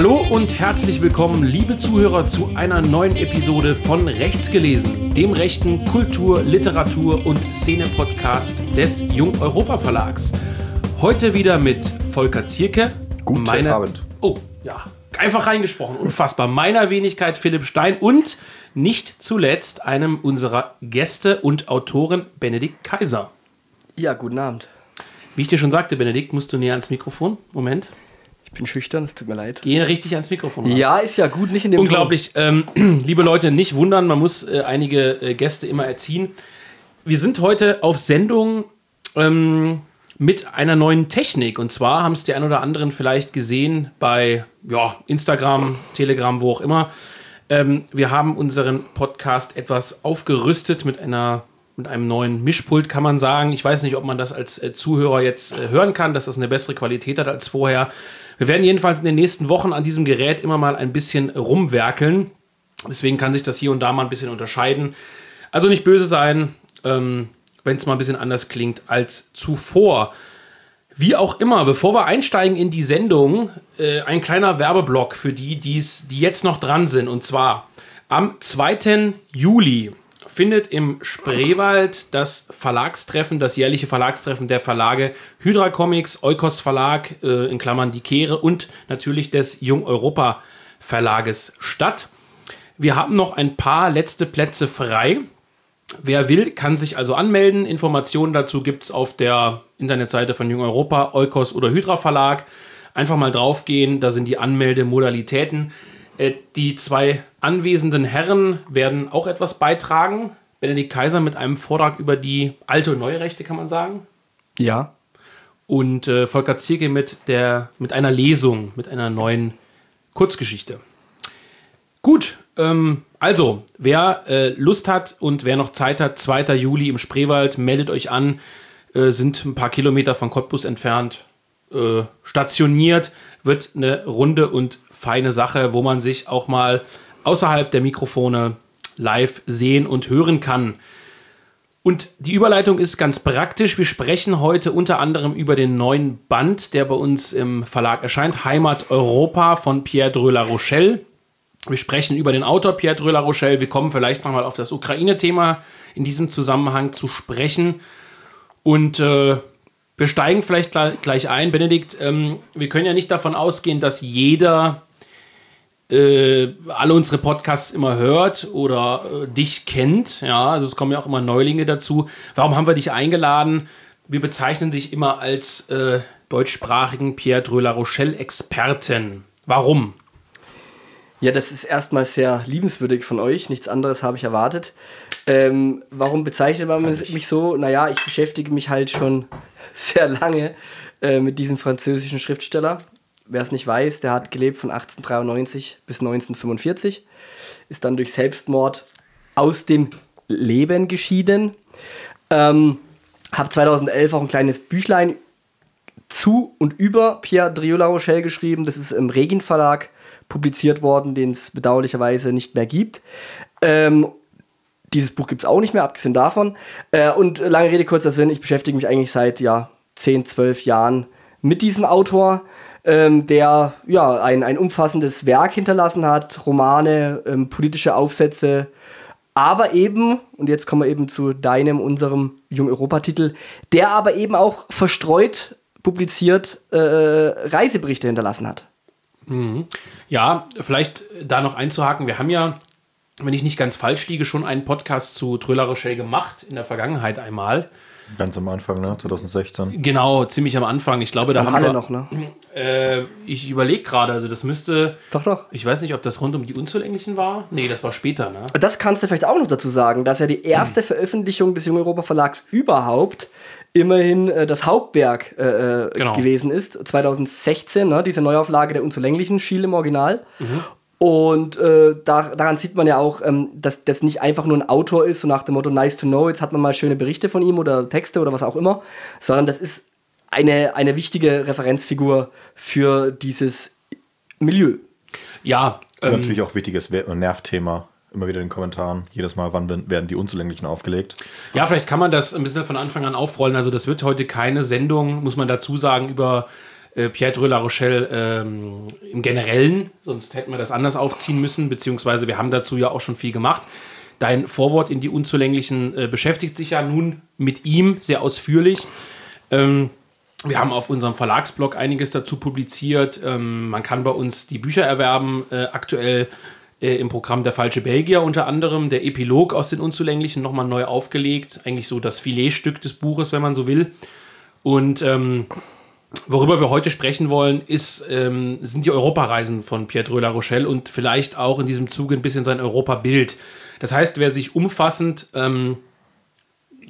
Hallo und herzlich willkommen, liebe Zuhörer, zu einer neuen Episode von Rechts gelesen, dem rechten Kultur-, Literatur- und Szene-Podcast des Jung Europa Verlags. Heute wieder mit Volker Zierke. Guten meiner, Abend. Oh, ja, einfach reingesprochen, unfassbar. Meiner Wenigkeit Philipp Stein und nicht zuletzt einem unserer Gäste und Autoren Benedikt Kaiser. Ja, guten Abend. Wie ich dir schon sagte, Benedikt, musst du näher ans Mikrofon. Moment. Ich bin schüchtern, es tut mir leid. Geh richtig ans Mikrofon. ran. Ja, ist ja gut, nicht in dem Unglaublich. Ähm, liebe Leute, nicht wundern, man muss äh, einige äh, Gäste immer erziehen. Wir sind heute auf Sendung ähm, mit einer neuen Technik. Und zwar haben es die ein oder anderen vielleicht gesehen bei ja, Instagram, Telegram, wo auch immer. Ähm, wir haben unseren Podcast etwas aufgerüstet mit einer mit einem neuen Mischpult, kann man sagen. Ich weiß nicht, ob man das als äh, Zuhörer jetzt äh, hören kann, dass das eine bessere Qualität hat als vorher. Wir werden jedenfalls in den nächsten Wochen an diesem Gerät immer mal ein bisschen rumwerkeln. Deswegen kann sich das hier und da mal ein bisschen unterscheiden. Also nicht böse sein, ähm, wenn es mal ein bisschen anders klingt als zuvor. Wie auch immer, bevor wir einsteigen in die Sendung, äh, ein kleiner Werbeblock für die, die's, die jetzt noch dran sind. Und zwar am 2. Juli findet im Spreewald das Verlagstreffen, das jährliche Verlagstreffen der Verlage Hydra Comics, Eukos Verlag, äh, in Klammern die Kehre und natürlich des Jung Europa Verlages statt. Wir haben noch ein paar letzte Plätze frei. Wer will, kann sich also anmelden. Informationen dazu gibt es auf der Internetseite von Jung Europa, Eukos oder Hydra Verlag. Einfach mal draufgehen, da sind die Anmeldemodalitäten. Äh, Die zwei anwesenden Herren werden auch etwas beitragen. Benedikt Kaiser mit einem Vortrag über die alte und neue Rechte, kann man sagen. Ja. Und äh, Volker Zierke mit, der, mit einer Lesung, mit einer neuen Kurzgeschichte. Gut, ähm, also, wer äh, Lust hat und wer noch Zeit hat, 2. Juli im Spreewald, meldet euch an. Äh, sind ein paar Kilometer von Cottbus entfernt. Äh, stationiert, wird eine runde und feine Sache, wo man sich auch mal außerhalb der Mikrofone live sehen und hören kann. Und die Überleitung ist ganz praktisch. Wir sprechen heute unter anderem über den neuen Band, der bei uns im Verlag erscheint, Heimat Europa von Pierre Dreux-La Rochelle. Wir sprechen über den Autor Pierre Dreux-La Rochelle. Wir kommen vielleicht nochmal auf das Ukraine-Thema in diesem Zusammenhang zu sprechen. Und äh, wir steigen vielleicht gleich, gleich ein. Benedikt, ähm, wir können ja nicht davon ausgehen, dass jeder äh, alle unsere Podcasts immer hört oder äh, dich kennt. Ja, also es kommen ja auch immer Neulinge dazu. Warum haben wir dich eingeladen? Wir bezeichnen dich immer als äh, deutschsprachigen Pierre Dreux-La Rochelle-Experten. Warum? Ja, das ist erstmal sehr liebenswürdig von euch. Nichts anderes habe ich erwartet. Ähm, warum bezeichnet man mich so? Naja, ich beschäftige mich halt schon sehr lange äh, mit diesem französischen Schriftsteller. Wer es nicht weiß, der hat gelebt von 1893 bis 1945, ist dann durch Selbstmord aus dem Leben geschieden. Ähm, habe 2011 auch ein kleines Büchlein zu und über Pierre Driola Rochelle geschrieben. Das ist im Regin Verlag publiziert worden, den es bedauerlicherweise nicht mehr gibt. Ähm, dieses Buch gibt es auch nicht mehr, abgesehen davon. Äh, und lange Rede, kurzer Sinn, ich beschäftige mich eigentlich seit ja, 10, 12 Jahren mit diesem Autor, ähm, der ja, ein, ein umfassendes Werk hinterlassen hat, Romane, ähm, politische Aufsätze, aber eben, und jetzt kommen wir eben zu deinem, unserem Jung-Europa-Titel, der aber eben auch verstreut publiziert äh, Reiseberichte hinterlassen hat. Ja, vielleicht da noch einzuhaken. Wir haben ja, wenn ich nicht ganz falsch liege, schon einen Podcast zu Dreux-La Rochelle gemacht, in der Vergangenheit einmal. Ganz am Anfang, ne? 2016. Genau, ziemlich am Anfang. Ich glaube, da Von haben Halle wir. noch, ne? Äh, ich überlege gerade, also das müsste. Doch, doch. Ich weiß nicht, ob das rund um die Unzulänglichen war. Nee, das war später, ne? Das kannst du vielleicht auch noch dazu sagen, dass ja die erste Veröffentlichung des Jung Europa Verlags überhaupt immerhin äh, das Hauptwerk äh, äh, Genau. gewesen ist. 2016, ne, diese Neuauflage der Unzulänglichen, Schiel im Original. Und äh, da, daran sieht man ja auch, ähm, dass das nicht einfach nur ein Autor ist, so nach dem Motto nice to know, jetzt hat man mal schöne Berichte von ihm oder Texte oder was auch immer, sondern das ist eine, eine wichtige Referenzfigur für dieses Milieu. Ja, ähm, natürlich auch wichtiges Nervthema. Immer wieder in den Kommentaren. Jedes Mal, wann werden- die Unzulänglichen aufgelegt? Ja, vielleicht kann man das ein bisschen von Anfang an aufrollen. Also das wird heute keine Sendung, muss man dazu sagen, über äh, Pierre de La Rochelle ähm, im Generellen, sonst hätten wir das anders aufziehen müssen, beziehungsweise wir haben dazu ja auch schon viel gemacht. Dein Vorwort in die Unzulänglichen äh, beschäftigt sich ja nun mit ihm sehr ausführlich. Ähm, wir haben auf unserem Verlagsblog einiges dazu publiziert. Ähm, man kann bei uns die Bücher erwerben. Äh, aktuell äh, im Programm Der falsche Belgier unter anderem. Der Epilog aus den Unzulänglichen nochmal neu aufgelegt. Eigentlich so das Filetstück des Buches, wenn man so will. Und ähm, worüber wir heute sprechen wollen, ist, ähm, sind die Europareisen von Pierre Dreux-La Rochelle und vielleicht auch in diesem Zuge ein bisschen sein Europabild. Das heißt, wer sich umfassend ähm,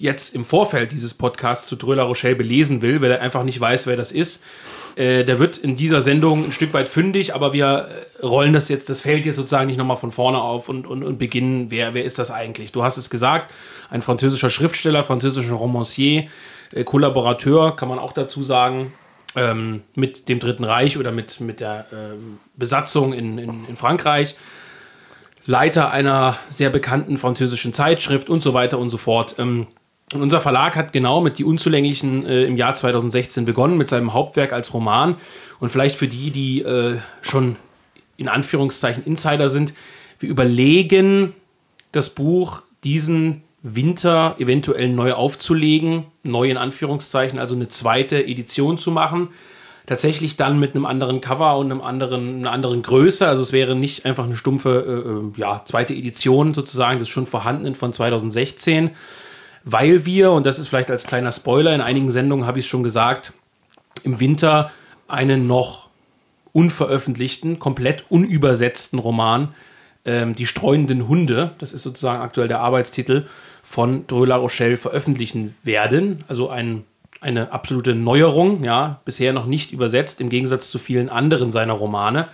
jetzt im Vorfeld dieses Podcasts zu Dreux-La Rochelle belesen will, weil er einfach nicht weiß, wer das ist, äh, der wird in dieser Sendung ein Stück weit fündig, aber wir äh, rollen das jetzt, das fällt jetzt sozusagen nicht nochmal von vorne auf und, und, und beginnen, wer, wer ist das eigentlich? Du hast es gesagt, ein französischer Schriftsteller, französischer Romancier, äh, Kollaborateur, kann man auch dazu sagen, ähm, mit dem Dritten Reich oder mit, mit der ähm, Besatzung in, in, in Frankreich. Leiter einer sehr bekannten französischen Zeitschrift und so weiter und so fort. Ähm, und unser Verlag hat genau mit Die Unzulänglichen äh, im Jahr 2016 begonnen, mit seinem Hauptwerk als Roman. Und vielleicht für die, die äh, schon in Anführungszeichen Insider sind, wir überlegen, das Buch diesen Winter eventuell neu aufzulegen, neu in Anführungszeichen, also eine zweite Edition zu machen. Tatsächlich dann mit einem anderen Cover und einem anderen, einer anderen Größe. Also es wäre nicht einfach eine stumpfe äh, äh ja, zweite Edition sozusagen des schon vorhandenen von 2016 weil wir, und das ist vielleicht als kleiner Spoiler, in einigen Sendungen habe ich es schon gesagt, im Winter einen noch unveröffentlichten, komplett unübersetzten Roman, ähm, Die streunenden Hunde, das ist sozusagen aktuell der Arbeitstitel, von Dreux-La Rochelle veröffentlichen werden. Also ein, eine absolute Neuerung, ja, bisher noch nicht übersetzt, im Gegensatz zu vielen anderen seiner Romane.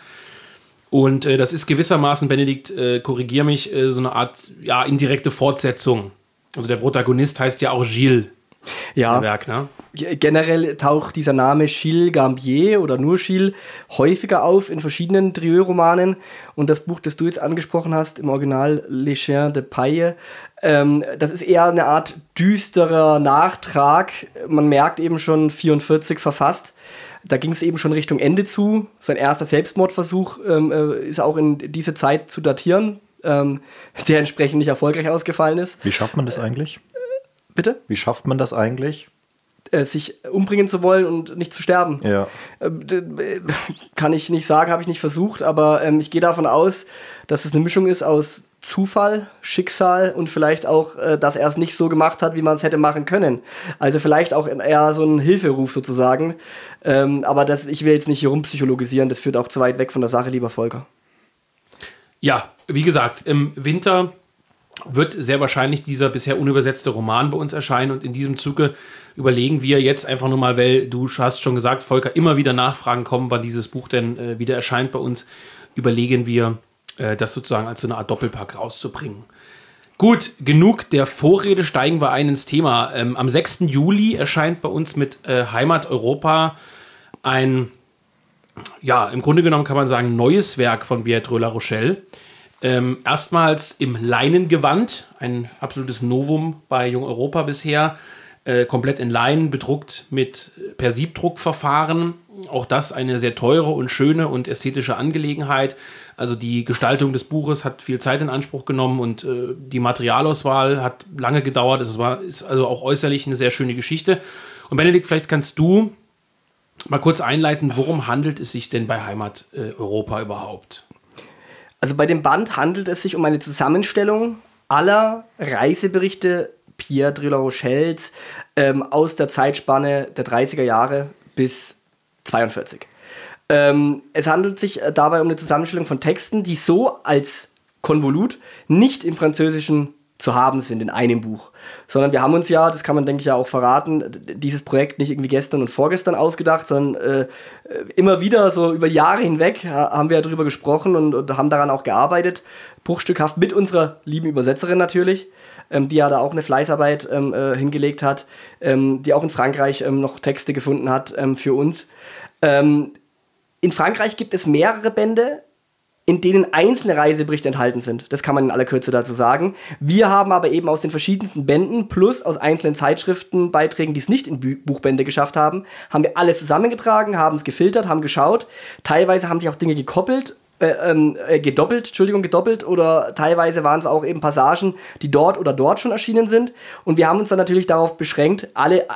Und äh, das ist gewissermaßen, Benedikt, äh, korrigier mich, äh, so eine Art ja, indirekte Fortsetzung also der Protagonist heißt ja auch Gilles. Ja. Werk, ne? Generell taucht dieser Name Gilles Gambier oder nur Gilles häufiger auf in verschiedenen Drieu-Romanen. Und das Buch, das du jetzt angesprochen hast, im Original Les Chiens de Paille, ähm, das ist eher eine Art düsterer Nachtrag. Man merkt eben schon 44 verfasst. Da ging es eben schon Richtung Ende zu. Sein erster Selbstmordversuch ähm, äh, ist auch in diese Zeit zu datieren, ähm, der entsprechend nicht erfolgreich ausgefallen ist. Wie schafft man das eigentlich? Bitte? Wie schafft man das eigentlich? Äh, sich umbringen zu wollen und nicht zu sterben. Ja. Ähm, äh, kann ich nicht sagen, habe ich nicht versucht, aber ähm, ich gehe davon aus, dass es eine Mischung ist aus Zufall, Schicksal und vielleicht auch, äh, dass er es nicht so gemacht hat, wie man es hätte machen können. Also vielleicht auch eher so ein Hilferuf sozusagen. Ähm, aber das, ich will jetzt nicht hier rumpsychologisieren, das führt auch zu weit weg von der Sache, lieber Volker. Ja, wie gesagt, im Winter wird sehr wahrscheinlich dieser bisher unübersetzte Roman bei uns erscheinen und in diesem Zuge überlegen wir jetzt einfach nur mal, weil du hast schon gesagt, Volker, immer wieder Nachfragen kommen, wann dieses Buch denn äh, wieder erscheint bei uns, überlegen wir, äh, das sozusagen als so eine Art Doppelpack rauszubringen. Gut, genug der Vorrede, steigen wir ein ins Thema. Ähm, am 6. Juli erscheint bei uns mit äh, Heimat Europa ein ja, im Grunde genommen kann man sagen, neues Werk von Beatrice La Rochelle. Ähm, erstmals im Leinengewand, ein absolutes Novum bei Jung Europa bisher. Äh, komplett in Leinen, bedruckt mit per Siebdruckverfahren. Auch das eine sehr teure und schöne und ästhetische Angelegenheit. Also die Gestaltung des Buches hat viel Zeit in Anspruch genommen und äh, die Materialauswahl hat lange gedauert. Es war, ist also auch äußerlich eine sehr schöne Geschichte. Und Benedikt, vielleicht kannst du mal kurz einleiten, worum handelt es sich denn bei Heimat äh, Europa überhaupt? Also bei dem Band handelt es sich um eine Zusammenstellung aller Reiseberichte Pierre de la Rochelles ähm, aus der Zeitspanne der 30er Jahre bis 42. Ähm, es handelt sich äh, dabei um eine Zusammenstellung von Texten, die so als Konvolut nicht im Französischen zu haben sind in einem Buch. Sondern wir haben uns ja, das kann man denke ich ja auch verraten, dieses Projekt nicht irgendwie gestern und vorgestern ausgedacht, sondern äh, immer wieder so über Jahre hinweg haben wir ja darüber gesprochen und, und, haben daran auch gearbeitet, bruchstückhaft mit unserer lieben Übersetzerin natürlich, ähm, die ja da auch eine Fleißarbeit ähm, äh, hingelegt hat, ähm, die auch in Frankreich ähm, noch Texte gefunden hat ähm, für uns. Ähm, in Frankreich gibt es mehrere Bände in denen einzelne Reiseberichte enthalten sind. Das kann man in aller Kürze dazu sagen. Wir haben aber eben aus den verschiedensten Bänden plus aus einzelnen Zeitschriftenbeiträgen, die es nicht in Buchbände geschafft haben, haben wir alles zusammengetragen, haben es gefiltert, haben geschaut. Teilweise haben sich auch Dinge gekoppelt äh, ähm, äh, gedoppelt, Entschuldigung, gedoppelt oder teilweise waren es auch eben Passagen, die dort oder dort schon erschienen sind. Und wir haben uns dann natürlich darauf beschränkt, alle, äh,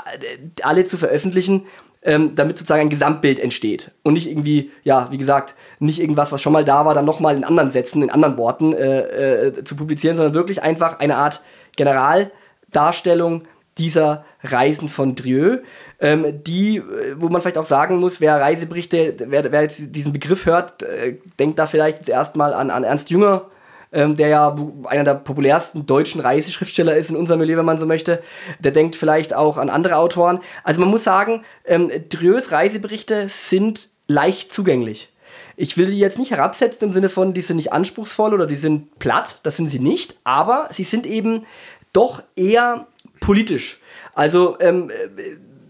alle zu veröffentlichen, ähm, damit sozusagen ein Gesamtbild entsteht. Und nicht irgendwie, ja, wie gesagt, nicht irgendwas, was schon mal da war, dann nochmal in anderen Sätzen, in anderen Worten äh, äh, zu publizieren, sondern wirklich einfach eine Art Generaldarstellung dieser Reisen von Drieu, ähm, die, äh, wo man vielleicht auch sagen muss, wer Reiseberichte, wer, wer jetzt diesen Begriff hört, äh, denkt da vielleicht zuerst mal an, an Ernst Jünger, ähm, der ja einer der populärsten deutschen Reiseschriftsteller ist in unserem Milieu, wenn man so möchte. Der denkt vielleicht auch an andere Autoren. Also man muss sagen, ähm, Drieus Reiseberichte sind leicht zugänglich. Ich will die jetzt nicht herabsetzen im Sinne von, die sind nicht anspruchsvoll oder die sind platt, das sind sie nicht, aber sie sind eben doch eher politisch. Also ähm,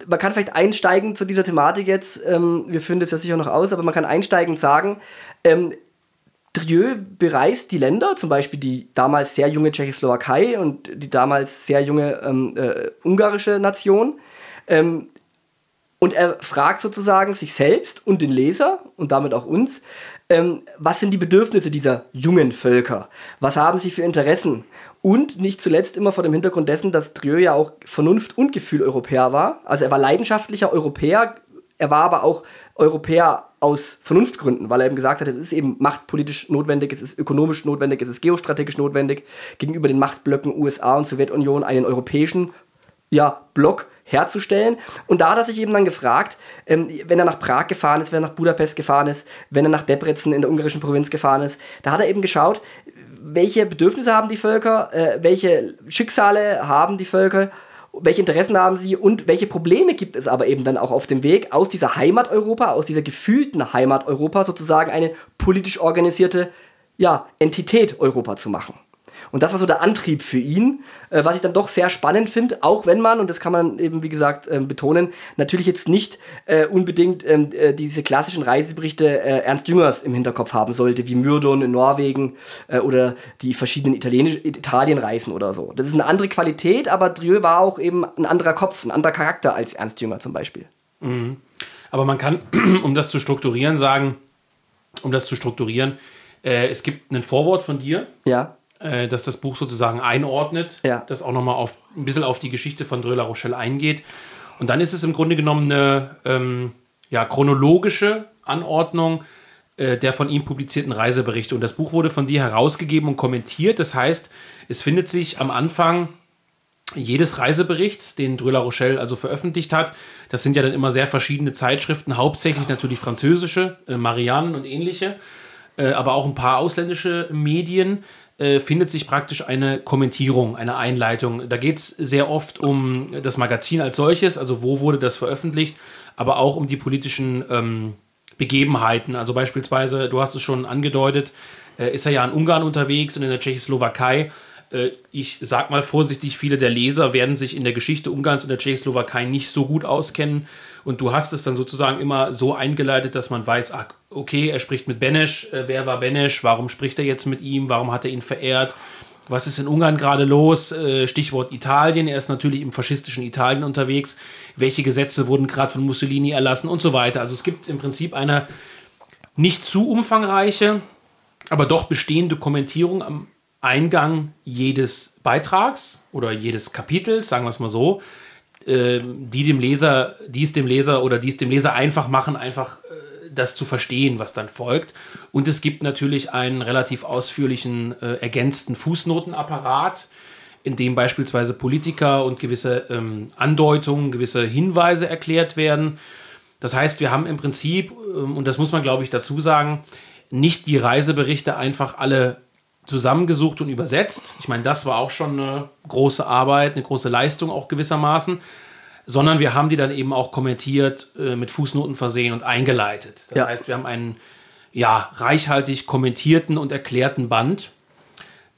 man kann vielleicht einsteigen zu dieser Thematik jetzt, ähm, wir führen das ja sicher noch aus, aber man kann einsteigen und sagen, ähm, Drieu bereist die Länder, zum Beispiel die damals sehr junge Tschechoslowakei und die damals sehr junge ähm, äh, ungarische Nation. Ähm, und er fragt sozusagen sich selbst und den Leser und damit auch uns, ähm, was sind die Bedürfnisse dieser jungen Völker? Was haben sie für Interessen? Und nicht zuletzt immer vor dem Hintergrund dessen, dass Drieu ja auch Vernunft und Gefühl Europäer war. Also er war leidenschaftlicher Europäer, er war aber auch Europäer aus Vernunftgründen, weil er eben gesagt hat, es ist eben machtpolitisch notwendig, es ist ökonomisch notwendig, es ist geostrategisch notwendig, gegenüber den Machtblöcken USA und Sowjetunion einen europäischen ja, Block herzustellen. Und da hat er sich eben dann gefragt, ähm, wenn er nach Prag gefahren ist, wenn er nach Budapest gefahren ist, wenn er nach Debrecen in der ungarischen Provinz gefahren ist, da hat er eben geschaut, welche Bedürfnisse haben die Völker, äh, welche Schicksale haben die Völker, welche Interessen haben sie und welche Probleme gibt es aber eben dann auch auf dem Weg, aus dieser Heimat Europa, aus dieser gefühlten Heimat Europa sozusagen eine politisch organisierte ja, Entität Europa zu machen. Und das war so der Antrieb für ihn, äh, was ich dann doch sehr spannend finde, auch wenn man, und das kann man eben wie gesagt äh, betonen, natürlich jetzt nicht äh, unbedingt ähm, äh, diese klassischen Reiseberichte äh, Ernst Jüngers im Hinterkopf haben sollte, wie Myrdon in Norwegen äh, oder die verschiedenen Italienisch Italienreisen oder so. Das ist eine andere Qualität, aber Drieu war auch eben ein anderer Kopf, ein anderer Charakter als Ernst Jünger zum Beispiel. Mhm. Aber man kann, um das zu strukturieren, sagen, um das zu strukturieren, es gibt ein Vorwort von dir. Ja äh, dass das Buch sozusagen einordnet, ja. das auch nochmal auf, ein bisschen auf die Geschichte von La Rochelle eingeht. Und dann ist es im Grunde genommen eine ähm, ja, chronologische Anordnung äh, der von ihm publizierten Reiseberichte. Und das Buch wurde von dir herausgegeben und kommentiert. Das heißt, es findet sich am Anfang jedes Reiseberichts, den La Rochelle also veröffentlicht hat. Das sind ja dann immer sehr verschiedene Zeitschriften, hauptsächlich natürlich französische, äh, Marianne und ähnliche, äh, aber auch ein paar ausländische Medien äh, findet sich praktisch eine Kommentierung, eine Einleitung. Da geht es sehr oft um das Magazin als solches, also wo wurde das veröffentlicht, aber auch um die politischen ähm, Begebenheiten. Also beispielsweise, du hast es schon angedeutet, äh, ist er ja in Ungarn unterwegs und in der Tschechoslowakei. Äh, ich sag mal vorsichtig, viele der Leser werden sich in der Geschichte Ungarns und der Tschechoslowakei nicht so gut auskennen. Und du hast es dann sozusagen immer so eingeleitet, dass man weiß, ach, okay, er spricht mit Benesch. Äh, wer war Benesch? Warum spricht er jetzt mit ihm? Warum hat er ihn verehrt? Was ist in Ungarn gerade los? Äh, Stichwort Italien. Er ist natürlich im faschistischen Italien unterwegs. Welche Gesetze wurden gerade von Mussolini erlassen und so weiter. Also es gibt im Prinzip eine nicht zu umfangreiche, aber doch bestehende Kommentierung am Eingang jedes Beitrags oder jedes Kapitels, sagen wir es mal so, äh, die dem Leser, dies dem Leser oder dies dem Leser einfach machen, einfach äh, das zu verstehen, was dann folgt. Und es gibt natürlich einen relativ ausführlichen, äh, ergänzten Fußnotenapparat, in dem beispielsweise Politiker und gewisse ähm, Andeutungen, gewisse Hinweise erklärt werden. Das heißt, wir haben im Prinzip, ähm, und das muss man glaube ich dazu sagen, nicht die Reiseberichte einfach alle zusammengesucht und übersetzt. Ich meine, das war auch schon eine große Arbeit, eine große Leistung auch gewissermaßen. Sondern wir haben die dann eben auch kommentiert, äh, mit Fußnoten versehen und eingeleitet. Das ja. heißt, wir haben einen ja, reichhaltig kommentierten und erklärten Band.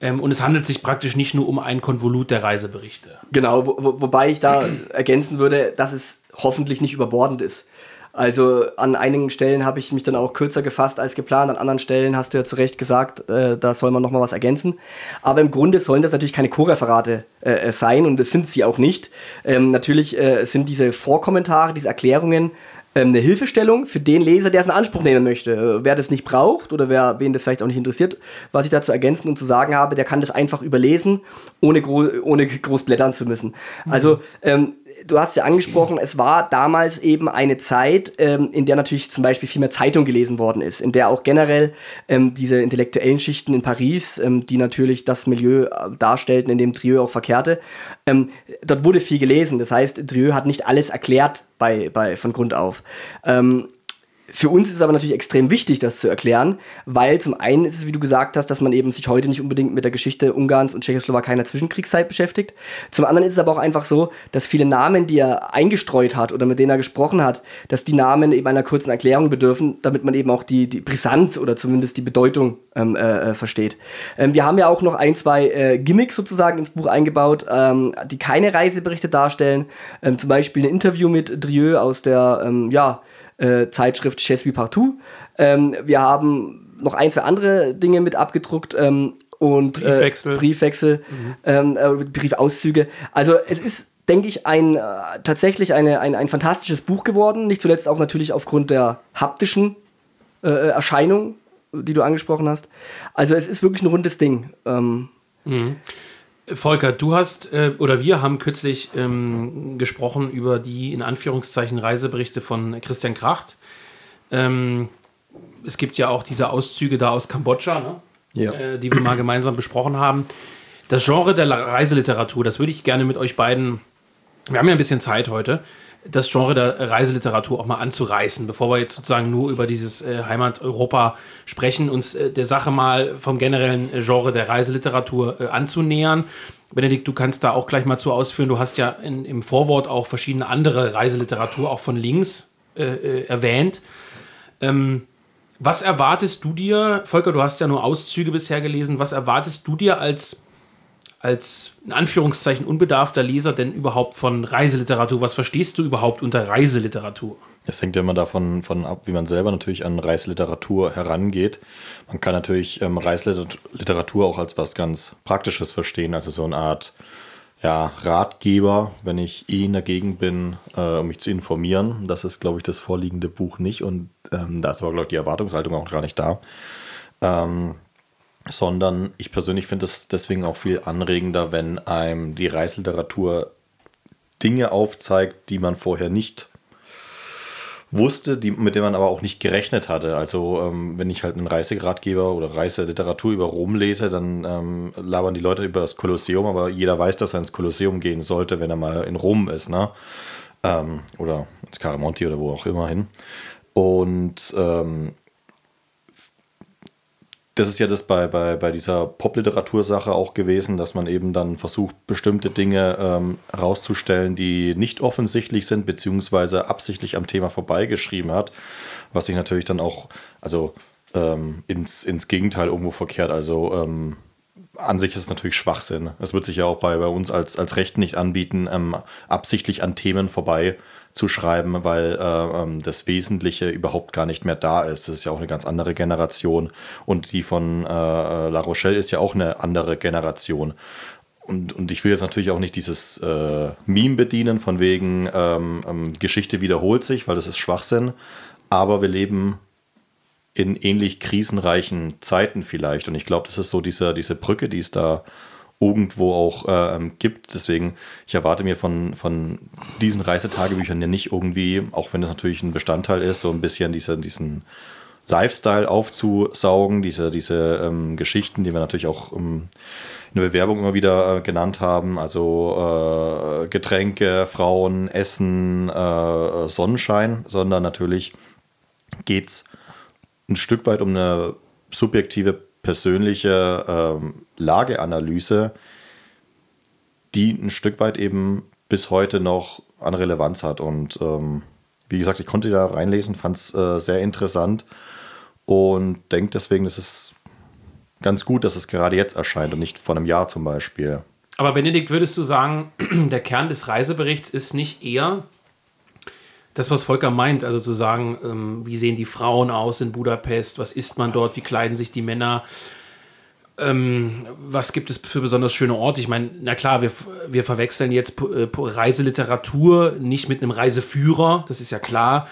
Ähm, und es handelt sich praktisch nicht nur um ein Konvolut der Reiseberichte. Genau, wo, wobei ich da ergänzen würde, dass es hoffentlich nicht überbordend ist. Also an einigen Stellen habe ich mich dann auch kürzer gefasst als geplant, an anderen Stellen hast du ja zu Recht gesagt, äh, da soll man nochmal was ergänzen. Aber im Grunde sollen das natürlich keine Co-Referate äh, sein und das sind sie auch nicht. Ähm, natürlich äh, sind diese Vorkommentare, diese Erklärungen ähm, eine Hilfestellung für den Leser, der es in Anspruch nehmen möchte. Äh, wer das nicht braucht oder wer, wen das vielleicht auch nicht interessiert, was ich dazu ergänzen und zu sagen habe, der kann das einfach überlesen, ohne, gro ohne groß blättern zu müssen. Mhm. Also ähm, du hast ja angesprochen, es war damals eben eine Zeit, ähm, in der natürlich zum Beispiel viel mehr Zeitung gelesen worden ist, in der auch generell ähm, diese intellektuellen Schichten in Paris, ähm, die natürlich das Milieu äh, darstellten, in dem Trieux auch verkehrte, ähm, dort wurde viel gelesen. Das heißt, Trieux hat nicht alles erklärt bei, bei, von Grund auf. Für uns ist es aber natürlich extrem wichtig, das zu erklären, weil zum einen ist es, wie du gesagt hast, dass man eben sich heute nicht unbedingt mit der Geschichte Ungarns und Tschechoslowakei in der Zwischenkriegszeit beschäftigt. Zum anderen ist es aber auch einfach so, dass viele Namen, die er eingestreut hat oder mit denen er gesprochen hat, dass die Namen eben einer kurzen Erklärung bedürfen, damit man eben auch die, die Brisanz oder zumindest die Bedeutung ähm, äh, äh versteht. Ähm, wir haben ja auch noch ein, zwei äh, Gimmicks sozusagen ins Buch eingebaut, ähm, die keine Reiseberichte darstellen. Ähm, zum Beispiel ein Interview mit Drieux aus der, ähm, ja, äh, Zeitschrift Chess Partout. Ähm, wir haben noch ein, zwei andere Dinge mit abgedruckt. Ähm, und Briefwechsel, äh, Briefwechsel mhm. ähm, äh, Briefauszüge. Also es ist, denke ich, ein, äh, tatsächlich eine, ein, ein fantastisches Buch geworden. Nicht zuletzt auch natürlich aufgrund der haptischen äh, Erscheinung, die du angesprochen hast. Also es ist wirklich ein rundes Ding. Ähm, mhm. Volker, du hast äh, oder wir haben kürzlich ähm, gesprochen über die in Anführungszeichen Reiseberichte von Christian Kracht. Ähm, es gibt ja auch diese Auszüge da aus Kambodscha, ne? ja. äh, die wir mal gemeinsam besprochen haben. Das Genre der Reiseliteratur, das würde ich gerne mit euch beiden. Wir haben ja ein bisschen Zeit heute das Genre der Reiseliteratur auch mal anzureißen, bevor wir jetzt sozusagen nur über dieses äh, Heimat-Europa sprechen, uns äh, der Sache mal vom generellen äh, Genre der Reiseliteratur äh, anzunähern. Benedikt, du kannst da auch gleich mal zu ausführen. Du hast ja in, im Vorwort auch verschiedene andere Reiseliteratur, auch von links, äh, äh, erwähnt. Ähm, was erwartest du dir, Volker, du hast ja nur Auszüge bisher gelesen, was erwartest du dir als als in Anführungszeichen unbedarfter Leser denn überhaupt von Reiseliteratur? Was verstehst du überhaupt unter Reiseliteratur? Es hängt ja immer davon von ab, wie man selber natürlich an Reiseliteratur herangeht. Man kann natürlich ähm, Reiseliteratur auch als was ganz Praktisches verstehen, also so eine Art ja, Ratgeber, wenn ich eh in der Gegend bin, äh, um mich zu informieren. Das ist, glaube ich, das vorliegende Buch nicht und ähm, da ist aber, glaube ich, die Erwartungshaltung auch gar nicht da. Ähm, sondern ich persönlich finde es deswegen auch viel anregender, wenn einem die Reisliteratur Dinge aufzeigt, die man vorher nicht wusste, die, mit denen man aber auch nicht gerechnet hatte. Also ähm, wenn ich halt einen Reiseratgeber oder Reiseliteratur über Rom lese, dann ähm, labern die Leute über das Kolosseum, aber jeder weiß, dass er ins Kolosseum gehen sollte, wenn er mal in Rom ist, ne? Ähm, oder ins Caramonti oder wo auch immer hin. Und ähm, das ist ja das bei, bei, bei dieser Popliteratursache auch gewesen, dass man eben dann versucht, bestimmte Dinge ähm, herauszustellen, die nicht offensichtlich sind, beziehungsweise absichtlich am Thema vorbeigeschrieben hat, was sich natürlich dann auch, also ähm, ins, ins Gegenteil irgendwo verkehrt. Also ähm, an sich ist es natürlich Schwachsinn. Es wird sich ja auch bei, bei uns als, als Recht nicht anbieten, ähm, absichtlich an Themen vorbei zu schreiben, weil äh, ähm, das Wesentliche überhaupt gar nicht mehr da ist. Das ist ja auch eine ganz andere Generation und die von äh, La Rochelle ist ja auch eine andere Generation. Und, und ich will jetzt natürlich auch nicht dieses äh, Meme bedienen, von wegen ähm, ähm, Geschichte wiederholt sich, weil das ist Schwachsinn. Aber wir leben in ähnlich krisenreichen Zeiten vielleicht. Und ich glaube, das ist so diese, diese Brücke, die es da irgendwo auch äh, gibt. Deswegen, ich erwarte mir von, von diesen Reisetagebüchern ja nicht irgendwie, auch wenn das natürlich ein Bestandteil ist, so ein bisschen diese, diesen Lifestyle aufzusaugen, diese, diese ähm, Geschichten, die wir natürlich auch ähm, in der Bewerbung immer wieder äh, genannt haben, also äh, Getränke, Frauen, Essen, äh, Sonnenschein, sondern natürlich geht es ein Stück weit um eine subjektive persönliche ähm, Lageanalyse, die ein Stück weit eben bis heute noch an Relevanz hat. Und ähm, wie gesagt, ich konnte da reinlesen, fand es äh, sehr interessant und denke deswegen, dass es ganz gut, dass es gerade jetzt erscheint und nicht vor einem Jahr zum Beispiel. Aber Benedikt, würdest du sagen, der Kern des Reiseberichts ist nicht eher, das, was Volker meint, also zu sagen, ähm, wie sehen die Frauen aus in Budapest, was isst man dort, wie kleiden sich die Männer, ähm, was gibt es für besonders schöne Orte? Ich meine, na klar, wir, wir verwechseln jetzt äh, Reiseliteratur nicht mit einem Reiseführer, das ist ja klar.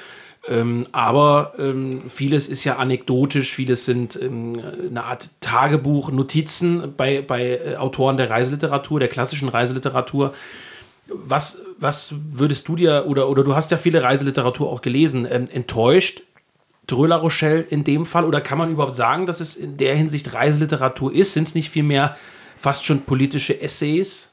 Ähm, aber ähm, vieles ist ja anekdotisch, vieles sind ähm, eine Art Tagebuch, Notizen bei, bei äh, Autoren der Reiseliteratur, der klassischen Reiseliteratur. Was, was würdest du dir, oder, oder du hast ja viele Reiseliteratur auch gelesen, ähm, enttäuscht Dreux-La Rochelle in dem Fall? Oder kann man überhaupt sagen, dass es in der Hinsicht Reiseliteratur ist? Sind es nicht vielmehr fast schon politische Essays?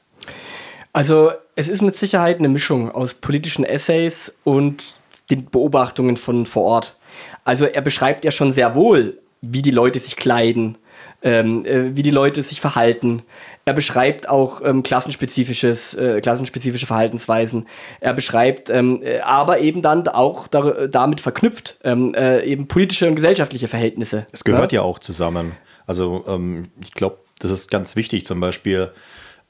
Also es ist mit Sicherheit eine Mischung aus politischen Essays und den Beobachtungen von vor Ort. Also er beschreibt ja schon sehr wohl, wie die Leute sich kleiden, ähm, äh, wie die Leute sich verhalten. Er beschreibt auch ähm, klassenspezifisches, äh, klassenspezifische Verhaltensweisen. Er beschreibt ähm, äh, aber eben dann auch da, damit verknüpft ähm, äh, eben politische und gesellschaftliche Verhältnisse. Es gehört ja, ja auch zusammen. Also ähm, ich glaube, das ist ganz wichtig, zum Beispiel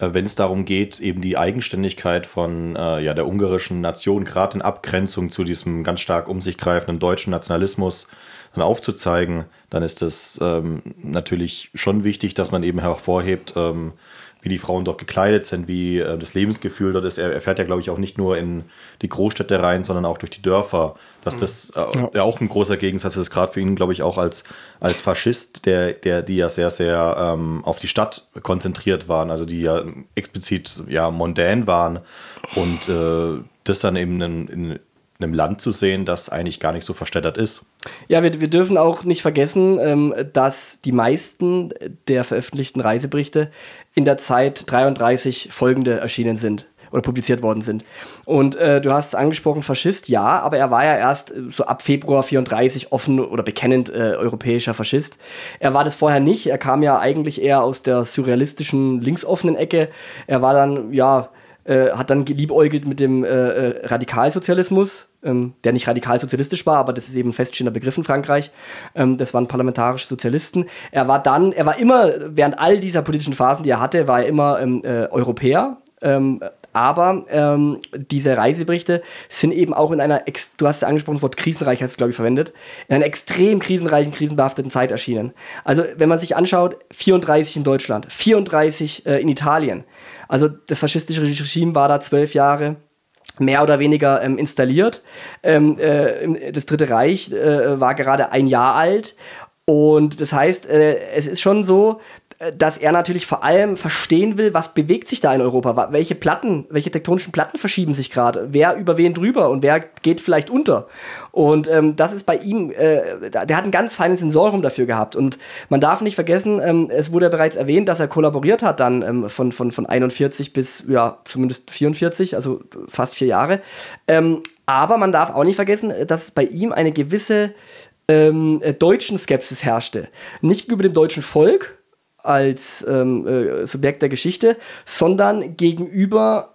äh, wenn es darum geht, eben die Eigenständigkeit von äh, ja, der ungarischen Nation, gerade in Abgrenzung zu diesem ganz stark um sich greifenden deutschen Nationalismus, dann aufzuzeigen, dann ist es ähm, natürlich schon wichtig, dass man eben hervorhebt, ähm, wie die Frauen dort gekleidet sind, wie äh, das Lebensgefühl dort ist. Er, er fährt ja, glaube ich, auch nicht nur in die Großstädte rein, sondern auch durch die Dörfer. Dass mhm. das äh, ja. ja. auch ein großer Gegensatz ist, gerade für ihn, glaube ich, auch als, als Faschist, der, der, die ja sehr, sehr ähm, auf die Stadt konzentriert waren, also die ja explizit ja mondän waren und äh, das dann eben in, in, einem Land zu sehen, das eigentlich gar nicht so verstädtert ist. Ja, wir, wir dürfen auch nicht vergessen, ähm, dass die meisten der veröffentlichten Reiseberichte in der Zeit 33 folgende erschienen sind oder publiziert worden sind. Und äh, du hast angesprochen, Faschist, ja, aber er war ja erst äh, so ab Februar 34 offen oder bekennend äh, europäischer Faschist. Er war das vorher nicht, er kam ja eigentlich eher aus der surrealistischen linksoffenen Ecke. Er war dann, ja, äh, hat dann geliebäugelt mit dem äh, äh, Radikalsozialismus, ähm, der nicht radikalsozialistisch war, aber das ist eben ein feststehender Begriff in Frankreich. Ähm, das waren parlamentarische Sozialisten. Er war dann, er war immer, während all dieser politischen Phasen, die er hatte, war er immer ähm, äh, Europäer. Ähm, aber ähm, diese Reiseberichte sind eben auch in einer, du hast ja angesprochen, das Wort krisenreich hast du, glaube ich, verwendet, in einer extrem krisenreichen, krisenbehafteten Zeit erschienen. Also, wenn man sich anschaut, 34 in Deutschland, 34 äh, in Italien, also das faschistische Regime war da zwölf Jahre mehr oder weniger ähm, installiert. Ähm, äh, das Dritte Reich äh, war gerade ein Jahr alt. Und das heißt, äh, es ist schon so, dass er natürlich vor allem verstehen will, was bewegt sich da in Europa, welche Platten, welche tektonischen Platten verschieben sich gerade, wer über wen drüber und wer geht vielleicht unter. Und ähm, das ist bei ihm, äh, der hat ein ganz feines Sensorium dafür gehabt. Und man darf nicht vergessen, ähm, es wurde ja bereits erwähnt, dass er kollaboriert hat dann ähm, von, von, von 41 bis, ja, zumindest 44, also fast vier Jahre. Ähm, aber man darf auch nicht vergessen, dass bei ihm eine gewisse ähm, äh, deutschen Skepsis herrschte. Nicht gegenüber dem deutschen Volk, als ähm, äh, Subjekt der Geschichte, sondern gegenüber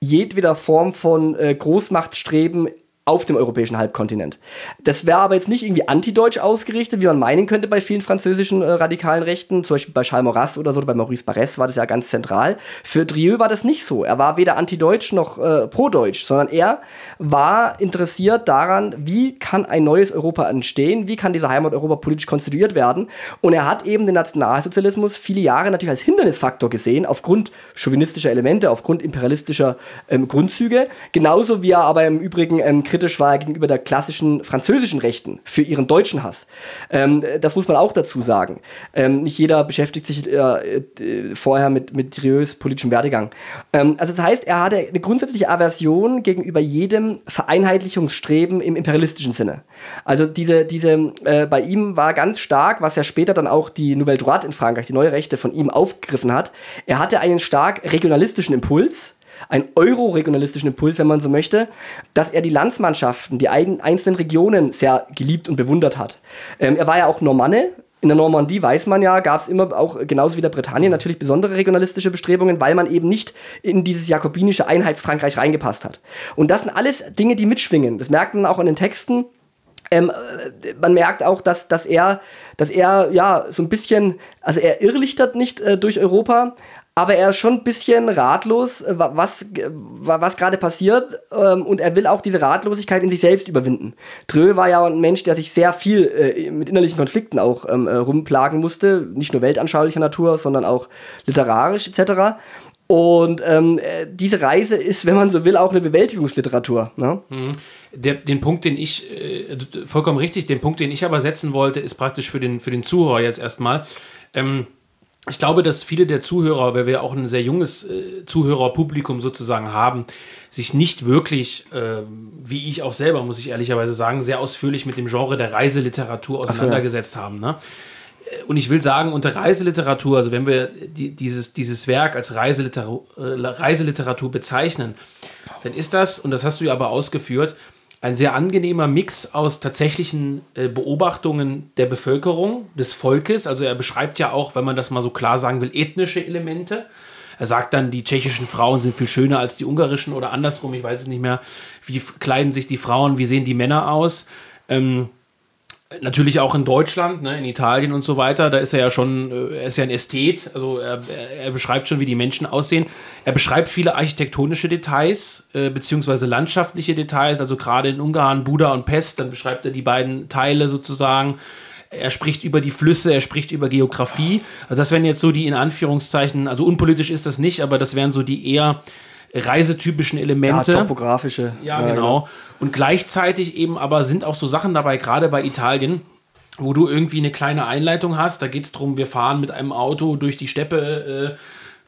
jedweder Form von äh, Großmachtstreben auf dem europäischen Halbkontinent. Das wäre aber jetzt nicht irgendwie antideutsch ausgerichtet, wie man meinen könnte bei vielen französischen äh, radikalen Rechten, zum Beispiel bei Charles Maurras oder so, oder bei Maurice Barrès war das ja ganz zentral. Für Drieu war das nicht so. Er war weder antideutsch noch äh, prodeutsch, sondern er war interessiert daran, wie kann ein neues Europa entstehen, wie kann diese Heimat Europa politisch konstituiert werden. Und er hat eben den Nationalsozialismus viele Jahre natürlich als Hindernisfaktor gesehen, aufgrund chauvinistischer Elemente, aufgrund imperialistischer ähm, Grundzüge, genauso wie er aber im Übrigen ähm, kritisch war gegenüber der klassischen französischen Rechten für ihren deutschen Hass. Ähm, das muss man auch dazu sagen. Ähm, nicht jeder beschäftigt sich äh, äh, vorher mit, mit Drieus politischem Werdegang. Ähm, also das heißt, er hatte eine grundsätzliche Aversion gegenüber jedem Vereinheitlichungsstreben im imperialistischen Sinne. Also diese, diese äh, bei ihm war ganz stark, was ja später dann auch die Nouvelle Droite in Frankreich, die neue Rechte von ihm aufgegriffen hat. Er hatte einen stark regionalistischen Impuls, einen euroregionalistischen Impuls, wenn man so möchte, dass er die Landsmannschaften, die einzelnen Regionen sehr geliebt und bewundert hat. Ähm, er war ja auch Normanne, in der Normandie weiß man ja, gab es immer auch genauso wie der Britannien natürlich besondere regionalistische Bestrebungen, weil man eben nicht in dieses jakobinische Einheitsfrankreich reingepasst hat. Und das sind alles Dinge, die mitschwingen. Das merkt man auch an den Texten. Ähm, äh, man merkt auch, dass, dass er, dass er ja so ein bisschen, also er irrlichtert nicht äh, durch Europa, aber er ist schon ein bisschen ratlos, äh, was, was gerade passiert ähm, und er will auch diese Ratlosigkeit in sich selbst überwinden. Drö war ja ein Mensch, der sich sehr viel äh, mit innerlichen Konflikten auch ähm, äh, rumplagen musste, nicht nur weltanschaulicher Natur, sondern auch literarisch etc. Und ähm, äh, diese Reise ist, wenn man so will, auch eine Bewältigungsliteratur. Ne? Mhm. Der, den Punkt, den ich, äh, vollkommen richtig, den Punkt, den ich aber setzen wollte, ist praktisch für den, für den Zuhörer jetzt erstmal. Ähm, ich glaube, dass viele der Zuhörer, weil wir auch ein sehr junges äh, Zuhörerpublikum sozusagen haben, sich nicht wirklich, äh, wie ich auch selber, muss ich ehrlicherweise sagen, sehr ausführlich mit dem Genre der Reiseliteratur auseinandergesetzt ja. haben. Ne? und ich will sagen, unter Reiseliteratur, also wenn wir die, dieses, dieses Werk als Reiseliteratur, äh, Reiseliteratur bezeichnen, dann ist das, und das hast du ja aber ausgeführt, ein sehr angenehmer Mix aus tatsächlichen äh, Beobachtungen der Bevölkerung, des Volkes. Also er beschreibt ja auch, wenn man das mal so klar sagen will, ethnische Elemente. Er sagt dann, die tschechischen Frauen sind viel schöner als die ungarischen oder andersrum, ich weiß es nicht mehr. Wie kleiden sich die Frauen, wie sehen die Männer aus? Ähm, Natürlich auch in Deutschland, ne, in Italien und so weiter. Da ist er ja schon, äh, er ist ja ein Ästhet, also er, er beschreibt schon, wie die Menschen aussehen. Er beschreibt viele architektonische Details, äh, beziehungsweise landschaftliche Details, also gerade in Ungarn, Buda und Pest, dann beschreibt er die beiden Teile sozusagen. Er spricht über die Flüsse, er spricht über Geografie. Also das wären jetzt so die in Anführungszeichen, also unpolitisch ist das nicht, aber das wären so die eher reisetypischen Elemente. Ja, topografische. Ja, ja genau. Und gleichzeitig eben aber sind auch so Sachen dabei, gerade bei Italien, wo du irgendwie eine kleine Einleitung hast. Da geht es darum, wir fahren mit einem Auto durch die Steppe. Äh,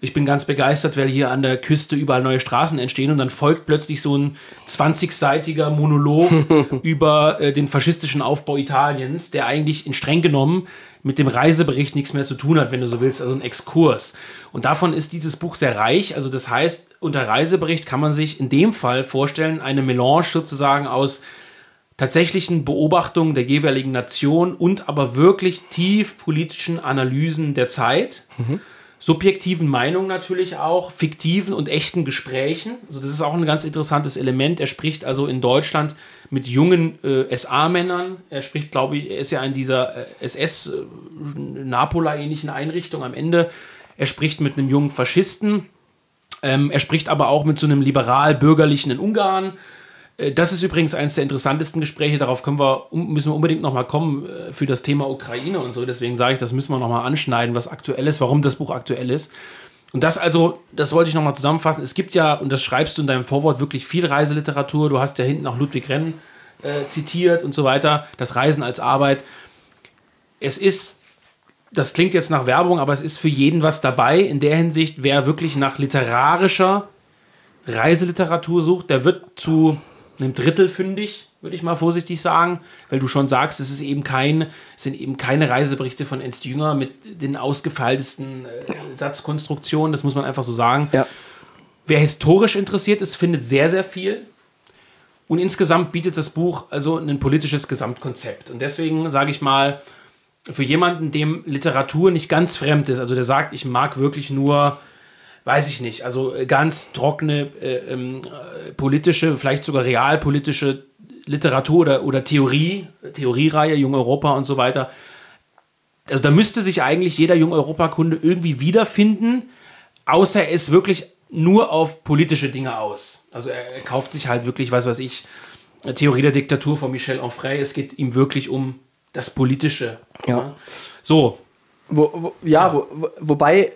ich bin ganz begeistert, weil hier an der Küste überall neue Straßen entstehen und dann folgt plötzlich so ein 20-seitiger Monolog über äh, den faschistischen Aufbau Italiens, der eigentlich in streng genommen mit dem Reisebericht nichts mehr zu tun hat, wenn du so willst, also ein Exkurs. Und davon ist dieses Buch sehr reich. Also das heißt, unter Reisebericht kann man sich in dem Fall vorstellen, eine Melange sozusagen aus tatsächlichen Beobachtungen der jeweiligen Nation und aber wirklich tief politischen Analysen der Zeit. Mhm subjektiven Meinungen natürlich auch, fiktiven und echten Gesprächen. Also das ist auch ein ganz interessantes Element. Er spricht also in Deutschland mit jungen äh, SA-Männern. Er spricht, glaube ich, er ist ja in dieser äh, SS-Napola-ähnlichen äh, Einrichtung am Ende. Er spricht mit einem jungen Faschisten. Ähm, er spricht aber auch mit so einem liberal-bürgerlichen in Ungarn. Äh, das ist übrigens eines der interessantesten Gespräche. Darauf können wir, müssen wir unbedingt nochmal kommen äh, für das Thema Ukraine und so. Deswegen sage ich, das müssen wir nochmal anschneiden, was aktuell ist, warum das Buch aktuell ist. Und das also, das wollte ich nochmal zusammenfassen. Es gibt ja, und das schreibst du in deinem Vorwort, wirklich viel Reiseliteratur. Du hast ja hinten auch Ludwig Renn äh, zitiert und so weiter. Das Reisen als Arbeit. Es ist, das klingt jetzt nach Werbung, aber es ist für jeden was dabei. In der Hinsicht, wer wirklich nach literarischer Reiseliteratur sucht, der wird zu einem Drittel fündig, würde ich mal vorsichtig sagen, weil du schon sagst, es ist eben kein, es sind eben keine Reiseberichte von Ernst Jünger mit den ausgefeiltesten äh, Satzkonstruktionen, das muss man einfach so sagen. Ja. Wer historisch interessiert ist, findet sehr, sehr viel. Und insgesamt bietet das Buch also ein politisches Gesamtkonzept. Und deswegen sage ich mal, für jemanden, dem Literatur nicht ganz fremd ist, also der sagt, ich mag wirklich nur weiß ich nicht, also ganz trockene äh, ähm, äh, politische, vielleicht sogar realpolitische Literatur oder, oder Theorie, Theoriereihe, Jung Europa und so weiter. Also da müsste sich eigentlich jeder Jung Europa-Kunde irgendwie wiederfinden, außer er ist wirklich nur auf politische Dinge aus. Also er, er kauft sich halt wirklich, was weiß ich, Theorie der Diktatur von Michel Onfray. Es geht ihm wirklich um das Politische. Ja. ja. So. Wo, wo, ja, ja. Wo, wobei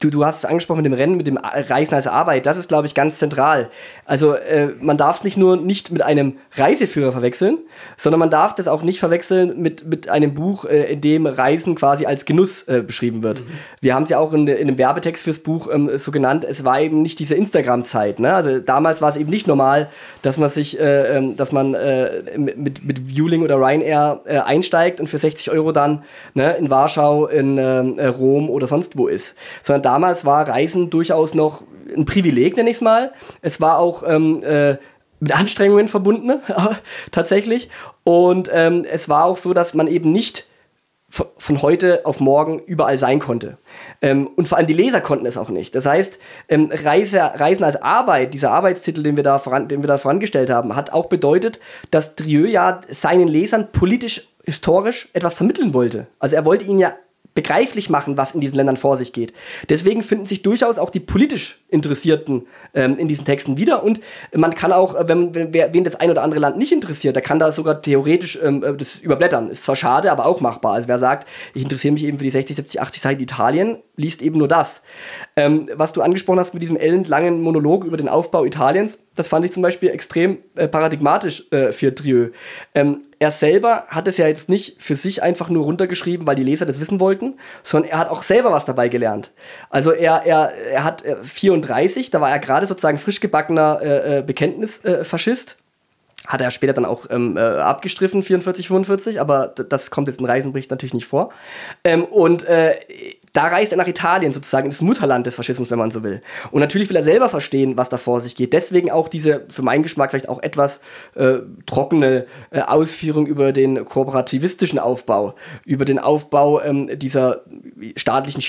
Du, du hast es angesprochen mit dem Rennen, mit dem Reisen als Arbeit. Das ist, glaube ich, ganz zentral. Also äh, man darf es nicht nur nicht mit einem Reiseführer verwechseln, sondern man darf das auch nicht verwechseln mit, mit einem Buch, äh, in dem Reisen quasi als Genuss äh, beschrieben wird. Mhm. Wir haben es ja auch in, in dem Werbetext fürs Buch ähm, so genannt, es war eben nicht diese Instagram-Zeit. Ne? Also damals war es eben nicht normal, dass man sich, äh, ähm, dass man äh, mit, mit Viewling oder Ryanair äh, einsteigt und für 60 Euro dann ne, in Warschau, in Rom oder sonst wo ist. Sondern damals war Reisen durchaus noch ein Privileg, nenne ich es mal. Es war auch ähm, äh, mit Anstrengungen verbunden, tatsächlich. Und ähm, es war auch so, dass man eben nicht von heute auf morgen überall sein konnte. Ähm, und vor allem die Leser konnten es auch nicht. Das heißt, ähm, Reise, Reisen als Arbeit, dieser Arbeitstitel, den wir, da voran, den wir da vorangestellt haben, hat auch bedeutet, dass Drieu ja seinen Lesern politisch, historisch etwas vermitteln wollte. Also er wollte ihnen ja begreiflich machen, was in diesen Ländern vor sich geht. Deswegen finden sich durchaus auch die politisch Interessierten ähm, in diesen Texten wieder und man kann auch, äh, wenn, wenn wen das ein oder andere Land nicht interessiert, der kann da sogar theoretisch ähm, äh, das überblättern. Ist zwar schade, aber auch machbar. Also wer sagt, ich interessiere mich eben für die 60, 70, 80 Seiten Italien, liest eben nur das. Ähm, was du angesprochen hast mit diesem ellenlangen Monolog über den Aufbau Italiens, das fand ich zum Beispiel extrem äh, paradigmatisch äh, für Trieux. Ähm, er selber hat es ja jetzt nicht für sich einfach nur runtergeschrieben, weil die Leser das wissen wollten, sondern er hat auch selber was dabei gelernt. Also er, er, er hat 34, äh, da war er gerade sozusagen frisch gebackener äh, äh Bekenntnisfaschist. hat er später dann auch ähm, äh, abgestriffen, 44, 45, aber das kommt jetzt im Reisenbericht natürlich nicht vor. Ähm, und äh, da reist er nach Italien sozusagen, ins Mutterland des Faschismus, wenn man so will. Und natürlich will er selber verstehen, was da vor sich geht. Deswegen auch diese, für meinen Geschmack vielleicht auch etwas äh, trockene äh, Ausführung über den kooperativistischen Aufbau, über den Aufbau ähm, dieser staatlichen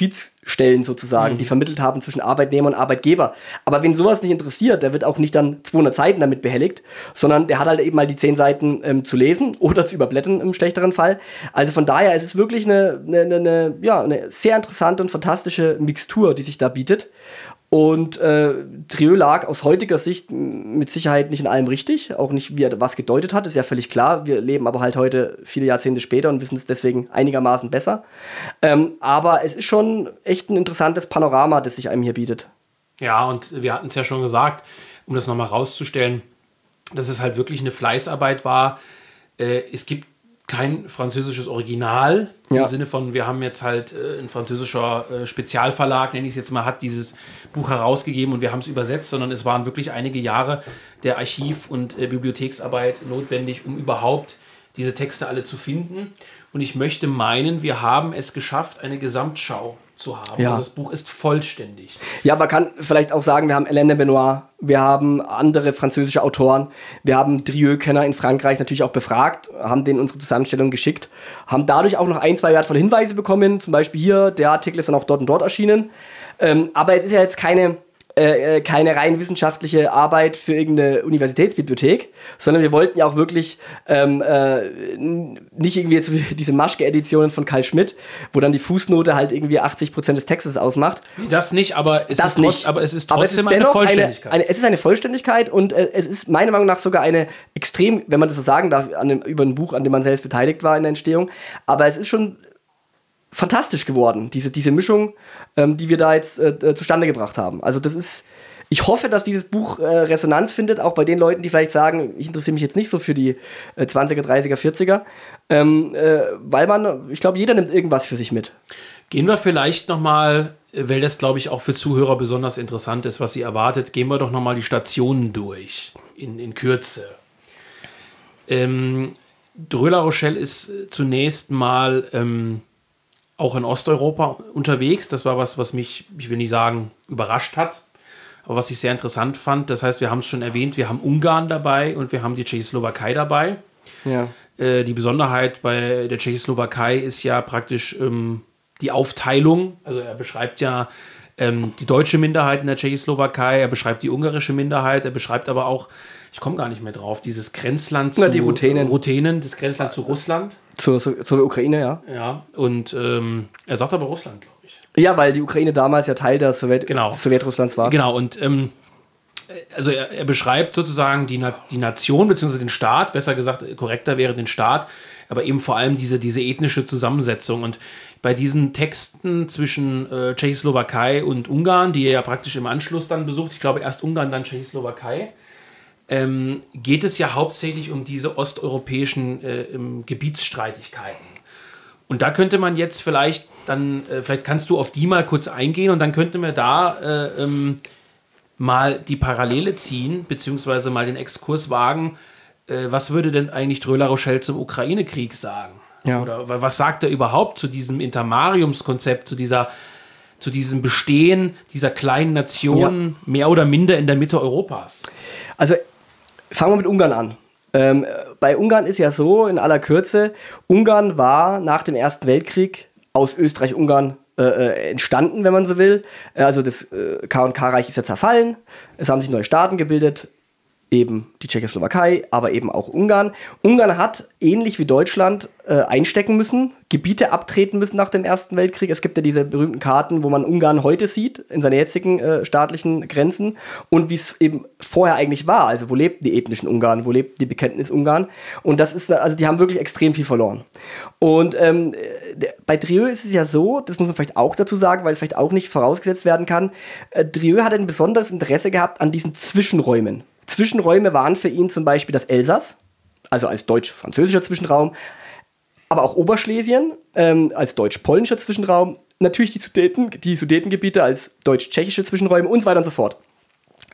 Schiedsstellen sozusagen, mhm. die vermittelt haben zwischen Arbeitnehmer und Arbeitgeber. Aber wenn sowas nicht interessiert, der wird auch nicht dann 200 Seiten damit behelligt, sondern der hat halt eben mal die 10 Seiten ähm, zu lesen oder zu überblättern im schlechteren Fall. Also von daher ist es wirklich eine, eine, eine ja, eine sehr interessante interessante und fantastische Mixtur, die sich da bietet. Und äh, Trieux lag aus heutiger Sicht mit Sicherheit nicht in allem richtig, auch nicht, wie er was gedeutet hat, ist ja völlig klar. Wir leben aber halt heute viele Jahrzehnte später und wissen es deswegen einigermaßen besser. Ähm, aber es ist schon echt ein interessantes Panorama, das sich einem hier bietet. Ja, und wir hatten es ja schon gesagt, um das nochmal rauszustellen, dass es halt wirklich eine Fleißarbeit war. Äh, es gibt kein französisches Original ja. im Sinne von, wir haben jetzt halt äh, ein französischer äh, Spezialverlag, nenne ich es jetzt mal, hat dieses Buch herausgegeben und wir haben es übersetzt, sondern es waren wirklich einige Jahre der Archiv- und äh, Bibliotheksarbeit notwendig, um überhaupt diese Texte alle zu finden. Und ich möchte meinen, wir haben es geschafft, eine Gesamtschau zu haben. Ja. Also das Buch ist vollständig. Ja, man kann vielleicht auch sagen, wir haben Hélène Benoit, wir haben andere französische Autoren, wir haben Drieux-Kenner in Frankreich natürlich auch befragt, haben denen unsere Zusammenstellung geschickt, haben dadurch auch noch ein, zwei wertvolle Hinweise bekommen. Zum Beispiel hier, der Artikel ist dann auch dort und dort erschienen. Ähm, aber es ist ja jetzt keine äh, äh, keine rein wissenschaftliche Arbeit für irgendeine Universitätsbibliothek, sondern wir wollten ja auch wirklich ähm, äh, nicht irgendwie jetzt diese Maschke-Editionen von Karl Schmidt, wo dann die Fußnote halt irgendwie 80% des Textes ausmacht. Das nicht, aber es, das ist, nicht. aber es ist trotzdem es ist eine Vollständigkeit. Eine, eine, es ist eine Vollständigkeit und äh, es ist meiner Meinung nach sogar eine extrem, wenn man das so sagen darf, dem, über ein Buch, an dem man selbst beteiligt war in der Entstehung, aber es ist schon fantastisch geworden, diese, diese Mischung, ähm, die wir da jetzt äh, äh, zustande gebracht haben. Also das ist, ich hoffe, dass dieses Buch äh, Resonanz findet, auch bei den Leuten, die vielleicht sagen, ich interessiere mich jetzt nicht so für die äh, 20er, 30er, 40er, ähm, äh, weil man, ich glaube, jeder nimmt irgendwas für sich mit. Gehen wir vielleicht nochmal, äh, weil das, glaube ich, auch für Zuhörer besonders interessant ist, was sie erwartet, gehen wir doch nochmal die Stationen durch, in, in Kürze. Ähm, Dröla Rochelle ist zunächst mal ähm, auch in Osteuropa unterwegs. Das war was, was mich, ich will nicht sagen, überrascht hat, aber was ich sehr interessant fand. Das heißt, wir haben es schon erwähnt, wir haben Ungarn dabei und wir haben die Tschechoslowakei dabei. Ja. Äh, die Besonderheit bei der Tschechoslowakei ist ja praktisch ähm, die Aufteilung. Also er beschreibt ja ähm, die deutsche Minderheit in der Tschechoslowakei, er beschreibt die ungarische Minderheit, er beschreibt aber auch ich komme gar nicht mehr drauf, dieses Grenzland zu Na, die Ruthenen. Ruthenen, das Grenzland zu Russland. Zur, zur Ukraine, ja. Ja, und ähm, er sagt aber Russland, glaube ich. Ja, weil die Ukraine damals ja Teil der Sowjet genau. Sowjetrusslands war. Genau, und ähm, also er, er, beschreibt sozusagen die, Na die Nation, beziehungsweise den Staat, besser gesagt, korrekter wäre den Staat, aber eben vor allem diese, diese ethnische Zusammensetzung. Und bei diesen Texten zwischen äh, Tschechoslowakei und Ungarn, die er ja praktisch im Anschluss dann besucht, ich glaube erst Ungarn, dann Tschechoslowakei, ähm, geht es ja hauptsächlich um diese osteuropäischen äh, Gebietsstreitigkeiten. Und da könnte man jetzt vielleicht dann, äh, vielleicht kannst du auf die mal kurz eingehen und dann könnte man da äh, ähm, mal die Parallele ziehen, beziehungsweise mal den Exkurs wagen. Äh, was würde denn eigentlich Dröla Rochelle zum Ukraine-Krieg sagen? Ja. Oder was sagt er überhaupt zu diesem Intermariumskonzept, zu dieser zu diesem Bestehen dieser kleinen Nation ja. mehr oder minder in der Mitte Europas? Also Fangen wir mit Ungarn an. Ähm, bei Ungarn ist ja so, in aller Kürze, Ungarn war nach dem Ersten Weltkrieg aus Österreich-Ungarn äh, äh entstanden, wenn man so will. Äh, also das äh, K&K-Reich ist ja zerfallen, es haben sich neue Staaten gebildet. Eben die Tschechoslowakei, aber eben auch Ungarn. Ungarn hat, ähnlich wie Deutschland, äh, einstecken müssen, Gebiete abtreten müssen nach dem Ersten Weltkrieg. Es gibt ja diese berühmten Karten, wo man Ungarn heute sieht, in seinen jetzigen äh, staatlichen Grenzen und wie es eben vorher eigentlich war. Also wo lebten die ethnischen Ungarn, wo lebten die Bekenntnis-Ungarn. Und das ist, also die haben wirklich extrem viel verloren. Und ähm, bei Drieu ist es ja so, das muss man vielleicht auch dazu sagen, weil es vielleicht auch nicht vorausgesetzt werden kann, äh, Drieu hat ein besonderes Interesse gehabt an diesen Zwischenräumen. Zwischenräume waren für ihn zum Beispiel das Elsass, also als deutsch-französischer Zwischenraum, aber auch Oberschlesien ähm, als deutsch-polnischer Zwischenraum, natürlich die, Sudeten, die Sudetengebiete als deutsch-tschechische Zwischenräume und so weiter und so fort.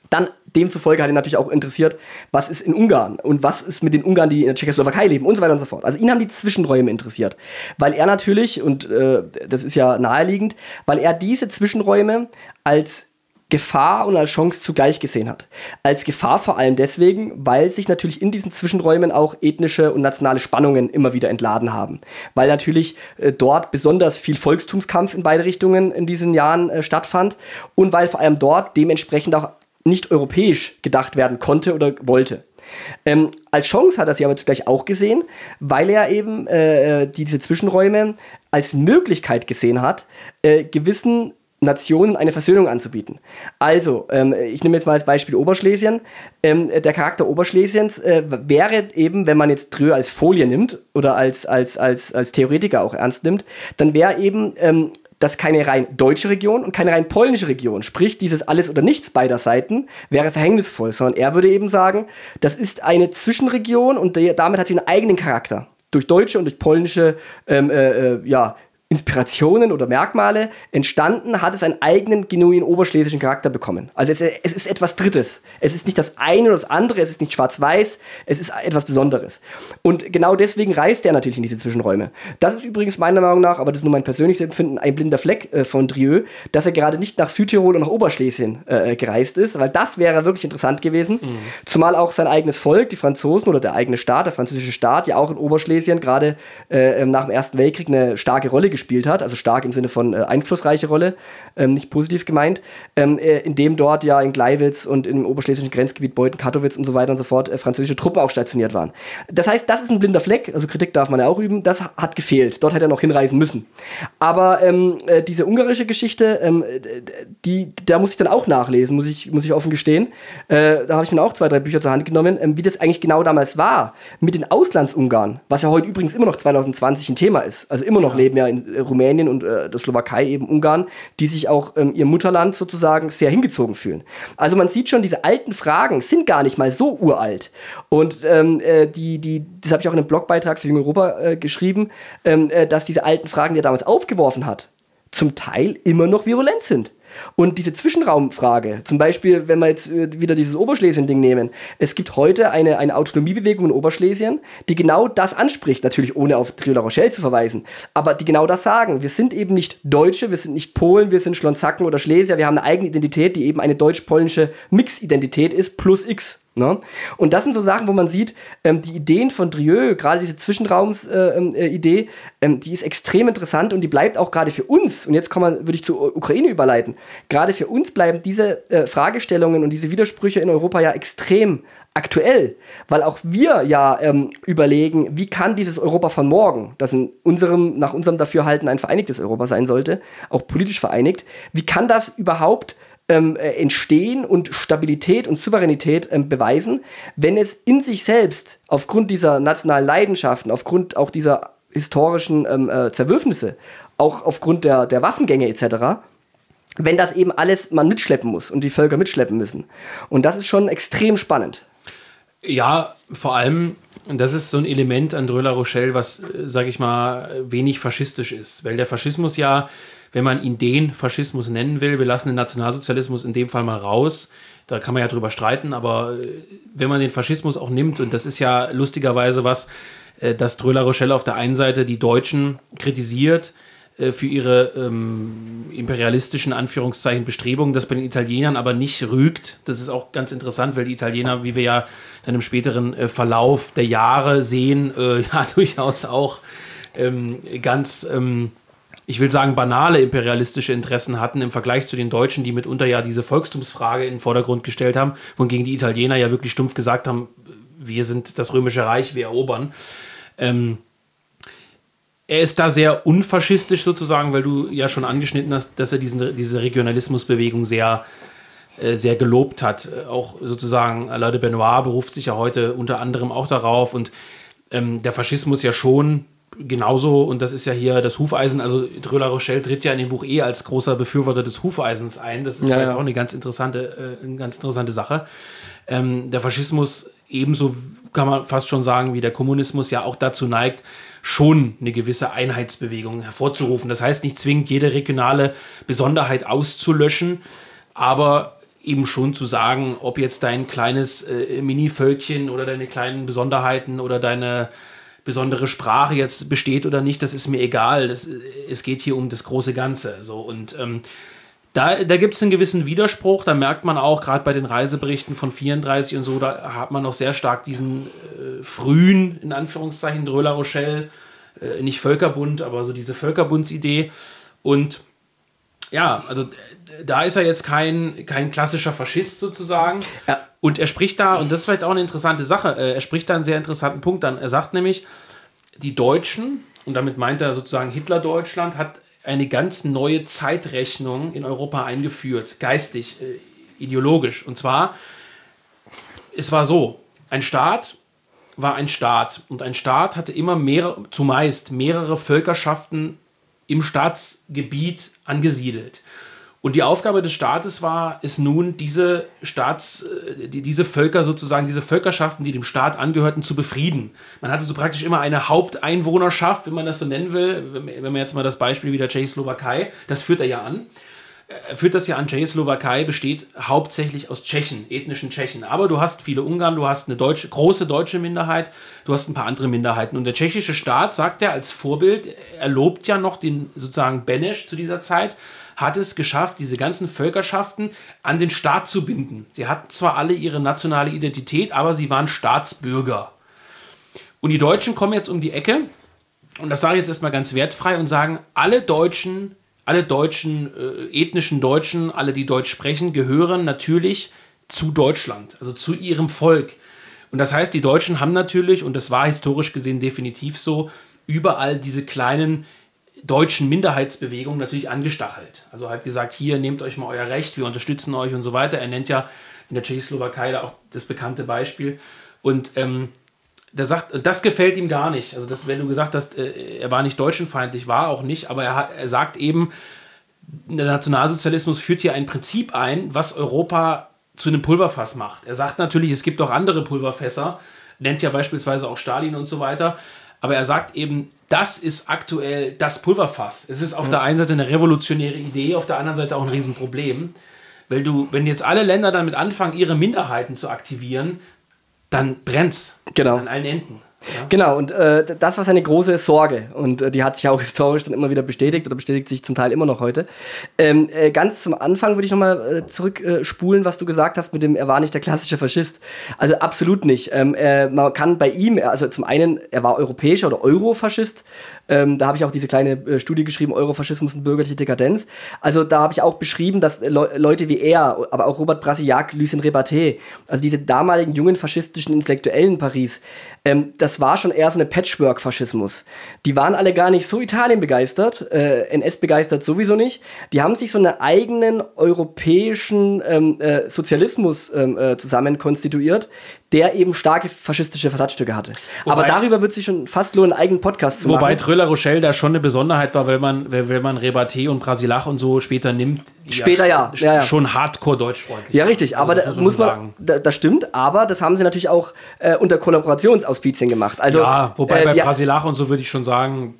Dann demzufolge hat ihn natürlich auch interessiert, was ist in Ungarn und was ist mit den Ungarn, die in der Tschechoslowakei leben und so weiter und so fort. Also ihn haben die Zwischenräume interessiert, weil er natürlich, und äh, das ist ja naheliegend, weil er diese Zwischenräume als Gefahr und als Chance zugleich gesehen hat. Als Gefahr vor allem deswegen, weil sich natürlich in diesen Zwischenräumen auch ethnische und nationale Spannungen immer wieder entladen haben. Weil natürlich äh, dort besonders viel Volkstumskampf in beide Richtungen in diesen Jahren äh, stattfand und weil vor allem dort dementsprechend auch nicht europäisch gedacht werden konnte oder wollte. Ähm, als Chance hat er sie aber zugleich auch gesehen, weil er eben äh, äh diese Zwischenräume als Möglichkeit gesehen hat, äh, gewissen Nationen eine Versöhnung anzubieten. Also, ähm, ich nehme jetzt mal als Beispiel Oberschlesien. Ähm, der Charakter Oberschlesiens äh, wäre eben, wenn man jetzt Drö als Folie nimmt oder als, als, als, als Theoretiker auch ernst nimmt, dann wäre eben ähm, das keine rein deutsche Region und keine rein polnische Region. Sprich, dieses Alles oder Nichts beider Seiten wäre verhängnisvoll, sondern er würde eben sagen, das ist eine Zwischenregion und damit hat sie einen eigenen Charakter durch deutsche und durch polnische ähm, äh, äh ja, Inspirationen oder Merkmale entstanden, hat es einen eigenen genuinen oberschlesischen Charakter bekommen. Also es, es, ist etwas Drittes. Es ist nicht das eine oder das andere, es ist nicht schwarz-weiß, es ist etwas Besonderes. Und genau deswegen reist er natürlich in diese Zwischenräume. Das ist übrigens meiner Meinung nach, aber das ist nur mein persönliches Empfinden, ein blinder Fleck äh, von Drieu, dass er gerade nicht nach Südtirol und nach Oberschlesien äh, gereist ist, weil das wäre wirklich interessant gewesen. Mhm. Zumal auch sein eigenes Volk, die Franzosen oder der eigene Staat, der französische Staat, ja auch in Oberschlesien gerade äh, nach dem Ersten Weltkrieg eine starke Rolle gespielt gespielt hat, also stark im Sinne von äh, einflussreiche Rolle, ähm, nicht positiv gemeint, ähm, äh, indem dort ja in Gleiwitz und im oberschlesischen Grenzgebiet Beuthen, Katowice und so weiter und so fort äh, französische Truppen auch stationiert waren. Das heißt, das ist ein blinder Fleck, also Kritik darf man ja auch üben, das hat gefehlt. Dort hätte er noch hinreisen müssen. Aber ähm, äh, diese ungarische Geschichte, ähm, die, da muss ich dann auch nachlesen, muss ich, muss ich offen gestehen. Äh, da habe ich mir auch zwei, drei Bücher zur Hand genommen, ähm, wie das eigentlich genau damals war mit den Auslandsungarn, was ja heute übrigens immer noch 2020 ein Thema ist. Also immer noch ja. leben ja in Rumänien und äh, der Slowakei eben Ungarn, die sich auch ähm, ihr Mutterland sozusagen sehr hingezogen fühlen. Also man sieht schon, diese alten Fragen sind gar nicht mal so uralt. Und ähm, äh, die, die, das habe ich auch in einem Blogbeitrag für Junge Europa äh, geschrieben, ähm, äh, dass diese alten Fragen, die er damals aufgeworfen hat, zum Teil immer noch virulent sind. Und diese Zwischenraumfrage, zum Beispiel, wenn wir jetzt äh, wieder dieses Oberschlesien-Ding nehmen, es gibt heute eine, eine Autonomiebewegung in Oberschlesien, die genau das anspricht, natürlich ohne auf Triola Rochelle zu verweisen, aber die genau das sagen. Wir sind eben nicht Deutsche, wir sind nicht Polen, wir sind Schlonzacken oder Schlesier, wir haben eine eigene Identität, die eben eine deutsch-polnische Mix-Identität ist, plus X. Ne? Und das sind so Sachen, wo man sieht, ähm, die Ideen von Drieu, gerade diese Zwischenraums-Idee, äh, äh, ähm, die ist extrem interessant und die bleibt auch gerade für uns, und jetzt würde ich zur Ukraine überleiten, gerade für uns bleiben diese äh, Fragestellungen und diese Widersprüche in Europa ja extrem aktuell, weil auch wir ja ähm, überlegen, wie kann dieses Europa von morgen, das in unserem, nach unserem Dafürhalten ein vereinigtes Europa sein sollte, auch politisch vereinigt, wie kann das überhaupt ähm, äh, entstehen und Stabilität und Souveränität ähm, beweisen, wenn es in sich selbst aufgrund dieser nationalen Leidenschaften, aufgrund auch dieser historischen ähm, äh, Zerwürfnisse, auch aufgrund der, der Waffengänge etc., wenn das eben alles man mitschleppen muss und die Völker mitschleppen müssen. Und das ist schon extrem spannend. Ja, vor allem, das ist so ein Element an Dröla Rochelle, was, äh, sage ich mal, wenig faschistisch ist. Weil der Faschismus ja wenn man ihn den Faschismus nennen will. Wir lassen den Nationalsozialismus in dem Fall mal raus. Da kann man ja drüber streiten, aber äh, wenn man den Faschismus auch nimmt, und das ist ja lustigerweise was, äh, dass Dröla Rochelle auf der einen Seite die Deutschen kritisiert, für ihre ähm, imperialistischen Anführungszeichen Bestrebungen, das bei den Italienern aber nicht rügt. Das ist auch ganz interessant, weil die Italiener, wie wir ja dann im späteren äh, Verlauf der Jahre sehen, äh, ja durchaus auch ähm, ganz ähm, ich will sagen, banale imperialistische Interessen hatten im Vergleich zu den Deutschen, die mitunter ja diese Volkstumsfrage in den Vordergrund gestellt haben, wohingegen die Italiener ja wirklich stumpf gesagt haben, wir sind das Römische Reich, wir erobern. Ähm, er ist da sehr unfaschistisch sozusagen, weil du ja schon angeschnitten hast, dass er diesen, diese Regionalismusbewegung sehr, äh, sehr gelobt hat. Auch sozusagen Alain de Benoit beruft sich ja heute unter anderem auch darauf und ähm, der Faschismus ja schon genauso, und das ist ja hier das Hufeisen, also Dröla Rochelle tritt ja in dem Buch eh als großer Befürworter des Hufeisens ein. Das ist ja, ja. auch eine ganz interessante, äh, eine ganz interessante Sache. Ähm, der Faschismus ebenso kann man fast schon sagen, wie der Kommunismus ja auch dazu neigt, schon eine gewisse Einheitsbewegung hervorzurufen. Das heißt nicht zwingend jede regionale Besonderheit auszulöschen, aber eben schon zu sagen, ob jetzt dein kleines äh, Mini-Völkchen oder deine kleinen Besonderheiten oder deine besondere Sprache jetzt besteht oder nicht, das ist mir egal. Das, es geht hier um das große Ganze. So und ähm, da, da gibt es einen gewissen Widerspruch. Da merkt man auch, gerade bei den Reiseberichten von 34 und so, da hat man noch sehr stark diesen äh, frühen, in Anführungszeichen, Dröla Rochelle, äh, nicht Völkerbund, aber so diese Völkerbundsidee. Und ja, also da ist er jetzt kein, kein klassischer Faschist sozusagen. Ja. Und er spricht da, und das ist vielleicht auch eine interessante Sache, äh, er spricht da einen sehr interessanten Punkt an. Er sagt nämlich, die Deutschen, und damit meint er sozusagen Hitler-Deutschland, hat eine ganz neue Zeitrechnung in Europa eingeführt, geistig, äh, ideologisch. Und zwar, es war so, ein Staat war ein Staat und ein Staat hatte immer mehrere, zumeist mehrere Völkerschaften im Staatsgebiet angesiedelt. Und die Aufgabe des Staates war es nun, diese Staats, äh, die, diese Völker sozusagen, diese Völkerschaften, die dem Staat angehörten, zu befrieden. Man hatte so praktisch immer eine Haupteinwohnerschaft, wenn man das so nennen will. Wenn man jetzt mal das Beispiel wie der Tschechoslowakei, das führt er ja an. Er führt das ja an, Tschechoslowakei besteht hauptsächlich aus Tschechen, ethnischen Tschechen. Aber du hast viele Ungarn, du hast eine deutsche, große deutsche Minderheit, du hast ein paar andere Minderheiten. Und der tschechische Staat, sagt er als Vorbild, er lobt ja noch den sozusagen Benesch zu dieser Zeit, hat es geschafft, diese ganzen Völkerschaften an den Staat zu binden. Sie hatten zwar alle ihre nationale Identität, aber sie waren Staatsbürger. Und die Deutschen kommen jetzt um die Ecke, und das sage ich jetzt erstmal ganz wertfrei, und sagen, alle Deutschen, alle deutschen, äh, ethnischen Deutschen, alle, die Deutsch sprechen, gehören natürlich zu Deutschland, also zu ihrem Volk. Und das heißt, die Deutschen haben natürlich, und das war historisch gesehen definitiv so, überall diese kleinen deutschen Minderheitsbewegung natürlich angestachelt. Also hat gesagt, hier nehmt euch mal euer Recht, wir unterstützen euch und so weiter. Er nennt ja in der Tschechoslowakei da auch das bekannte Beispiel. Und ähm, der sagt, das gefällt ihm gar nicht. Also das, wenn du gesagt hast, äh, er war nicht deutschenfeindlich, war auch nicht, aber er, er sagt eben, der Nationalsozialismus führt hier ein Prinzip ein, was Europa zu einem Pulverfass macht. Er sagt natürlich, es gibt auch andere Pulverfässer, nennt ja beispielsweise auch Stalin und so weiter, aber er sagt eben, das ist aktuell das Pulverfass. Es ist auf ja. der einen Seite eine revolutionäre Idee, auf der anderen Seite auch ein Riesenproblem. Weil du, wenn jetzt alle Länder damit anfangen, ihre Minderheiten zu aktivieren, dann brennt's genau. an allen Enden. Genau, und äh, das war seine große Sorge. Und äh, die hat sich auch historisch dann immer wieder bestätigt oder bestätigt sich zum Teil immer noch heute. Ähm, äh, ganz zum Anfang würde ich nochmal äh, zurückspulen, was du gesagt hast mit dem, er war nicht der klassische Faschist. Also absolut nicht. Ähm, man kann bei ihm, also zum einen, er war europäischer oder Eurofaschist. Ähm, da habe ich auch diese kleine äh, Studie geschrieben, Eurofaschismus und bürgerliche Dekadenz. Also da habe ich auch beschrieben, dass Le Leute wie er, aber auch Robert Brasillach, Lucien Rebaté, also diese damaligen jungen faschistischen Intellektuellen in Paris, ähm, das war schon eher so eine Patchwork-Faschismus. Die waren alle gar nicht so Italien begeistert, äh, NS begeistert sowieso nicht. Die haben sich so einen eigenen europäischen ähm, äh, Sozialismus ähm, äh, zusammen konstituiert, der eben starke faschistische Versatzstücke hatte. Wobei, Aber darüber wird sich schon fast lohnen, einen eigenen Podcast zu wobei machen. Wobei Tröller Rochelle da schon eine Besonderheit war, wenn man, wenn man Rebaté und Brasilach und so später nimmt. Später ja. ja, ja. Schon hardcore deutschfreundlich. Ja, richtig. Aber also, da muss man, da, das stimmt. Aber das haben sie natürlich auch äh, unter Kollaborationsauspizien gemacht. Also, ja, wobei äh, bei Brasilach und so würde ich schon sagen,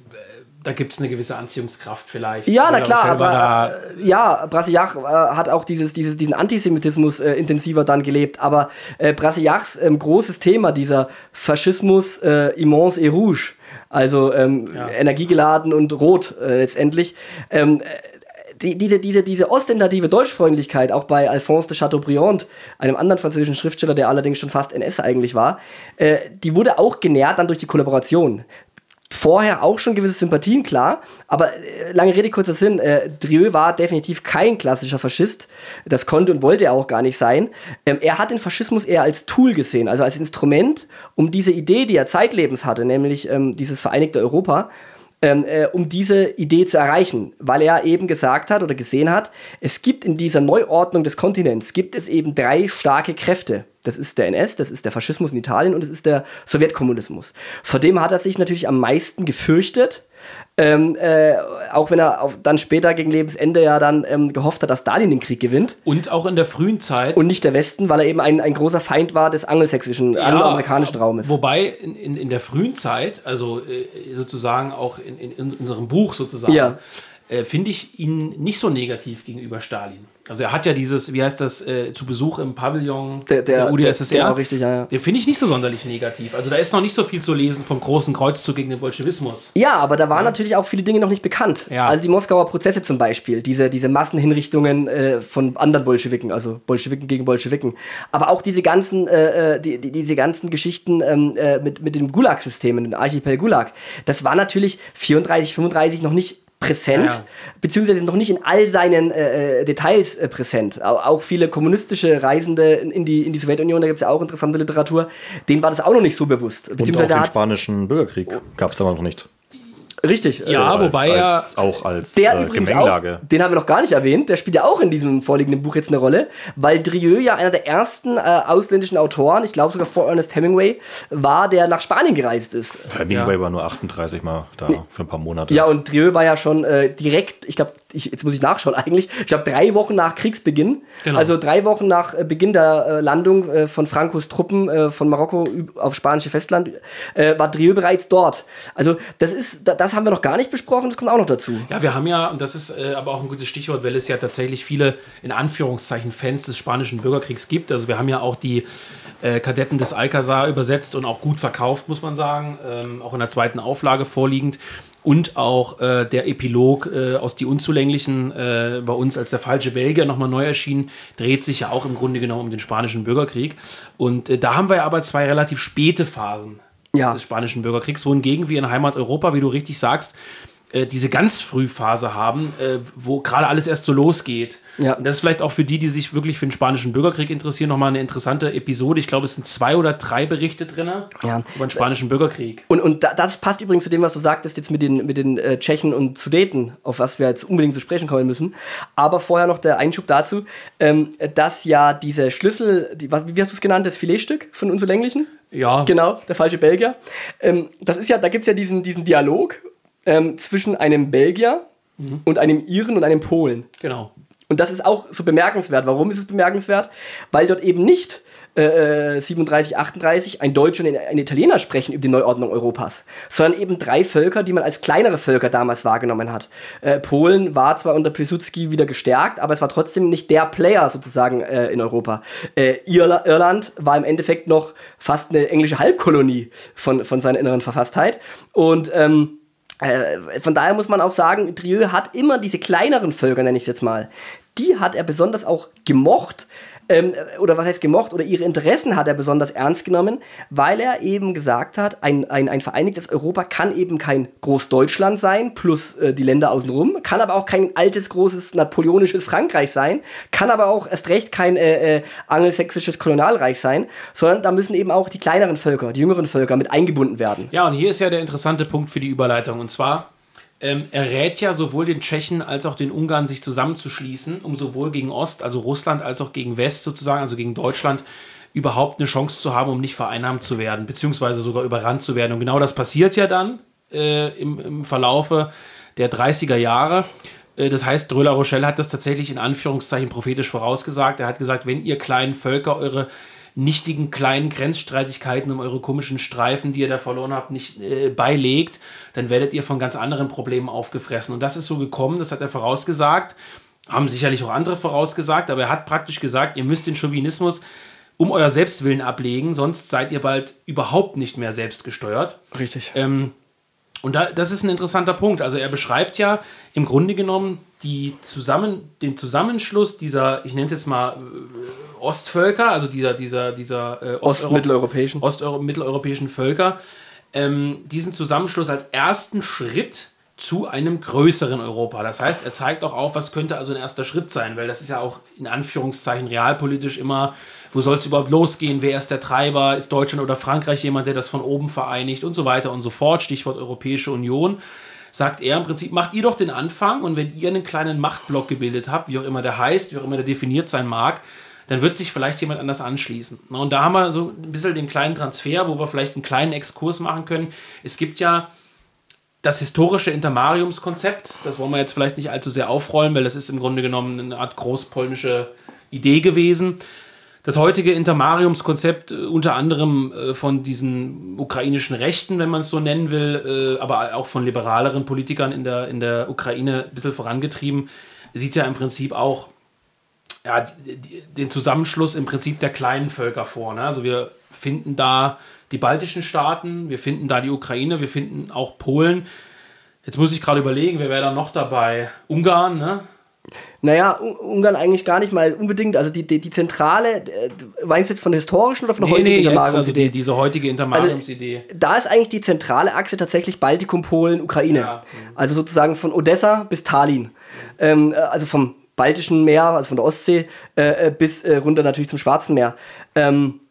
da gibt es eine gewisse Anziehungskraft vielleicht. Ja, na klar, aber äh, ja, Brasillach äh, hat auch dieses, dieses, diesen Antisemitismus äh, intensiver dann gelebt. Aber äh, Brasillachs ähm, großes Thema, dieser Faschismus äh, immense et rouge, also ähm, ja. energiegeladen und rot äh, letztendlich. Ähm, die, diese, diese, diese ostentative Deutschfreundlichkeit, auch bei Alphonse de Chateaubriand, einem anderen französischen Schriftsteller, der allerdings schon fast NS eigentlich war, äh, die wurde auch genährt dann durch die Kollaboration vorher auch schon gewisse Sympathien, klar. Aber äh, lange Rede, kurzer Sinn, äh, Drieu war definitiv kein klassischer Faschist. Das konnte und wollte er auch gar nicht sein. Ähm, er hat den Faschismus eher als Tool gesehen, also als Instrument, um diese Idee, die er zeitlebens hatte, nämlich ähm, dieses vereinigte Europa, ähm, äh, um diese Idee zu erreichen, weil er eben gesagt hat oder gesehen hat, es gibt in dieser Neuordnung des Kontinents, gibt es eben drei starke Kräfte. Das ist der NS, das ist der Faschismus in Italien und das ist der Sowjetkommunismus. Vor dem hat er sich natürlich am meisten gefürchtet, ähm, äh, auch wenn er auf, dann später gegen Lebensende ja dann ähm, gehofft hat, dass Stalin den Krieg gewinnt. Und auch in der frühen Zeit. Und nicht der Westen, weil er eben ein, ein großer Feind war des angelsächsischen, ja, angloamerikanischen Raumes. Wobei in, in, in, der frühen Zeit, also äh, sozusagen auch in, in, unserem Buch sozusagen, ja. äh, finde ich ihn nicht so negativ gegenüber Stalin. Also er hat ja dieses, wie heißt das, äh, zu Besuch im Pavillon der, der, der UdSSR. Genau, richtig, ja, ja. Den finde ich nicht so sonderlich negativ. Also da ist noch nicht so viel zu lesen vom großen Kreuzzug gegen den Bolschewismus. Ja, aber da waren ja. natürlich auch viele Dinge noch nicht bekannt. Ja. Also die Moskauer Prozesse zum Beispiel, diese, diese Massenhinrichtungen äh, von anderen Bolschewiken, also Bolschewiken gegen Bolschewiken. Aber auch diese ganzen, äh, äh die, die, diese ganzen Geschichten ähm, äh, mit, mit dem Gulag-System, dem Archipel Gulag, das war natürlich 34, 35 noch nicht präsent, ja, ja. beziehungsweise noch nicht in all seinen äh, äh Details äh, präsent. Auch viele kommunistische Reisende in die, in die Sowjetunion, da gibt es ja auch interessante Literatur, denen war das auch noch nicht so bewusst. Beziehungsweise Und auch den spanischen Bürgerkrieg gab es damals noch nicht. Richtig. Ja, also wobei er. Als, auch als der äh, übrigens Gemengelage. Auch, den haben wir noch gar nicht erwähnt. Der spielt ja auch in diesem vorliegenden Buch jetzt eine Rolle, weil Drieu ja einer der ersten äh, ausländischen Autoren, ich glaube sogar vor Ernest Hemingway, war, der nach Spanien gereist ist. Hemingway ja. war nur 38 Mal da nee. für ein paar Monate. Ja, und Drieu war ja schon äh, direkt, ich glaube, ich, jetzt muss ich nachschauen eigentlich, ich glaube drei Wochen nach Kriegsbeginn, genau. also drei Wochen nach äh, Beginn der äh, Landung äh, von Francos Truppen von Marokko auf spanische Festland, war Drieu bereits dort. Also das ist, das haben wir noch gar nicht besprochen, das kommt auch noch dazu. Ja, wir haben ja, und das ist aber auch ein gutes Stichwort, weil es ja tatsächlich viele, in Anführungszeichen, Fans des spanischen Bürgerkriegs gibt. Also wir haben ja auch die Kadetten des Alcazar übersetzt und auch gut verkauft, muss man sagen, ähm, auch in der zweiten Auflage vorliegend und auch äh, der Epilog äh, aus Die Unzulänglichen äh, bei uns als der falsche Belgier nochmal neu erschienen, dreht sich ja auch im Grunde genommen um den spanischen Bürgerkrieg. Und äh, da haben wir aber zwei relativ späte Phasen ja. des spanischen Bürgerkriegs, wohingegen wir in Heimat Europa, wie du richtig sagst, äh, diese ganz Frühphase haben, äh, wo gerade alles erst so losgeht. Ja. Und das ist vielleicht auch für die, die sich wirklich für den Spanischen Bürgerkrieg interessieren, nochmal eine interessante Episode. Ich glaube, es sind zwei oder drei Berichte drin ja. über den Spanischen Bürgerkrieg. Und, und das passt übrigens zu dem, was du sagtest, jetzt mit den, mit den äh, Tschechen und Sudeten, auf was wir jetzt unbedingt zu sprechen kommen müssen. Aber vorher noch der Einschub dazu, ähm, dass ja diese Schlüssel, die, was, wie hast du es genannt, das Filetstück von Unzulänglichen? Ja. Genau, der falsche Belgier. Ähm, das ist ja, da gibt es ja diesen, diesen Dialog ähm, zwischen einem Belgier mhm. und einem Iren und einem Polen. Genau. Und das ist auch so bemerkenswert. Warum ist es bemerkenswert? Weil dort eben nicht äh, 37, 38 ein Deutscher und ein Italiener sprechen über die Neuordnung Europas, sondern eben drei Völker, die man als kleinere Völker damals wahrgenommen hat. Äh, Polen war zwar unter Piłsudski wieder gestärkt, aber es war trotzdem nicht der Player sozusagen äh, in Europa. Äh, Irla Irland war im Endeffekt noch fast eine englische Halbkolonie von, von seiner inneren Verfasstheit. Und ähm, äh, von daher muss man auch sagen, Drieu hat immer diese kleineren Völker, nenne ich es jetzt mal, die hat er besonders auch gemocht, ähm, oder was heißt gemocht, oder ihre Interessen hat er besonders ernst genommen, weil er eben gesagt hat, ein, ein, ein vereinigtes Europa kann eben kein Großdeutschland sein, plus äh, die Länder außenrum, kann aber auch kein altes, großes napoleonisches Frankreich sein, kann aber auch erst recht kein äh, äh, angelsächsisches Kolonialreich sein, sondern da müssen eben auch die kleineren Völker, die jüngeren Völker mit eingebunden werden. Ja, und hier ist ja der interessante Punkt für die Überleitung, und zwar ähm, er rät ja sowohl den Tschechen als auch den Ungarn, sich zusammenzuschließen, um sowohl gegen Ost, also Russland, als auch gegen West sozusagen, also gegen Deutschland, überhaupt eine Chance zu haben, um nicht vereinnahmt zu werden, beziehungsweise sogar überrannt zu werden. Und genau das passiert ja dann äh, im, im Verlaufe der 30er Jahre. Äh, das heißt, Dröller Rochelle hat das tatsächlich in Anführungszeichen prophetisch vorausgesagt. Er hat gesagt, wenn ihr kleinen Völker eure nichtigen kleinen Grenzstreitigkeiten um eure komischen Streifen, die ihr da verloren habt, nicht äh, beilegt, dann werdet ihr von ganz anderen Problemen aufgefressen. Und das ist so gekommen, das hat er vorausgesagt, haben sicherlich auch andere vorausgesagt, aber er hat praktisch gesagt, ihr müsst den Chauvinismus um euer Selbstwillen ablegen, sonst seid ihr bald überhaupt nicht mehr selbstgesteuert. Richtig. Ähm, und da, das ist ein interessanter Punkt. Also er beschreibt ja im Grunde genommen die zusammen, den Zusammenschluss dieser, ich nenne es jetzt mal äh, Ostvölker, also dieser, dieser, dieser äh, Ostmitteleuropäischen Ostmitteleuropäischen Völker, ähm, diesen Zusammenschluss als ersten Schritt zu einem größeren Europa. Das heißt, er zeigt auch auf, was könnte also ein erster Schritt sein, weil das ist ja auch in Anführungszeichen realpolitisch immer, wo soll es überhaupt losgehen, wer ist der Treiber, ist Deutschland oder Frankreich jemand, der das von oben vereinigt? Und so weiter und so fort, Stichwort Europäische Union. Sagt er im Prinzip, macht ihr doch den Anfang und wenn ihr einen kleinen Machtblock gebildet habt, wie auch immer der heißt, wie auch immer der definiert sein mag, dann wird sich vielleicht jemand anders anschließen. Und da haben wir so ein bisschen den kleinen Transfer, wo wir vielleicht einen kleinen Exkurs machen können. Es gibt ja das historische Intermariumskonzept, das wollen wir jetzt vielleicht nicht allzu sehr aufrollen, weil das ist im Grunde genommen eine Art großpolnische Idee gewesen. Das heutige Intermariumskonzept äh, unter anderem äh, von diesen ukrainischen Rechten, wenn man es so nennen will, äh, aber auch von liberaleren Politikern in der, in der Ukraine ein bisschen vorangetrieben, sieht ja im Prinzip auch ja, den Zusammenschluss im Prinzip der kleinen Völker vor. Ne? Also wir finden da die baltischen Staaten, wir finden da die Ukraine, wir finden auch Polen. Jetzt muss ich gerade überlegen, wer wäre da noch dabei? Ungarn, ne? Naja, Ungarn eigentlich gar nicht mal unbedingt. Also die, die, die zentrale, äh, meinst du jetzt von der historischen oder von der nee, heutigen nee, Intermariumsidee? Also die, diese heutige Intermariumsidee. Also, da ist eigentlich die zentrale Achse tatsächlich Baltikum, Polen, Ukraine. Ja. Also sozusagen von Odessa bis Tallinn. Ähm, äh, also vom Baltischen Meer, also von der Ostsee, äh, äh, bis äh, runter natürlich zum Schwarzen Meer. Ähm,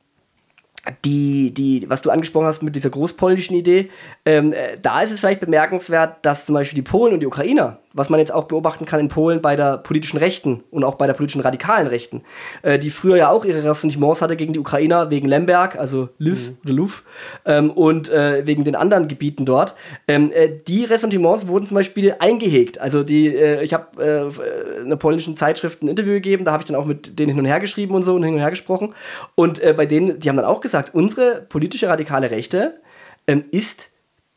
die, die, was du angesprochen hast mit dieser großpolnischen Idee, ähm, äh, da ist es vielleicht bemerkenswert, dass zum Beispiel die Polen und die Ukrainer was man jetzt auch beobachten kann in Polen bei der politischen Rechten und auch bei der politischen radikalen Rechten, äh, die früher ja auch ihre Ressentiments hatte gegen die Ukrainer wegen Lemberg, also Lviv mhm. oder Luf, ähm, und äh, wegen den anderen Gebieten dort. Ähm, äh, die Ressentiments wurden zum Beispiel eingehegt. Also die, äh, ich habe äh, einer polnischen Zeitschrift ein Interview gegeben, da habe ich dann auch mit denen hin und her geschrieben und so und hin und her gesprochen. Und äh, bei denen, die haben dann auch gesagt, unsere politische radikale Rechte ähm, ist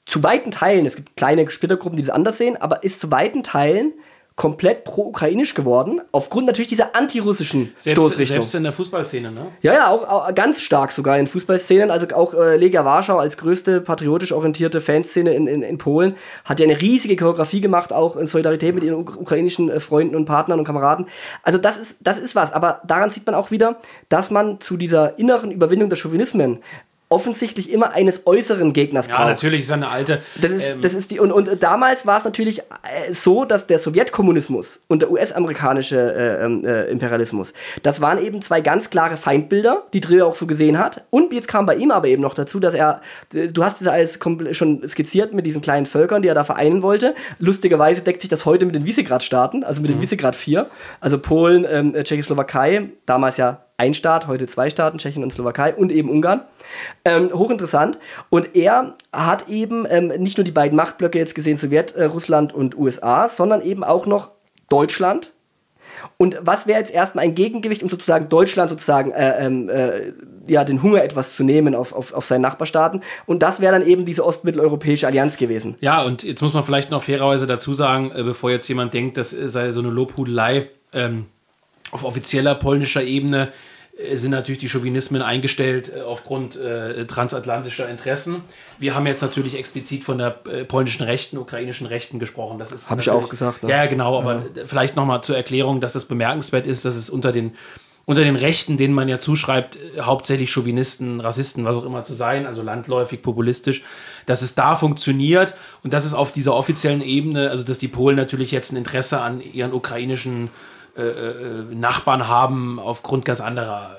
zu weiten Teilen, es gibt kleine Splittergruppen, die das anders sehen, aber ist zu weiten Teilen komplett pro-ukrainisch geworden, aufgrund natürlich dieser antirussischen selbst, Stoßrichtung. Selbst in der Fußballszene, ne? Ja, ja, auch, auch ganz stark sogar in Fußballszenen. Also auch äh, Legia Warschau als größte patriotisch orientierte Fanszene in, in, in Polen hat ja eine riesige Choreografie gemacht, auch in Solidarität mit ihren ukrainischen äh, Freunden und Partnern und Kameraden. Also das ist, das ist was. Aber daran sieht man auch wieder, dass man zu dieser inneren Überwindung der Chauvinismen offensichtlich immer eines äußeren Gegners braucht. Ja, natürlich ist eine alte. Das ist, ähm, das ist die, und, und damals war es natürlich äh, so, dass der Sowjetkommunismus und der US-amerikanische äh, ähm, äh, Imperialismus, das waren eben zwei ganz klare Feindbilder, die Drill auch so gesehen hat. Und jetzt kam bei ihm aber eben noch dazu, dass er, äh, du hast es alles schon skizziert mit diesen kleinen Völkern, die er da vereinen wollte. Lustigerweise deckt sich das heute mit den Visegrad-Staaten, also mit mhm. den Visegrad 4, also Polen, ähm, Tschechoslowakei, damals ja ein Staat, heute zwei Staaten, Tschechien und Slowakei und eben Ungarn. Ähm, hochinteressant. Und er hat eben ähm, nicht nur die beiden Machtblöcke jetzt gesehen, Sowjetrussland äh, und USA, sondern eben auch noch Deutschland. Und was wäre jetzt erstmal ein Gegengewicht, um sozusagen Deutschland sozusagen äh, ähm, äh, ja, den Hunger etwas zu nehmen auf, auf, auf seinen Nachbarstaaten? Und das wäre dann eben diese ostmitteleuropäische Allianz gewesen. Ja, und jetzt muss man vielleicht noch fairerweise dazu sagen, äh, bevor jetzt jemand denkt, das sei so eine Lobhudelei, ähm, auf offizieller polnischer Ebene äh, sind natürlich die Chauvinismen eingestellt äh, aufgrund äh, transatlantischer Interessen. Wir haben jetzt natürlich explizit von der äh, polnischen Rechten, ukrainischen Rechten gesprochen. Das habe ich auch gesagt. Ne? Ja, genau. Aber ja. vielleicht nochmal zur Erklärung, dass es bemerkenswert ist, dass es unter den unter den Rechten, denen man ja zuschreibt, hauptsächlich Chauvinisten, Rassisten, was auch immer zu sein, also landläufig, populistisch, dass es da funktioniert und dass es auf dieser offiziellen Ebene, also dass die Polen natürlich jetzt ein Interesse an ihren ukrainischen äh, Nachbarn haben aufgrund ganz anderer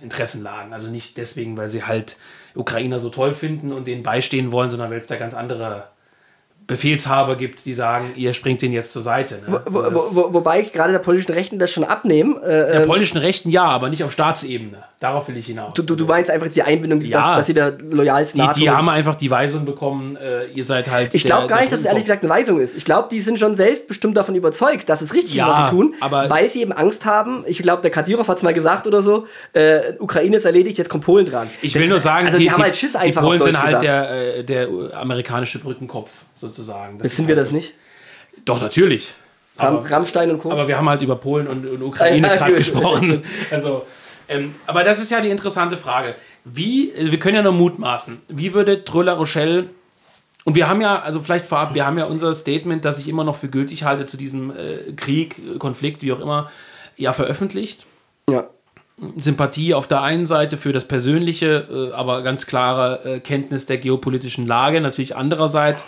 Interessenlagen. Also nicht deswegen, weil sie halt Ukrainer so toll finden und denen beistehen wollen, sondern weil es da ganz andere Befehlshaber gibt, die sagen, ihr springt den jetzt zur Seite. Ne? Wo, wo, wo, wobei ich gerade der polnischen Rechten das schon abnehme. Äh, der ähm, polnischen Rechten ja, aber nicht auf Staatsebene. Darauf will ich hinaus. Du, du, du meinst einfach die Einbindung, ja, dass, dass sie der loyalsten die, die haben einfach die Weisung bekommen, äh, ihr seid halt. Ich glaube gar nicht, dass es ehrlich gesagt eine Weisung ist. Ich glaube, die sind schon selbstbestimmt davon überzeugt, dass es richtig ja, ist, was sie tun, weil sie eben Angst haben. Ich glaube, der Kadyrov hat es mal gesagt oder so: äh, Ukraine ist erledigt, jetzt kommt Polen dran. Ich will das nur sagen, also die, die haben halt Schiss einfach. Die Polen sind halt der, äh, der amerikanische Brückenkopf sozusagen. Das sind wir das nicht? Doch, natürlich. Ram, aber, Rammstein und Co. Aber wir haben halt über Polen und, und Ukraine ja, gerade gesprochen. Also, ähm, aber das ist ja die interessante Frage. Wie, also wir können ja nur mutmaßen, wie würde Tröller Rochelle und wir haben ja, also vielleicht vorab, wir haben ja unser Statement, das ich immer noch für gültig halte zu diesem äh, Krieg, Konflikt, wie auch immer, ja veröffentlicht. Ja. Sympathie auf der einen Seite für das Persönliche, äh, aber ganz klare äh, Kenntnis der geopolitischen Lage natürlich andererseits.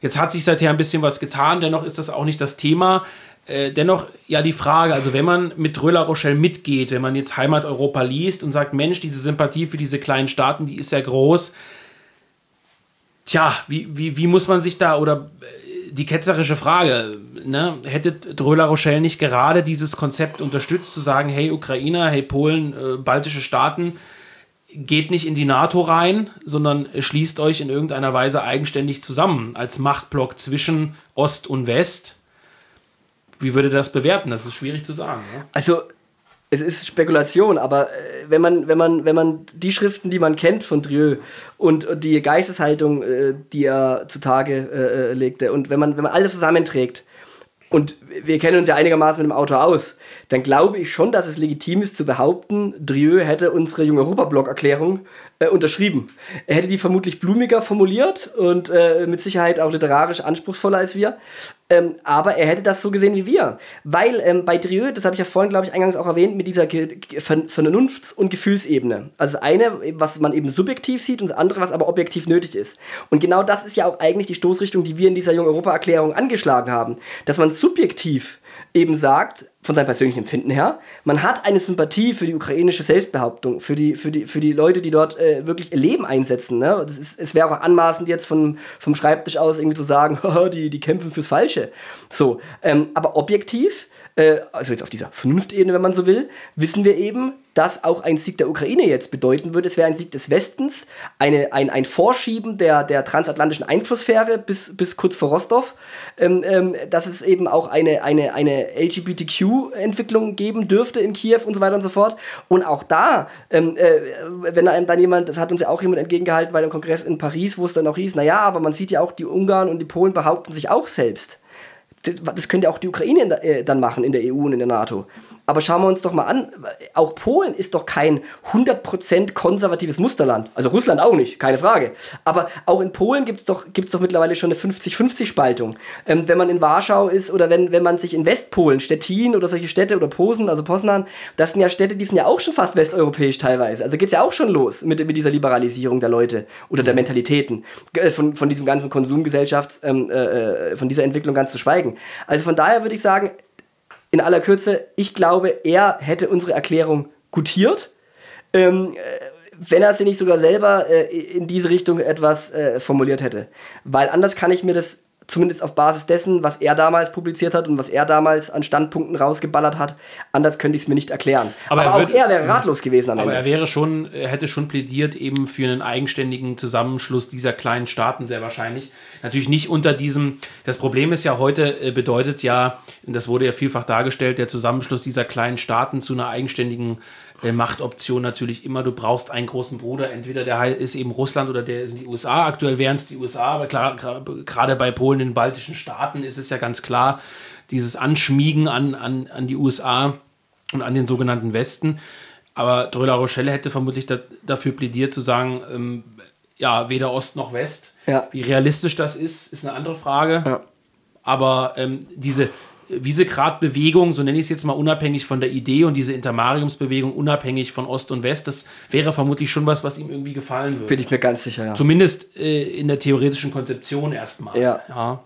Jetzt hat sich seither ein bisschen was getan, dennoch ist das auch nicht das Thema. Äh, dennoch ja die Frage, also wenn man mit Röller Rochelle mitgeht, wenn man jetzt Heimat Europa liest und sagt, Mensch, diese Sympathie für diese kleinen Staaten, die ist sehr groß. Tja, wie, wie, wie muss man sich da oder äh, die ketzerische Frage, ne? hätte Dröler Rochelle nicht gerade dieses Konzept unterstützt, zu sagen, hey Ukrainer, hey Polen, äh, baltische Staaten, geht nicht in die NATO rein, sondern schließt euch in irgendeiner Weise eigenständig zusammen als Machtblock zwischen Ost und West wie würde das bewerten? Das ist schwierig zu sagen. Ne? Also es ist Spekulation, aber äh, wenn man, wenn man, wenn man die Schriften, die man kennt von Drieu und, die Geisteshaltung, äh, die er zutage äh, legte, und wenn man, wenn man alles zusammenträgt, und wir kennen uns ja einigermaßen mit dem Auto aus, dann glaube ich schon, dass es legitim ist zu behaupten, Drieu hätte unsere Junge Europa-Block-Erklärung äh, unterschrieben. Er hätte die vermutlich blumiger formuliert und äh, mit Sicherheit auch literarisch anspruchsvoller als wir. Ähm, aber er hätte das so gesehen wie wir. Weil ähm, bei Drieu, das habe ich ja vorhin, glaube ich, eingangs auch erwähnt, mit dieser Ge Vernunfts- und Gefühlsebene. Also das eine, was man eben subjektiv sieht und das andere, was aber objektiv nötig ist. Und genau das ist ja auch eigentlich die Stoßrichtung, die wir in dieser Jung Europa-Erklärung angeschlagen haben. Dass man subjektiv eben sagt, von seinem persönlichen Empfinden her, man hat eine Sympathie für die ukrainische Selbstbehauptung, für die, für die, für die Leute, die dort äh, wirklich ihr Leben einsetzen. Ne? Ist, es wäre auch anmaßend, jetzt von, vom Schreibtisch aus irgendwie zu sagen, die, die kämpfen fürs Falsche. So, ähm, aber objektiv äh, also jetzt auf dieser Vernunftebene, wenn man so will, wissen wir eben, dass auch ein Sieg der Ukraine jetzt bedeuten würde. Es wäre ein Sieg des Westens, eine, ein, ein Vorschieben der, der transatlantischen Einflusssphäre bis, bis kurz vor Rostov, ähm, ähm, dass es eben auch eine, eine, eine LGBTQ-Entwicklung geben dürfte in Kiew und so weiter und so fort. Und auch da, ähm, äh, wenn einem dann jemand, das hat uns ja auch jemand entgegengehalten bei dem Kongress in Paris, wo es dann auch hieß, naja, aber man sieht ja auch, die Ungarn und die Polen behaupten sich auch selbst das, das könnte auch die Ukraine äh, dann machen in der EU und in der NATO. Aber schauen wir uns doch mal an, auch Polen ist doch kein 100% konservatives Musterland. Also Russland auch nicht, keine Frage. Aber auch in Polen gibt es doch, gibt's doch mittlerweile schon eine 50-50-Spaltung. Ähm, wenn man in Warschau ist oder wenn, wenn man sich in Westpolen, Stettin oder solche Städte oder Posen, also Poznan, das sind ja Städte, die sind ja auch schon fast westeuropäisch teilweise. Also geht es ja auch schon los mit, mit dieser Liberalisierung der Leute oder der Mentalitäten. Äh, von, von diesem ganzen Konsumgesellschafts, ähm, äh, äh, von dieser Entwicklung ganz zu schweigen. Also von daher würde ich sagen, in aller Kürze, ich glaube, er hätte unsere Erklärung gutiert. Ähm, äh, wenn er sie nicht sogar selber äh, in diese Richtung etwas äh, formuliert hätte. Weil anders kann ich mir das zumindest auf Basis dessen, was er damals publiziert hat und was er damals an Standpunkten rausgeballert hat, anders könnte ich es mir nicht erklären. Aber, aber er auch er wäre ratlos gewesen am aber Ende. Aber er wäre schon, er hätte schon plädiert eben für einen eigenständigen Zusammenschluss dieser kleinen Staaten sehr wahrscheinlich. Natürlich nicht unter diesem, das Problem ist ja heute, äh, bedeutet ja, das wurde ja vielfach dargestellt, der Zusammenschluss dieser kleinen Staaten zu einer eigenständigen äh, Machtoption natürlich immer, du brauchst einen großen Bruder, entweder der ist eben Russland oder der ist in die USA. Aktuell wären es die USA, aber klar, gerade bei Polen, den baltischen Staaten ist es ja ganz klar, dieses Anschmiegen an, an, an die USA und an den sogenannten Westen. Aber Dröla Rochelle hätte vermutlich da, dafür plädiert zu sagen, ähm, ja, weder Ost noch West. Ja. Wie realistisch das ist, ist eine andere Frage. Ja. Aber ähm, diese, Wiesegrad-Bewegung, so nenne ich es jetzt mal unabhängig von der Idee und diese Intermariumsbewegung unabhängig von Ost und West, das wäre vermutlich schon was, was ihm irgendwie gefallen würde. Bin ich mir ganz sicher, ja. Zumindest äh, in der theoretischen Konzeption erstmal. Ja. ja.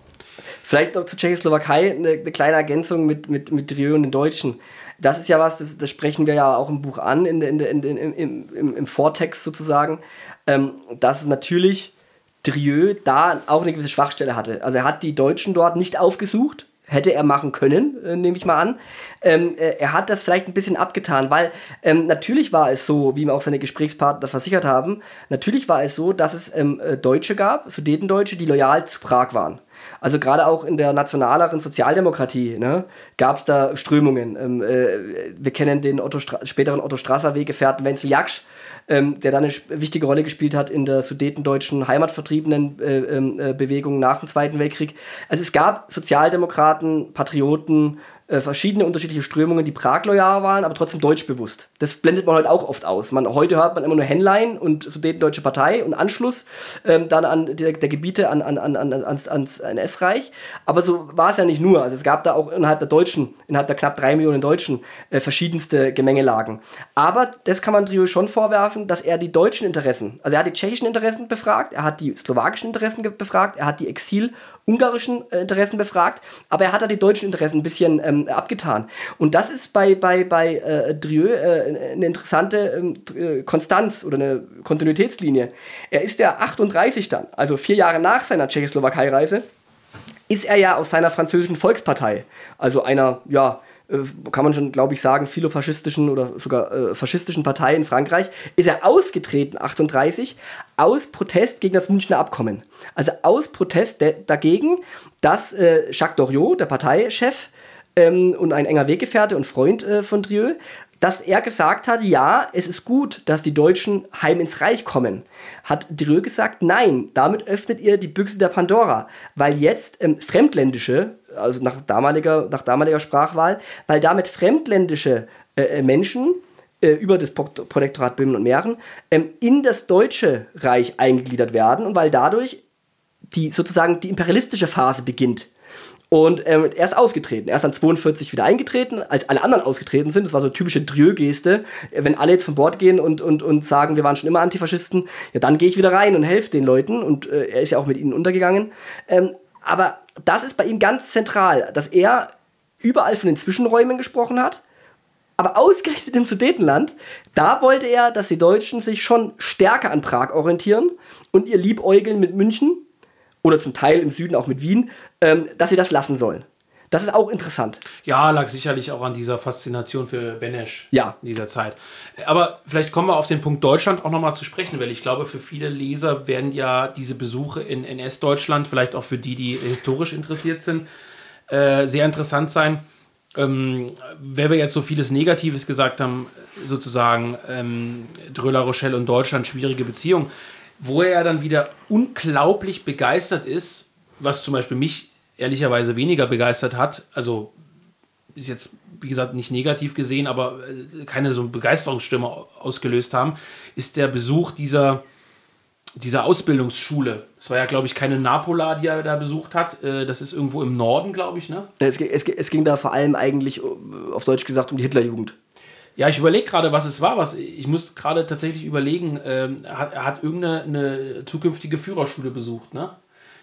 Vielleicht noch zur Tschechoslowakei eine, eine, kleine Ergänzung mit, mit, mit Drieu und den Deutschen. Das ist ja was, das, das sprechen wir ja auch im Buch an, in, in, in, in im, im, im Vortext sozusagen, ähm, dass natürlich Drieu da auch eine gewisse Schwachstelle hatte. Also er hat die Deutschen dort nicht aufgesucht, Hätte er machen können, äh, nehme ich mal an. Ähm, äh, er hat das vielleicht ein bisschen abgetan, weil ähm, natürlich war es so, wie ihm auch seine Gesprächspartner versichert haben, natürlich war es so, dass es ähm, äh, Deutsche gab, Sudetendeutsche, die loyal zu Prag waren. Also gerade auch in der nationaleren Sozialdemokratie ne, gab es da Strömungen. Ähm, äh, wir kennen den Otto späteren Otto Strasser-Weggefährten Wenzel Jaksch, ähm, der dann eine wichtige Rolle gespielt hat in der sudetendeutschen Heimatvertriebenen äh, ähm, äh, nach dem Zweiten Weltkrieg. Also es gab Sozialdemokraten, Patrioten, äh, verschiedene unterschiedliche Strömungen, die Prag loyal waren, aber trotzdem deutschbewusst. Das blendet man heute auch oft aus. Man, heute hört man immer nur Henlein und Sudetendeutsche Partei und Anschluss ähm, dann an der, der Gebiete an, an, an, an, ans, ans NS-Reich. Aber so war es ja nicht nur. Also es gab da auch innerhalb der Deutschen, innerhalb der knapp drei Millionen Deutschen, äh, verschiedenste Gemengelagen. Aber das kann man Trio schon vorwerfen, dass er die deutschen Interessen, also er hat die tschechischen Interessen befragt, er hat die slowakischen Interessen befragt, er hat die Exil- ungarischen äh, Interessen befragt, aber er hat da die deutschen Interessen ein bisschen ähm, abgetan. Und das ist bei, bei, bei äh, Drieu äh, eine interessante ähm, äh, Konstanz oder eine Kontinuitätslinie. Er ist ja 38 dann, also vier Jahre nach seiner Tschechoslowakei-Reise, ist er ja aus seiner französischen Volkspartei, also einer, ja, kann man schon, glaube ich, sagen, filofaschistischen oder sogar äh, faschistischen Partei in Frankreich, ist er ausgetreten, 38, aus Protest gegen das Münchner Abkommen. Also aus Protest dagegen, dass äh, Jacques Doriot, der Parteichef ähm, und ein enger Weggefährte und Freund äh, von Drieu, dass er gesagt hat, ja, es ist gut, dass die Deutschen heim ins Reich kommen. Hat Drieu gesagt, nein, damit öffnet ihr die Büchse der Pandora, weil jetzt ähm, fremdländische, also nach damaliger, nach damaliger Sprachwahl, weil damit fremdländische äh, äh Menschen äh, über das Protektorat Böhmen und Mähren ähm, in das deutsche Reich eingegliedert werden und weil dadurch die sozusagen die imperialistische Phase beginnt und ähm, er ist ausgetreten. Er ist dann 42 wieder eingetreten, als alle anderen ausgetreten sind. Das war so eine typische Drieu-Geste. Wenn alle jetzt von Bord gehen und, und, und sagen, wir waren schon immer Antifaschisten, ja, dann gehe ich wieder rein und helfe den Leuten. Und äh, er ist ja auch mit ihnen untergegangen. Ähm, aber das ist bei ihm ganz zentral, dass er überall von den Zwischenräumen gesprochen hat. Aber ausgerechnet im Sudetenland, da wollte er, dass die Deutschen sich schon stärker an Prag orientieren und ihr Liebäugeln mit München oder zum Teil im Süden auch mit Wien, ähm, dass sie das lassen sollen. Das ist auch interessant. Ja, lag sicherlich auch an dieser Faszination für Benesch ja. in dieser Zeit. Aber vielleicht kommen wir auf den Punkt Deutschland auch nochmal zu sprechen, weil ich glaube, für viele Leser werden ja diese Besuche in NS-Deutschland, vielleicht auch für die, die historisch interessiert sind, äh, sehr interessant sein. Ähm, wenn wir jetzt so vieles Negatives gesagt haben, sozusagen ähm, Dröller, Rochelle und Deutschland, schwierige Beziehungen, wo er dann wieder unglaublich begeistert ist, was zum Beispiel mich ehrlicherweise weniger begeistert hat. Also ist jetzt, wie gesagt, nicht negativ gesehen, aber äh, keine so Begeisterungsstimme ausgelöst haben, ist der Besuch dieser, dieser Ausbildungsschule. Es war ja, glaube ich, keine Napola, die er da besucht hat. Äh, das ist irgendwo im Norden, glaube ich, ne? Es, es, es ging da vor allem eigentlich, auf Deutsch gesagt, um die Hitlerjugend. Ja, ich überlege gerade, was es war. Was, ich muss gerade tatsächlich überlegen, ähm, er, hat, er hat irgendeine zukünftige Führerschule besucht, ne?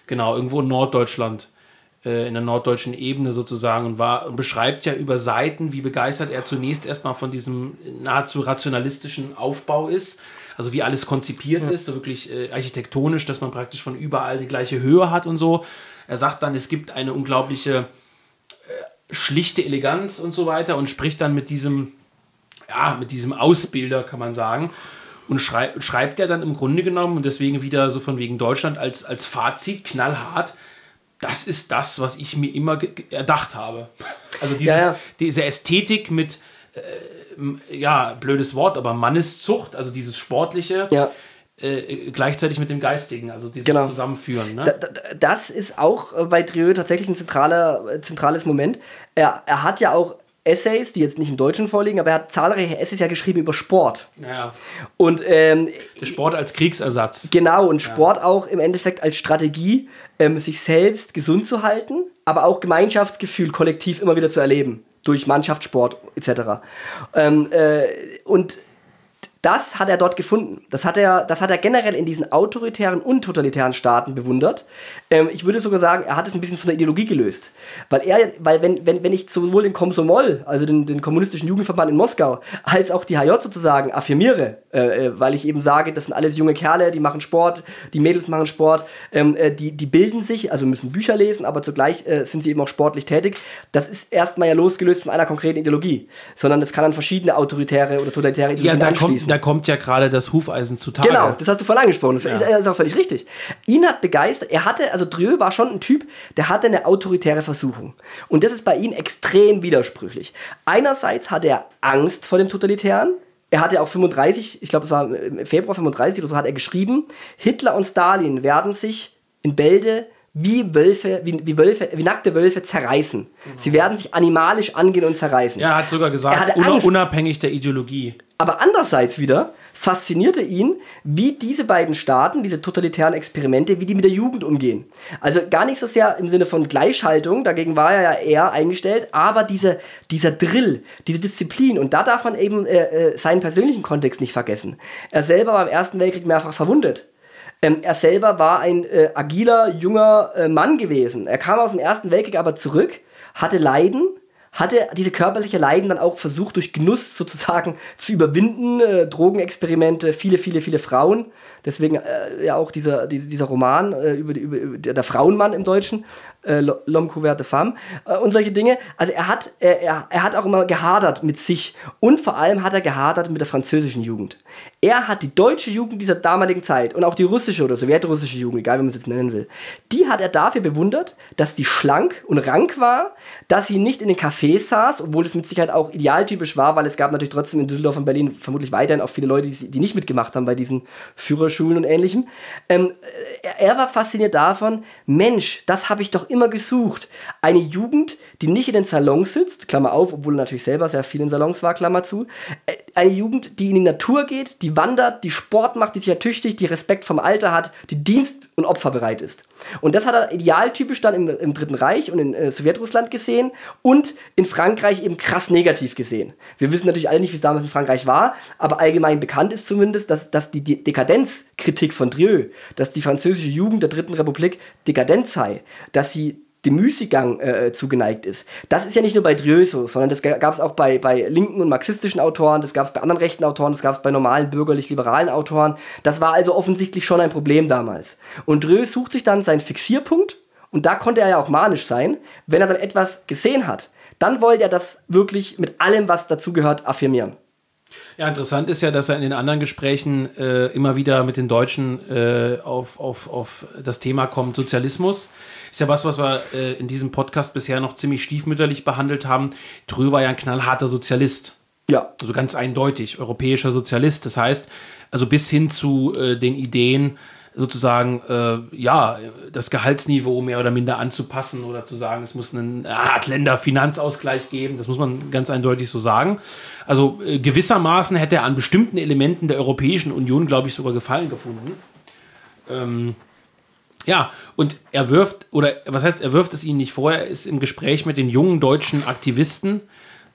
Genau, irgendwo in Norddeutschland, äh, in der norddeutschen Ebene sozusagen und war und beschreibt ja über Seiten, wie begeistert er zunächst erstmal von diesem nahezu rationalistischen Aufbau ist. Also wie alles konzipiert ja. ist, so wirklich äh, architektonisch, dass man praktisch von überall die gleiche Höhe hat und so. Er sagt dann, es gibt eine unglaubliche äh, schlichte Eleganz und so weiter und spricht dann mit diesem ja, mit diesem Ausbilder, kann man sagen. Und schrei schreibt er dann im Grunde genommen, und deswegen wieder so von wegen Deutschland als, als Fazit, knallhart, das ist das, was ich mir immer erdacht habe. Also dieses, ja, ja. diese Ästhetik mit, äh, ja, blödes Wort, aber Manneszucht, also dieses Sportliche. Ja. Äh, gleichzeitig mit dem Geistigen, also dieses genau. Zusammenführen. Ne? Da, da, das ist auch äh, bei Trieux tatsächlich ein zentraler, äh, zentrales Moment. Er, er hat ja auch Essays, die jetzt nicht im Deutschen vorliegen, aber er hat zahlreiche Essays ja geschrieben über Sport. Ja. Und ähm, Sport als Kriegsersatz. Genau, und Sport ja. auch im Endeffekt als Strategie, ähm, sich selbst gesund zu halten, aber auch Gemeinschaftsgefühl kollektiv immer wieder zu erleben. Durch Mannschaftssport etc. Ähm, äh, und das hat er dort gefunden. Das hat er, das hat er generell in diesen autoritären und totalitären Staaten bewundert. Ähm, ich würde sogar sagen, er hat es ein bisschen von der Ideologie gelöst. Weil er, weil wenn, wenn, wenn ich sowohl den Komsomol, also den, den kommunistischen Jugendverband in Moskau, als auch die HJ sozusagen affirmiere, äh, äh, weil ich eben sage, das sind alles junge Kerle, die machen Sport, die Mädels machen Sport, ähm, äh, die, die bilden sich, also müssen Bücher lesen, aber zugleich äh, sind sie eben auch sportlich tätig. Das ist erstmal ja losgelöst von einer konkreten Ideologie, sondern das kann an verschiedene autoritäre oder totalitäre Ideologien ja, anschließen da kommt ja gerade das Hufeisen zutage. Genau, das hast du vorhin angesprochen. Das ja. ist auch völlig richtig. Ihn hat begeistert, er hatte, also Drieu war schon ein Typ, der hatte eine autoritäre Versuchung. Und das ist bei ihm extrem widersprüchlich. Einerseits hat er Angst vor dem Totalitären. Er hatte auch 35, ich glaube, es war im Februar 35 oder so, hat er geschrieben, Hitler und Stalin werden sich in Bälde wie Wölfe, wie, wie Wölfe, wie nackte Wölfe zerreißen. Sie werden sich animalisch angehen und zerreißen. Er hat sogar gesagt, una- Angst. unabhängig der Ideologie. Aber andererseits wieder faszinierte ihn, wie diese beiden Staaten, diese totalitären Experimente, wie die mit der Jugend umgehen. Also gar nicht so sehr im Sinne von Gleichschaltung, dagegen war er ja eher eingestellt, aber diese, dieser Drill, diese Disziplin. Und da darf man eben äh, äh, seinen persönlichen Kontext nicht vergessen. Er selber war im Ersten Weltkrieg mehrfach verwundet. Ähm, er selber war ein äh, agiler, junger äh, Mann gewesen. Er kam aus dem Ersten Weltkrieg aber zurück, hatte Leiden, hatte diese körperliche Leiden dann auch versucht, durch Genuss sozusagen zu überwinden. Äh, Drogenexperimente, viele, viele, viele Frauen. Deswegen äh, ja auch dieser, dieser, Roman äh, über, über, über der, Frauenmann im Deutschen, äh, L'homme couvert de femme äh, und solche Dinge. Also er hat, er, er hat auch immer gehadert mit sich und vor allem hat er gehadert mit der französischen Jugend. Er hat die deutsche Jugend dieser damaligen Zeit und auch die russische oder sowjetrussische Jugend, egal wie man es jetzt nennen will, die hat er dafür bewundert, dass die schlank und rank war, dass sie nicht in den Cafés saß, obwohl es mit Sicherheit auch idealtypisch war, weil es gab natürlich trotzdem in Düsseldorf und Berlin vermutlich weiterhin auch viele Leute, die, die nicht mitgemacht haben bei diesen Führerschulen und ähnlichem. Ähm, er, er war fasziniert davon, Mensch, das habe ich doch immer gesucht. Eine Jugend, die nicht in den Salons sitzt, Klammer auf, obwohl er natürlich selber sehr viel in Salons war, Klammer zu. Äh, Eine Jugend, die in die Natur geht, die wandert, die Sport macht, die sich ertüchtigt, die Respekt vom Alter hat, die Dienst- und opferbereit ist. Und das hat er idealtypisch dann im, im Dritten Reich und in äh, Sowjetrussland gesehen und in Frankreich eben krass negativ gesehen. Wir wissen natürlich alle nicht, wie es damals in Frankreich war, aber allgemein bekannt ist zumindest, dass, dass die De Dekadenzkritik von Drieu, dass die französische Jugend der Dritten Republik dekadent sei, dass sie dem Müßiggang äh, zugeneigt ist. Das ist ja nicht nur bei Drieu so, sondern das gab es auch bei, bei linken und marxistischen Autoren, das gab es bei anderen rechten Autoren, das gab es bei normalen bürgerlich-liberalen Autoren. Das war also offensichtlich schon ein Problem damals. Und Drieu sucht sich dann seinen Fixierpunkt und da konnte er ja auch manisch sein, wenn er dann etwas gesehen hat. Dann wollte er das wirklich mit allem, was dazugehört, affirmieren. Ja, interessant ist ja, dass er in den anderen Gesprächen äh, immer wieder mit den Deutschen äh, auf, auf, auf das Thema kommt, Sozialismus. Ist ja was, was wir äh, in diesem Podcast bisher noch ziemlich stiefmütterlich behandelt haben. Trö war ja ein knallharter Sozialist. Ja. Also ganz eindeutig, europäischer Sozialist. Das heißt, also bis hin zu äh, den Ideen, sozusagen, äh, ja, das Gehaltsniveau mehr oder minder anzupassen oder zu sagen, es muss einen Art Länderfinanzausgleich geben. Das muss man ganz eindeutig so sagen. Also äh, gewissermaßen hätte er an bestimmten Elementen der Europäischen Union, glaube ich, sogar Gefallen gefunden. Ähm, ja, und er wirft, oder was heißt, er wirft es ihnen nicht vor, er ist im Gespräch mit den jungen deutschen Aktivisten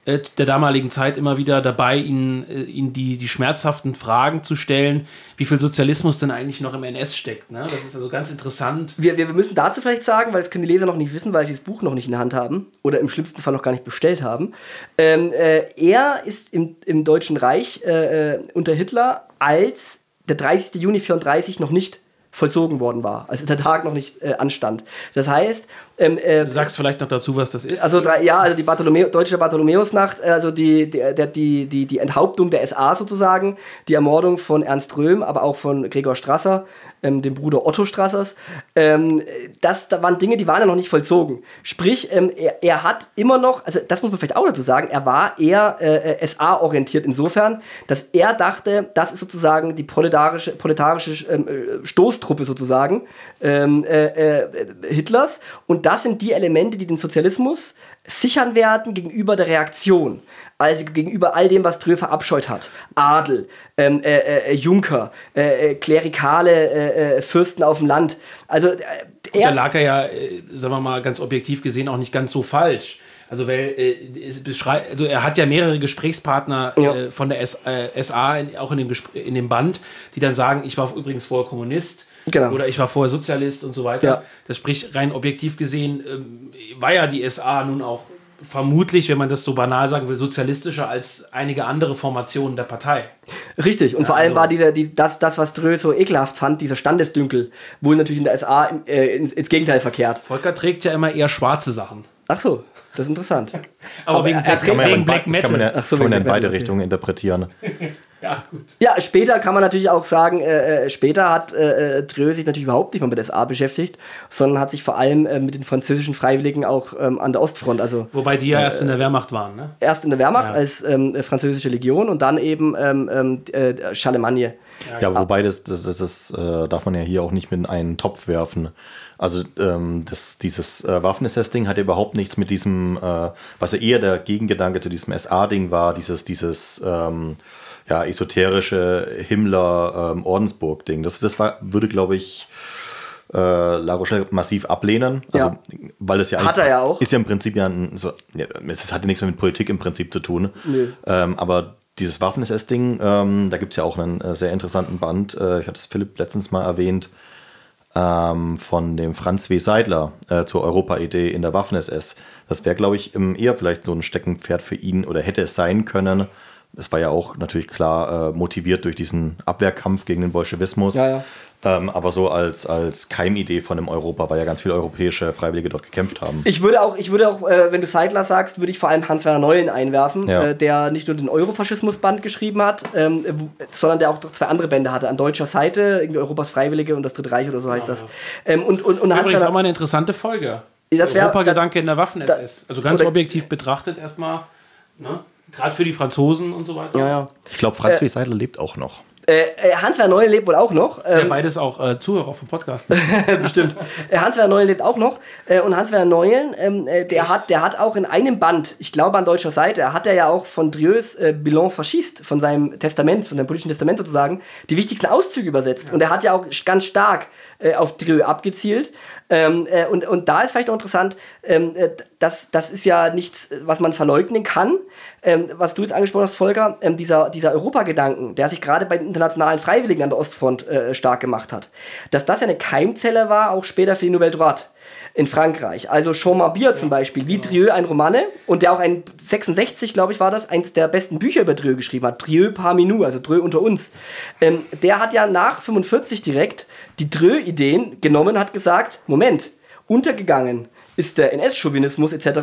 äh, der damaligen Zeit immer wieder dabei, ihnen, äh, ihnen die, die schmerzhaften Fragen zu stellen, wie viel Sozialismus denn eigentlich noch im NS steckt. Ne? Das ist also ganz interessant. Wir, wir, müssen dazu vielleicht sagen, weil das können die Leser noch nicht wissen, weil sie das Buch noch nicht in der Hand haben oder im schlimmsten Fall noch gar nicht bestellt haben. Ähm, äh, er ist im, im Deutschen Reich äh, unter Hitler als der 30. Juni 34 noch nicht vollzogen worden war, als der Tag noch nicht äh, anstand. Das heißt, ähm, äh, Du sagst vielleicht noch dazu, was das ist. also drei, ja, also die Bartholomä deutsche Bartholomäusnacht, also die, die, der- die, die, die Enthauptung der SA sozusagen, die Ermordung von Ernst Röhm, aber auch von Gregor Strasser, ähm, dem Bruder Otto Strassers, ähm, das da waren Dinge, die waren ja noch nicht vollzogen. Sprich, ähm, er, er hat immer noch, also das muss man vielleicht auch dazu sagen, er war eher äh, SA-orientiert insofern, dass er dachte, das ist sozusagen die proletarische, proletarische ähm, äh, Stoßtruppe sozusagen ähm, äh, äh, Hitlers und das sind die Elemente, die den Sozialismus sichern werden gegenüber der Reaktion. Also gegenüber all dem, was Drö verabscheut hat. Adel, ähm, äh, äh, Junker, äh, äh, klerikale äh, äh, Fürsten auf dem Land. Also äh, da er, lag er ja, äh, sagen wir mal, ganz objektiv gesehen auch nicht ganz so falsch. Also, weil, äh, also er hat ja mehrere Gesprächspartner Ja. äh, von der S äh, SA, in, auch in dem, Gespr- in dem Band, die dann sagen, ich war übrigens vorher Kommunist Genau. oder ich war vorher Sozialist und so weiter. Ja. Das sprich, rein objektiv gesehen ähm, war ja die SA nun auch vermutlich, wenn man das so banal sagen will, sozialistischer als einige andere Formationen der Partei. richtig. Und vor allem also- war dieser, die, das, das, was Drö so ekelhaft fand, dieser Standesdünkel, wohl natürlich in der SA äh, ins, ins Gegenteil verkehrt. Volker trägt ja immer eher schwarze Sachen. Ach so, das ist interessant. Aber, Aber wegen, er- Black, er trägt- Kann man ja, wegen in, Black das kann man Metal. ja, Ach so, kann man ja in beide okay. Richtungen interpretieren. Ja, gut. ja, später kann man natürlich auch sagen, äh, äh später hat äh, Dreux sich natürlich überhaupt nicht mehr mit SA beschäftigt, sondern hat sich vor allem äh, mit den französischen Freiwilligen auch ähm, an der Ostfront, also wobei die ja erst in der Wehrmacht waren, ne? Erst in der Wehrmacht ja. als ähm, französische Legion und dann eben ähm, ähm äh, Charlemagne. Ja, wobei das, das, das, das äh, darf man ja hier auch nicht mit in einen Topf werfen. Also ähm, das, dieses äh, Waffen-SS-Ding hat ja überhaupt nichts mit diesem, äh, was ja eher der Gegengedanke zu diesem SA-Ding war, dieses, dieses ähm, ja, esoterische Himmler-Ordensburg-Ding. Ähm, das, das war, würde, glaube ich, äh, La Rochelle massiv ablehnen. Also, ja. weil es ja hat er ja auch. Ist ja im Prinzip ja, ein, so, ja es hatte nichts mehr mit Politik im Prinzip zu tun. Nee. Ähm, aber dieses Waffen-SS-Ding, ähm, da gibt es ja auch einen äh, sehr interessanten Band. Äh, ich hatte es Philipp letztens mal erwähnt ähm, von dem Franz W. Seidler äh, zur Europa-Idee in der Waffen-SS. Das wäre, glaube ich, eher vielleicht so ein Steckenpferd für ihn oder hätte es sein können. Es war ja auch natürlich klar äh, motiviert durch diesen Abwehrkampf gegen den Bolschewismus. Ja, ja. Ähm, aber so als, als Keimidee von einem Europa, weil ja ganz viele europäische Freiwillige dort gekämpft haben. Ich würde auch, ich würde auch äh, wenn du Seidler sagst, würde ich vor allem Hans-Werner Neulen einwerfen, ja. äh, der nicht nur den Eurofaschismus-Band geschrieben hat, ähm, sondern der auch zwei andere Bände hatte. An deutscher Seite, irgendwie Europas Freiwillige und das Dritte Reich oder so heißt ja, das. Ähm, und, und, und Übrigens auch mal eine interessante Folge. Europa-Gedanke in der Waffen-SS. Also ganz objektiv betrachtet erstmal, ne? Gerade für die Franzosen und so weiter. Ja, ja. Ich glaube, Franz äh, Seidler lebt auch noch. Äh, äh, Hans-Werner Neue lebt wohl auch noch. Ähm, ja, beides auch äh, Zuhörer vom Podcast. Bestimmt. Äh, Hans-Werner Neue lebt auch noch. Äh, und Hans-Werner Neulen, ähm, äh, der, hat, der hat auch in einem Band, ich glaube an deutscher Seite, hat er ja auch von Drieus äh, Bilan Faschist, von seinem Testament, von seinem politischen Testament sozusagen, die wichtigsten Auszüge übersetzt. Ja. Und er hat ja auch ganz stark auf Drieu abgezielt. Ähm, äh, und, und da ist vielleicht auch interessant, ähm, äh, das, das ist ja nichts, was man verleugnen kann. Ähm, was du jetzt angesprochen hast, Volker, ähm, dieser, dieser Europagedanken, der sich gerade bei den internationalen Freiwilligen an der Ostfront äh, stark gemacht hat, dass das ja eine Keimzelle war, auch später für die Nouvelle Droite in Frankreich. Also Jean Bier zum Beispiel, wie Drieu ein Romane und der auch ein 66, glaube ich, war das, eins der besten Bücher über Drieu geschrieben hat. Drieu parmi also Drieu unter uns. Ähm, der hat ja nach 45 direkt die Dreux-Ideen genommen, hat gesagt, Moment, untergegangen ist der NS-Chauvinismus etc.,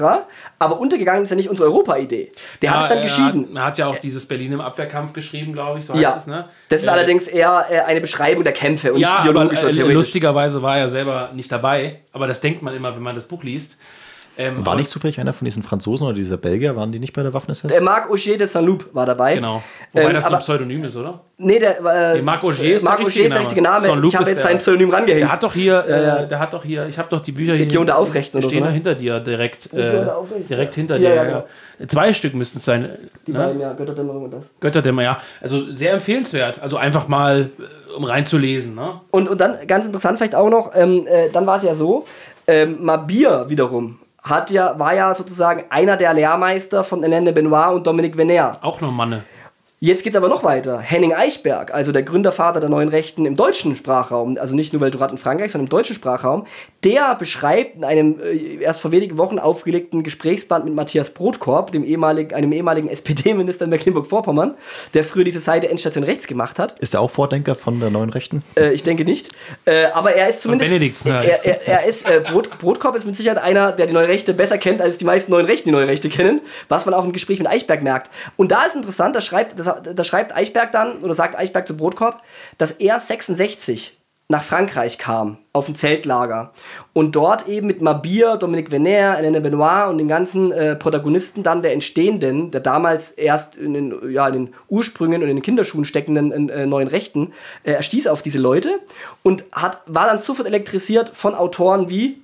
aber untergegangen ist ja nicht unsere Europa-Idee. Der ja, hat es dann geschieden. Hat, er hat ja auch dieses Berlin im Abwehrkampf geschrieben, glaube ich, so ja. heißt es, ne? Das ist äh, allerdings eher äh, eine Beschreibung der Kämpfe und ja, nicht ideologisch aber, äh, Lustigerweise war er selber nicht dabei, aber das denkt man immer, wenn man das Buch liest. Ähm, war nicht zufällig einer von diesen Franzosen oder dieser Belgier, waren die nicht bei der Waffen-SS? Der Marc Auger de Saint-Loup war dabei. Genau. Wobei ähm, das ein Pseudonym ist, oder? Nee, der, äh, nee, Marc Auger ist, Marc der, richtige ist der richtige Name. Name. Ich habe jetzt sein Pseudonym rangehängt. Der hat doch hier, äh, der hat doch hier, ich habe doch die Bücher hier. Legion der Aufrechten oder so. stehen ne? hinter dir direkt. Äh, direkt hinter dir. Ja, ja. Zwei Stück müssten es sein. Die ne? beiden, ja. Götterdämmerung und das. Götterdämmerung, ja. Also sehr empfehlenswert. Also einfach mal, äh, um reinzulesen. Ne? Und, und dann, ganz interessant vielleicht auch noch, ähm, äh, dann war es ja so, ähm, Mabir wiederum hat ja, war ja sozusagen einer der Lehrmeister von Hélène Benoit und Dominique Venner. Auch noch Manne. Jetzt geht es aber noch weiter. Henning Eichberg, also der Gründervater der neuen Rechten im deutschen Sprachraum, also nicht nur Weltrat in Frankreich, sondern im deutschen Sprachraum, der beschreibt in einem äh, erst vor wenigen Wochen aufgelegten Gesprächsband mit Matthias Brotkorb, dem ehemaligen, einem ehemaligen SPD-Minister in Mecklenburg-Vorpommern, der früher diese Seite Endstation Rechts gemacht hat. Ist er auch Vordenker von der neuen Rechten? Äh, ich denke nicht. Äh, aber er ist zumindest. Benedikts, ne? er, er, er, ist, äh, Brot, Brotkorb ist mit Sicherheit einer, der die neue Rechte besser kennt, als die meisten neuen Rechten die neue Rechte kennen, was man auch im Gespräch mit Eichberg merkt. Und da ist interessant, da schreibt, das, da schreibt Eichberg dann, oder sagt Eichberg zu Brotkorb, dass er 66 nach Frankreich kam, auf ein Zeltlager. Und dort eben mit Mabir, Dominique Venner, Hélène Benoit und den ganzen äh, Protagonisten dann der entstehenden, der damals erst in den, ja, in den Ursprüngen und in den Kinderschuhen steckenden äh, neuen Rechten, äh, er stieß auf diese Leute und hat, war dann sofort elektrisiert von Autoren wie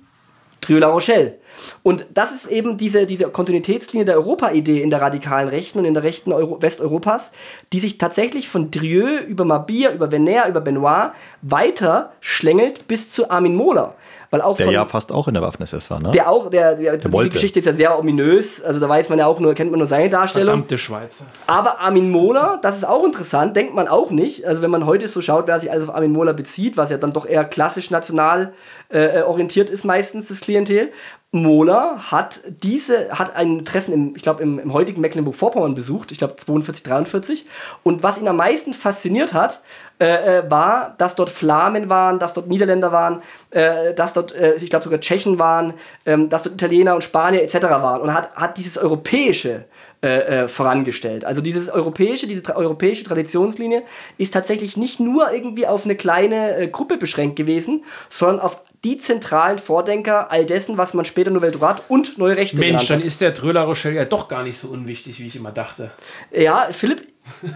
Trio La Rochelle. Und das ist eben diese, diese Kontinuitätslinie der Europa-Idee in der radikalen Rechten und in der Rechten Euro Westeuropas, die sich tatsächlich von Drieu über Mabir, über Venner, über Benoit weiter schlängelt bis zu Armin Mohler. Weil auch der von, ja fast auch in der Waffen-SS war, ne? Der auch, der, der, der diese wollte. Geschichte ist ja sehr ominös. Also da weiß man ja auch nur, kennt man nur seine Darstellung. Verdammte Schweizer. Aber Armin Mohler, das ist auch interessant, denkt man auch nicht. Also wenn man heute so schaut, wer sich alles auf Armin Mohler bezieht, was ja dann doch eher klassisch national äh, orientiert ist meistens, das Klientel. Mohler hat diese, hat ein Treffen im, ich glaube, im, im heutigen Mecklenburg-Vorpommern besucht, ich glaube 42, 43. Und was ihn am meisten fasziniert hat, äh, äh, war, dass dort Flamen waren, dass dort Niederländer waren, äh, dass dort, äh, ich glaube, sogar Tschechen waren, ähm, dass dort Italiener und Spanier etc. waren. Und hat, hat dieses europäische äh, äh, vorangestellt. Also dieses europäische, diese tra europäische Traditionslinie ist tatsächlich nicht nur irgendwie auf eine kleine Gruppe beschränkt gewesen, sondern auf die zentralen Vordenker all dessen, was man später Nouvelle Droite und Neue Rechte Mensch, dann ist der Tröler Rochelle ja doch gar nicht so unwichtig, wie ich immer dachte. Ja, Philipp,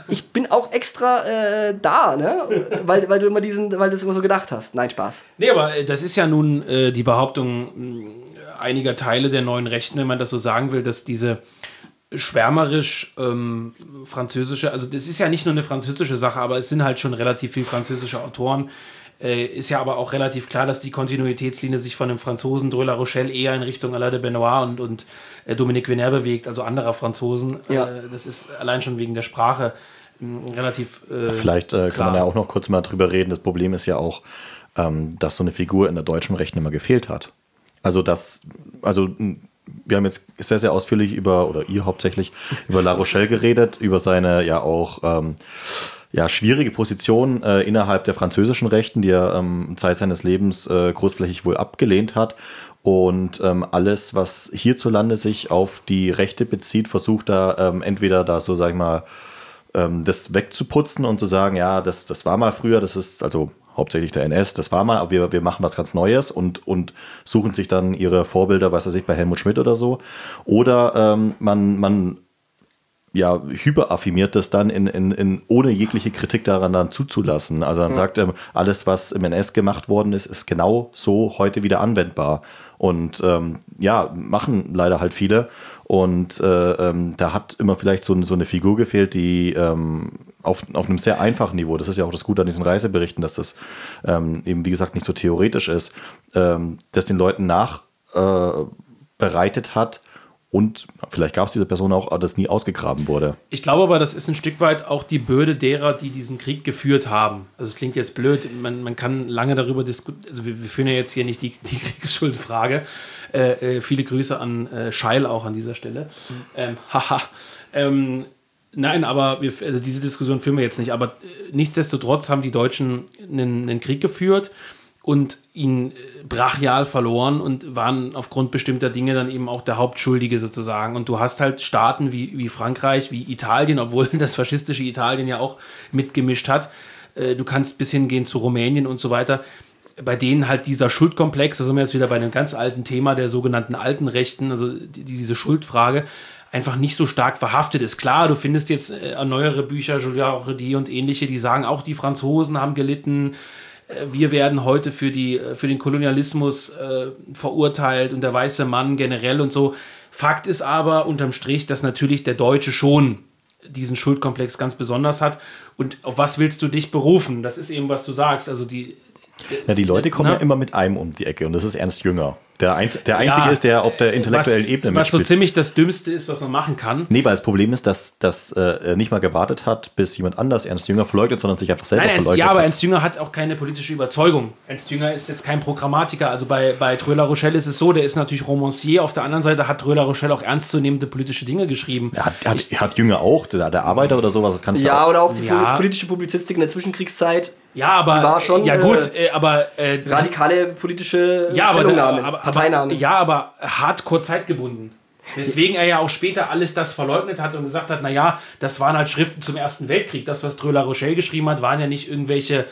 ich bin auch extra äh, da, ne? Weil, weil du immer diesen, weil du es immer so gedacht hast. Nein, Spaß. Nee, aber äh, das ist ja nun äh, die Behauptung mh, einiger Teile der neuen Rechten, wenn man das so sagen will, dass diese schwärmerisch ähm, französische, also das ist ja nicht nur eine französische Sache, aber es sind halt schon relativ viele französische Autoren. Äh, ist ja aber auch relativ klar, dass die Kontinuitätslinie sich von dem Franzosen Dreux La Rochelle eher in Richtung Alain de Benoit und, und äh, Dominique Venner bewegt, also anderer Franzosen. Ja. Äh, das ist allein schon wegen der Sprache mh, relativ. äh, Vielleicht äh, kann klar. man ja auch noch kurz mal drüber reden. Das Problem ist ja auch, ähm, dass so eine Figur in der deutschen Rechten immer gefehlt hat. Also das, also m, wir haben jetzt sehr, sehr ausführlich über, oder ihr hauptsächlich, über La Rochelle geredet, über seine ja auch ähm, ja, schwierige Position äh, innerhalb der französischen Rechten, die er ähm, Zeit seines Lebens äh, großflächig wohl abgelehnt hat. Und ähm, alles, was hierzulande sich auf die Rechte bezieht, versucht da ähm, entweder da so, sag ich mal, ähm, das wegzuputzen und zu sagen, ja, das, das war mal früher, das ist also hauptsächlich der NS, das war mal, aber wir, wir machen was ganz Neues und, und suchen sich dann ihre Vorbilder, weiß ich, bei Helmut Schmidt oder so. Oder ähm, man, man ja, hyperaffirmiert das dann in, in, in, ohne jegliche Kritik daran dann zuzulassen. Also dann sagt er, alles, was im NS gemacht worden ist, ist genau so heute wieder anwendbar. Und ähm, ja, machen leider halt viele. Und äh, ähm, da hat immer vielleicht so, so eine Figur gefehlt, die ähm, auf, auf einem sehr einfachen Niveau, das ist ja auch das Gute an diesen Reiseberichten, dass das ähm, eben, wie gesagt, nicht so theoretisch ist, ähm, das den Leuten nachbereitet äh, hat. Und vielleicht gab es diese Person auch, das nie ausgegraben wurde. Ich glaube aber, das ist ein Stück weit auch die Bürde derer, die diesen Krieg geführt haben. Also es klingt jetzt blöd, man, man kann lange darüber diskutieren, also wir, wir führen ja jetzt hier nicht die, die Kriegsschuldfrage. Äh, äh, viele Grüße an äh, Scheil auch an dieser Stelle. Ähm, haha. Ähm, nein, aber wir, also diese Diskussion führen wir jetzt nicht. Aber äh, nichtsdestotrotz haben die Deutschen einen, einen Krieg geführt und ihn äh, brachial verloren und waren aufgrund bestimmter Dinge dann eben auch der Hauptschuldige sozusagen. Und du hast halt Staaten wie, wie Frankreich, wie Italien, obwohl das faschistische Italien ja auch mitgemischt hat. Äh, Du kannst bis hingehen zu Rumänien und so weiter. Bei denen halt dieser Schuldkomplex, da sind wir jetzt wieder bei einem ganz alten Thema der sogenannten alten Rechten, also die, diese Schuldfrage, einfach nicht so stark verhaftet ist. Klar, du findest jetzt äh, neuere Bücher, Julia Redi und ähnliche, die sagen, auch die Franzosen haben gelitten, wir werden heute für, die, äh, für den Kolonialismus äh, verurteilt und der weiße Mann generell und so. Fakt ist aber unterm Strich, dass natürlich der Deutsche schon diesen Schuldkomplex ganz besonders hat. Und auf was willst du dich berufen? Das ist eben, was du sagst. Also die, Ja, die Leute kommen Na? ja immer mit einem um die Ecke und das ist Ernst Jünger. Der, Einz der Einzige Ja, ist, der auf der intellektuellen was, Ebene Was so ziemlich das Dümmste ist, was man machen kann. Nee, weil das Problem ist, dass, dass äh, er nicht mal gewartet hat, bis jemand anders Ernst Jünger verleugnet, sondern sich einfach selber Nein, Ernst, verleugnet ja, aber hat. Ernst Jünger hat auch keine politische Überzeugung. Ernst Jünger ist jetzt kein Programmatiker. Also bei, bei Tröler Rochelle ist es so, der ist natürlich Romancier. Auf der anderen Seite hat Tröler Rochelle auch ernstzunehmende politische Dinge geschrieben. Er hat, hat, hat Jünger auch, der, der Arbeiter oder sowas, das kannst du Ja, auch. oder auch die Ja. politische Publizistik in der Zwischenkriegszeit. Ja, aber Die war schon, ja äh, gut, äh, aber äh, Radikale politische ja, aber, Stellungnahmen, aber, Parteinahmen. ja, aber hardcore zeitgebunden. Weswegen er ja auch später alles das verleugnet hat und gesagt hat, naja, das waren halt Schriften zum Ersten Weltkrieg. Das, was Tröler Rochelle geschrieben hat, waren ja nicht irgendwelche,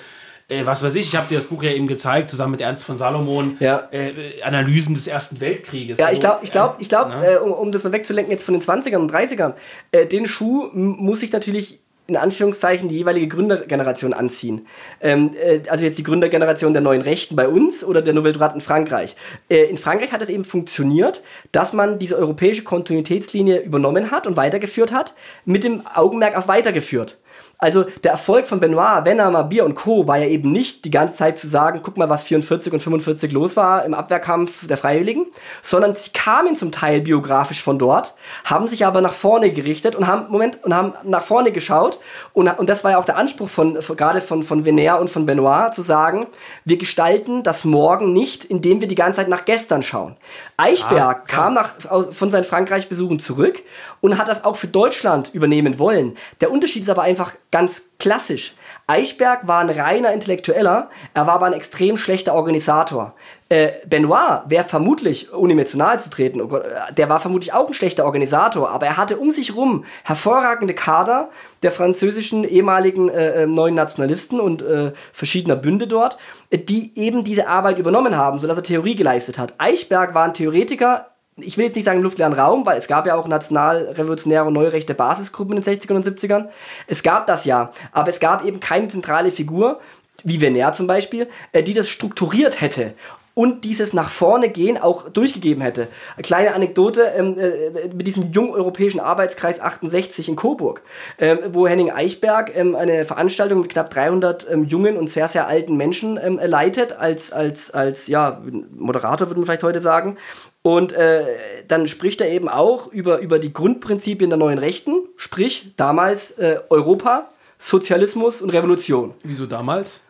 äh, was weiß ich, ich habe dir das Buch ja eben gezeigt, zusammen mit Ernst von Salomon, Ja. äh, Analysen des Ersten Weltkrieges. Ja, ich glaube, ich glaube, ich glaube, ne? äh, um, um das mal wegzulenken jetzt von den 20ern und 30ern, äh, den Schuh muss sich natürlich in Anführungszeichen die jeweilige Gründergeneration anziehen. Ähm, äh, also jetzt die Gründergeneration der neuen Rechten bei uns oder der Nouvelle Droite in Frankreich. Äh, in Frankreich hat es eben funktioniert, dass man diese europäische Kontinuitätslinie übernommen hat und weitergeführt hat, mit dem Augenmerk auf weitergeführt. Also der Erfolg von Benoit, Wenner, Mabir und Co. war ja eben nicht die ganze Zeit zu sagen, guck mal, was 44 und 45 los war im Abwehrkampf der Freiwilligen, sondern sie kamen zum Teil biografisch von dort, haben sich aber nach vorne gerichtet und haben, Moment, und haben nach vorne geschaut und, und das war ja auch der Anspruch von, von gerade von, von Venner und von Benoit, zu sagen, wir gestalten das Morgen nicht, indem wir die ganze Zeit nach gestern schauen. Eichberg kam nach, aus, von seinen Frankreich-Besuchen zurück und hat das auch für Deutschland übernehmen wollen. Der Unterschied ist aber einfach ganz klassisch. Eichberg war ein reiner Intellektueller, er war aber ein extrem schlechter Organisator. Äh, Benoit wäre vermutlich, ohne mir zu zu treten, oh Gott, äh, der war vermutlich auch ein schlechter Organisator, aber er hatte um sich rum hervorragende Kader der französischen ehemaligen äh, äh neuen Nationalisten und äh, verschiedener Bünde dort, die eben diese Arbeit übernommen haben, sodass er Theorie geleistet hat. Eichberg war ein Theoretiker, ich will jetzt nicht sagen luftleeren Raum, weil es gab ja auch nationalrevolutionäre und neurechte Basisgruppen in den 60ern und 70ern. Es gab das ja, aber es gab eben keine zentrale Figur, wie Venner zum Beispiel, äh, die das strukturiert hätte und dieses nach vorne gehen auch durchgegeben hätte. Eine kleine Anekdote ähm, äh, mit diesem jungeuropäischen Arbeitskreis 68 in Coburg, ähm, wo Henning Eichberg ähm, eine Veranstaltung mit knapp 300 ähm, jungen und sehr, sehr alten Menschen ähm, leitet, als, als, als ja, Moderator würde man vielleicht heute sagen. Und äh, dann spricht er eben auch über, über die Grundprinzipien der neuen Rechten, sprich damals äh, Europa, Sozialismus und Revolution. Wieso damals?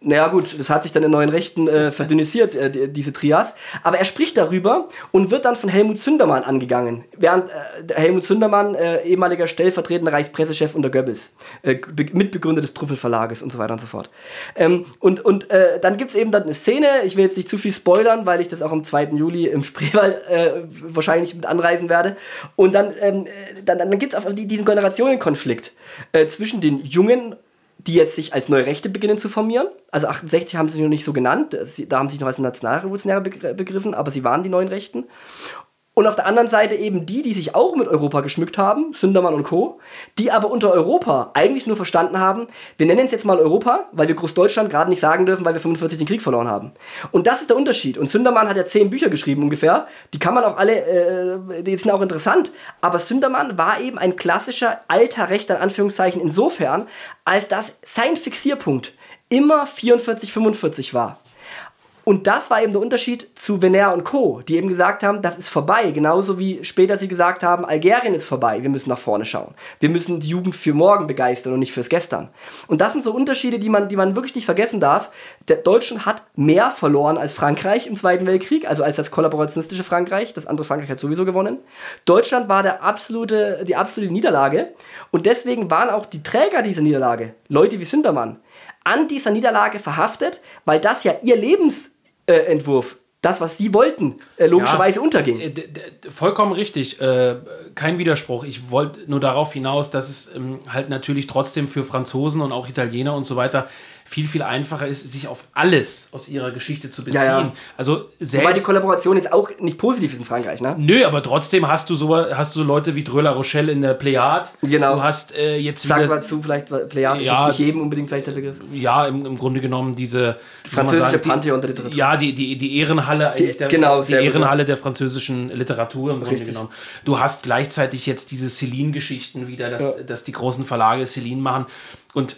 Naja gut, das hat sich dann in neuen Rechten äh, verdünnisiert, äh, diese Trias. Aber er spricht darüber und wird dann von Helmut Zündermann angegangen. Während äh, Helmut Zündermann, äh, ehemaliger stellvertretender Reichspressechef unter Goebbels, äh, Mitbegründer des Truffel Verlages und so weiter und so fort. Ähm, und und äh, dann gibt es eben dann eine Szene, ich will jetzt nicht zu viel spoilern, weil ich das auch am 2. Juli im Spreewald wahrscheinlich mit anreisen werde. Und dann, ähm, dann, dann gibt es diesen Generationenkonflikt zwischen den jungen die jetzt sich als neue Rechte beginnen zu formieren. Also 68 haben sie sich noch nicht so genannt, da haben sie sich noch als Nationalrevolutionäre begriffen, aber sie waren die neuen Rechten. Und auf der anderen Seite eben die, die sich auch mit Europa geschmückt haben, Sündermann und Co., die aber unter Europa eigentlich nur verstanden haben, wir nennen es jetzt mal Europa, weil wir Großdeutschland gerade nicht sagen dürfen, weil wir 45 den Krieg verloren haben. Und das ist der Unterschied. Und Sündermann hat ja zehn Bücher geschrieben ungefähr. Die kann man auch alle, äh, die sind auch interessant. Aber Sündermann war eben ein klassischer alter Rechter, in Anführungszeichen, insofern, als dass sein Fixierpunkt immer 44, 45 war. Und das war eben der Unterschied zu Venner und Co., die eben gesagt haben, das ist vorbei. Genauso wie später sie gesagt haben, Algerien ist vorbei, wir müssen nach vorne schauen. Wir müssen die Jugend für morgen begeistern und nicht fürs Gestern. Und das sind so Unterschiede, die man, die man wirklich nicht vergessen darf. Der Deutschland hat mehr verloren als Frankreich im Zweiten Weltkrieg, also als das kollaborationistische Frankreich. Das andere Frankreich hat sowieso gewonnen. Deutschland war der absolute, die absolute Niederlage. Und deswegen waren auch die Träger dieser Niederlage, Leute wie Sündermann, an dieser Niederlage verhaftet, weil das ja ihr Lebens Entwurf, das, was sie wollten, äh, logischerweise ja, unterging. Äh, vollkommen richtig, äh, kein Widerspruch. Ich wollte nur darauf hinaus, dass es ähm, halt natürlich trotzdem für Franzosen und auch Italiener und so weiter viel, viel einfacher ist, sich auf alles aus ihrer Geschichte zu beziehen. Ja, ja. Also selbst, Wobei die Kollaboration jetzt auch nicht positiv ist in Frankreich, ne? Nö, aber trotzdem hast du so, hast du Leute wie Dreux La Rochelle in der Plejade. Genau. Du hast äh, jetzt Sag wieder... Sag mal zu, vielleicht Plejade ja, ist nicht jedem unbedingt vielleicht der Begriff. Ja, im, im Grunde genommen diese... Die französische Pantheon der Literatur. Ja, die, die, die Ehrenhalle die, der, genau, die Ehrenhalle der französischen Literatur im Grunde Richtig. genommen. Du hast gleichzeitig jetzt diese Celine-Geschichten wieder, dass, ja. dass die großen Verlage Celine machen und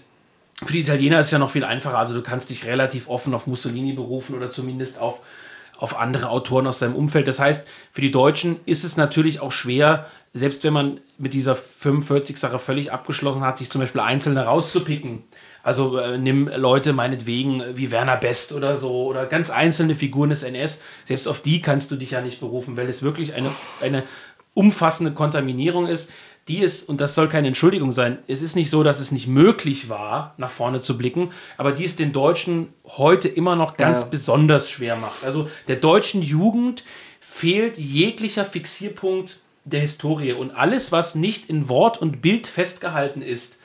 für die Italiener ist es ja noch viel einfacher. Also du kannst dich relativ offen auf Mussolini berufen oder zumindest auf, auf andere Autoren aus seinem Umfeld. Das heißt, für die Deutschen ist es natürlich auch schwer, selbst wenn man mit dieser 45-Sache völlig abgeschlossen hat, sich zum Beispiel Einzelne rauszupicken. Also äh, nimm Leute meinetwegen wie Werner Best oder so oder ganz einzelne Figuren des NS. Selbst auf die kannst du dich ja nicht berufen, weil es wirklich eine, eine umfassende Kontaminierung ist die ist, und das soll keine Entschuldigung sein, es ist nicht so, dass es nicht möglich war, nach vorne zu blicken, aber die es den Deutschen heute immer noch ganz ja. besonders schwer macht. Also der deutschen Jugend fehlt jeglicher Fixierpunkt der Historie und alles, was nicht in Wort und Bild festgehalten ist,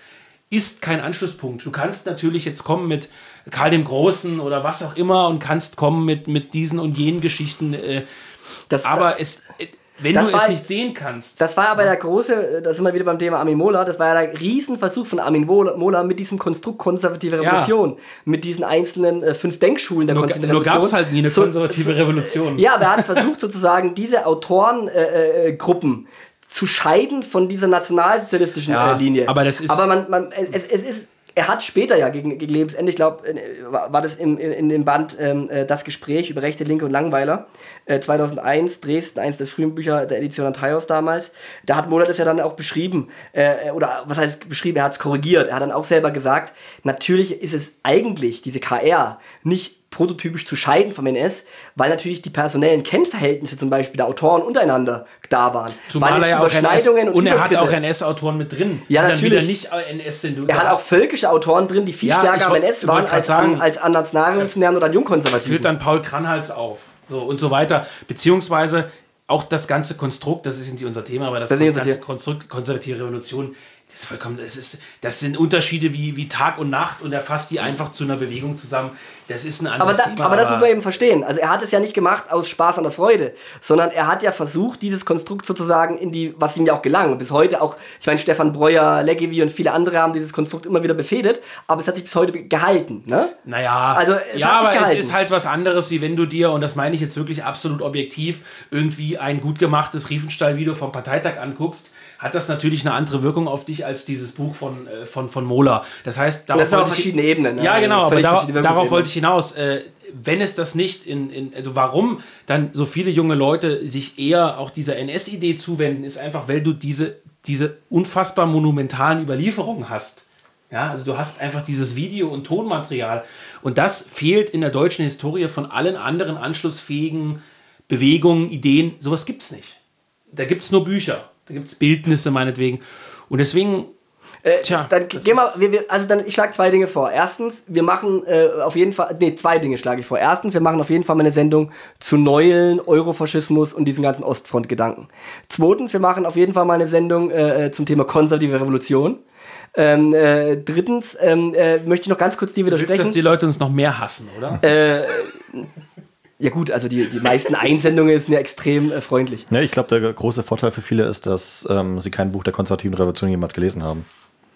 ist kein Anschlusspunkt. Du kannst natürlich jetzt kommen mit Karl dem Großen oder was auch immer und kannst kommen mit, mit diesen und jenen Geschichten. Äh, das, aber es, wenn das du war, es nicht sehen kannst. Das war aber der große, da sind wir wieder beim Thema Armin Mohler, das war ja der Riesenversuch von Armin Mohler mit diesem Konstrukt konservative Revolution, ja. mit diesen einzelnen äh, fünf Denkschulen der nur, konservativen Revolution. Nur gab es halt nie eine konservative so, Revolution. Ja, aber er hat versucht sozusagen diese Autorengruppen äh, äh, zu scheiden von dieser nationalsozialistischen ja, äh, Linie. Aber das ist. Aber man, man, es, es ist er hat später ja gegen, gegen Lebensende, ich glaube, war das in, in, dem Band ähm, äh, Das Gespräch über Rechte, Linke und Langweiler, äh, 2001, Dresden, eins der frühen Bücher der Edition Antaios damals. Da hat Moder das ja dann auch beschrieben, äh, oder was heißt beschrieben, er hat es korrigiert. Er hat dann auch selber gesagt, natürlich ist es eigentlich, diese KR, nicht prototypisch zu scheiden vom NS, weil natürlich die personellen Kennverhältnisse zum Beispiel der Autoren untereinander da waren. Zumal weil er ja auch NS, und, und er hat auch NS-Autoren mit drin, ja, natürlich. nicht NS sind. Er hat auch völkische Autoren drin, die viel Ja, stärker am NS waren als sagen, als an Nationalrevolutionären oder an Jungkonservativen. führt dann Paul Kranhals auf. So und so weiter. Beziehungsweise auch das ganze Konstrukt, das ist nicht unser Thema, aber das, Das ganze. Konstrukt konservative Revolution, das ist vollkommen, das ist, das sind Unterschiede wie, wie Tag und Nacht und er fasst die einfach zu einer Bewegung zusammen. Das ist ein Aber, anderes da, Thema. aber das muss man eben verstehen. Also er hat es ja nicht gemacht aus Spaß an der Freude, sondern er hat ja versucht, dieses Konstrukt sozusagen in die, was ihm ja auch gelang. Bis heute auch, ich meine, Stefan Breuer, Leggevi und viele andere haben dieses Konstrukt immer wieder befehdet, aber es hat sich bis heute gehalten. Ne? Naja, Also, es ja, aber es gehalten. ist halt was anderes, wie wenn du dir, und das meine ich jetzt wirklich absolut objektiv, irgendwie ein gut gemachtes Riefenstahl-Video vom Parteitag anguckst, hat das natürlich eine andere Wirkung auf dich als dieses Buch von, äh, von, von Mola. Das heißt, darauf Das sind auch wollte ich- verschiedene Ebenen. ne? Ja, genau, aber Völlig darauf, darauf wollte ich hinaus. Äh, wenn es das nicht in, in, also warum dann so viele junge Leute sich eher auch dieser NS-Idee zuwenden, ist einfach, weil du diese, diese unfassbar monumentalen Überlieferungen hast. Ja, also du hast einfach dieses Video- und Tonmaterial. Und das fehlt in der deutschen Historie von allen anderen anschlussfähigen Bewegungen, Ideen. Sowas gibt es nicht. Da gibt es nur Bücher. Da gibt es Bildnisse meinetwegen. Und deswegen, Äh, Tja, dann gehen wir, wir, wir, also dann, ich schlage zwei Dinge vor. Erstens, wir machen äh, auf jeden Fall, nee, zwei Dinge schlage ich vor. Erstens, wir machen auf jeden Fall mal eine Sendung zu Neulen, Eurofaschismus und diesen ganzen Ostfront-Gedanken. Zweitens, wir machen auf jeden Fall mal eine Sendung äh, äh, zum Thema konservative Revolution. Ähm, äh, drittens ähm, äh, möchte ich noch ganz kurz dir du willst, widersprechen. dass die Leute uns noch mehr hassen, oder? Ja gut, also die, die meisten Einsendungen sind ja extrem äh, freundlich. Ja, ich glaube, der große Vorteil für viele ist, dass ähm, sie kein Buch der konservativen Revolution jemals gelesen haben.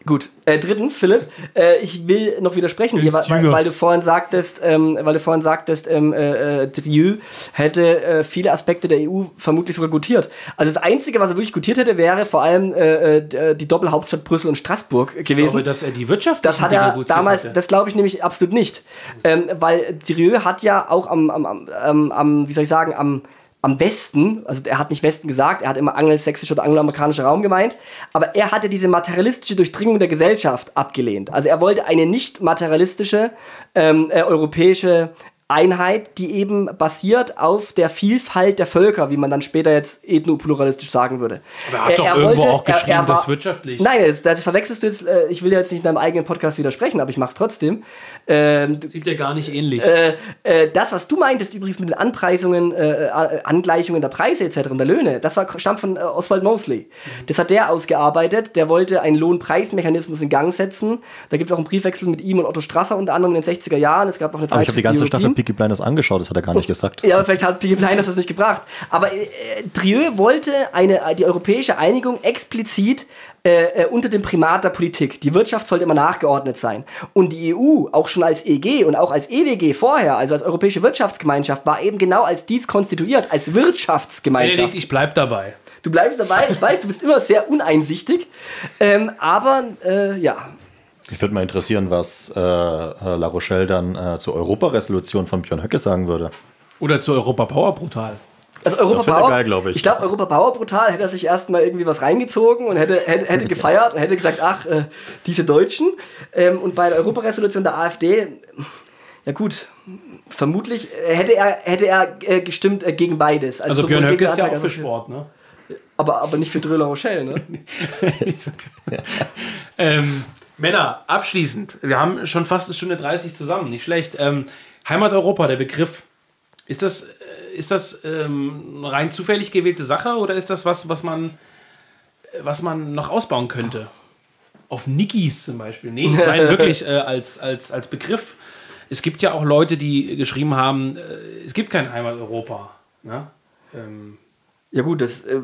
Gut. Äh, drittens, Philipp, äh, ich will noch widersprechen, hier, weil, weil, du vorhin sagtest, ähm, weil du vorhin sagtest, ähm, äh, äh, Drieu hätte äh, viele Aspekte der EU vermutlich sogar gutiert. Also das Einzige, was er wirklich gutiert hätte, wäre vor allem äh, die Doppelhauptstadt Brüssel und Straßburg Ich gewesen. glaube, dass er die Wirtschaft Das hat er damals, das glaube ich nämlich absolut nicht. Ähm, weil Thierry hat ja auch am, am, am, am, wie soll ich sagen, am, am Westen, also er hat nicht Westen gesagt, er hat immer angelsächsischer oder angloamerikanischer Raum gemeint, aber er hatte diese materialistische Durchdringung der Gesellschaft abgelehnt. Also er wollte eine nicht materialistische ähm, äh, europäische Einheit, die eben basiert auf der Vielfalt der Völker, wie man dann später jetzt ethnopluralistisch sagen würde. Aber er hat doch irgendwo auch geschrieben, das wirtschaftlich. Nein, das, das verwechselst du jetzt, äh, ich will ja jetzt nicht in deinem eigenen Podcast widersprechen, aber ich mache es trotzdem. Ähm, Sieht ja gar nicht ähnlich. äh, äh, das, was du meintest übrigens mit den Anpreisungen, äh, äh, Angleichungen der Preise etc. und der Löhne, das war, stammt von äh, Oswald Mosley. Das hat der ausgearbeitet. Der wollte einen Lohnpreismechanismus in Gang setzen. Da gibt es auch einen Briefwechsel mit ihm und Otto Strasser unter anderem in den 60er Jahren. Es gab noch eine Aber ich habe die ganze Staffel. Peaky Blinders angeschaut, das hat er gar nicht gesagt. Ja, aber vielleicht hat Peaky Blinders das nicht gebracht. Aber äh, Drieu wollte eine, die europäische Einigung explizit äh, äh, unter dem Primat der Politik. Die Wirtschaft sollte immer nachgeordnet sein. Und die EU, auch schon als EG und auch als EWG vorher, also als Europäische Wirtschaftsgemeinschaft, war eben genau als dies konstituiert, als Wirtschaftsgemeinschaft. Benedikt, ich bleib dabei. Du bleibst dabei, ich weiß, du bist immer sehr uneinsichtig. Ähm, aber äh, ja, Mich würde mal interessieren, was äh, La Rochelle dann äh, zur Europaresolution von Björn Höcke sagen würde. Oder zu Europa Power brutal. Also Europa Das Power, geil, glaub ich. Ich glaube, Europa Power brutal hätte er sich erstmal irgendwie was reingezogen und hätte, hätte, hätte gefeiert und hätte gesagt, ach, äh, diese Deutschen. Ähm, und bei der Europaresolution der AfD, ja gut, vermutlich hätte er, hätte er äh, gestimmt äh, gegen beides. Also sowohl Björn gegen Höcke ist ja auch für Sport, ne? Aber, aber nicht für Dröla Rochelle, ne? Ähm, Männer, abschließend. Wir haben schon fast eine Stunde 30 zusammen, nicht schlecht. Ähm, Heimat Europa, der Begriff. Ist das, äh, ist das ähm, eine rein zufällig gewählte Sache oder ist das was, was man, was man noch ausbauen könnte? Auf Nikis zum Beispiel. Nee, ich meine wirklich äh, als, als, als Begriff. Es gibt ja auch Leute, die geschrieben haben, äh, es gibt kein Heimat Europa. Ne? Ähm, Ja gut, das äh,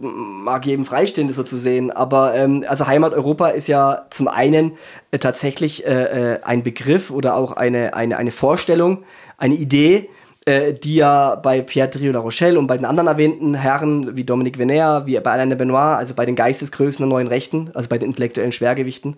mag jedem freistehen, das so zu sehen. Aber ähm, also Heimat Europa ist ja zum einen äh, tatsächlich äh, äh, ein Begriff oder auch eine, eine, eine Vorstellung, eine Idee, äh, die ja bei Pierre Trio La Rochelle und bei den anderen erwähnten Herren wie Dominique Venner, wie bei Alain de Benoit, also bei den Geistesgrößen der neuen Rechten, also bei den intellektuellen Schwergewichten,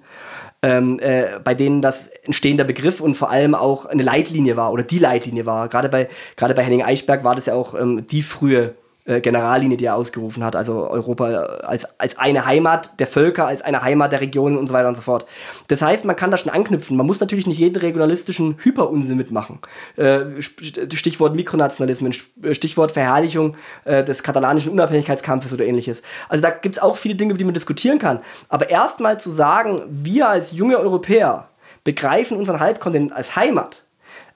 ähm, äh, bei denen das entstehender Begriff und vor allem auch eine Leitlinie war oder die Leitlinie war. Gerade bei, gerade bei Henning Eichberg war das ja auch ähm, die frühe Generallinie, die er ausgerufen hat, also Europa als, als eine Heimat der Völker, als eine Heimat der Regionen und so weiter und so fort. Das heißt, man kann da schon anknüpfen. Man muss natürlich nicht jeden regionalistischen Hyperunsinn mitmachen. Äh, Stichwort Mikronationalismen, Stichwort Verherrlichung äh, des katalanischen Unabhängigkeitskampfes oder ähnliches. Also da gibt es auch viele Dinge, über die man diskutieren kann. Aber erstmal zu sagen, wir als junge Europäer begreifen unseren Halbkontinent als Heimat,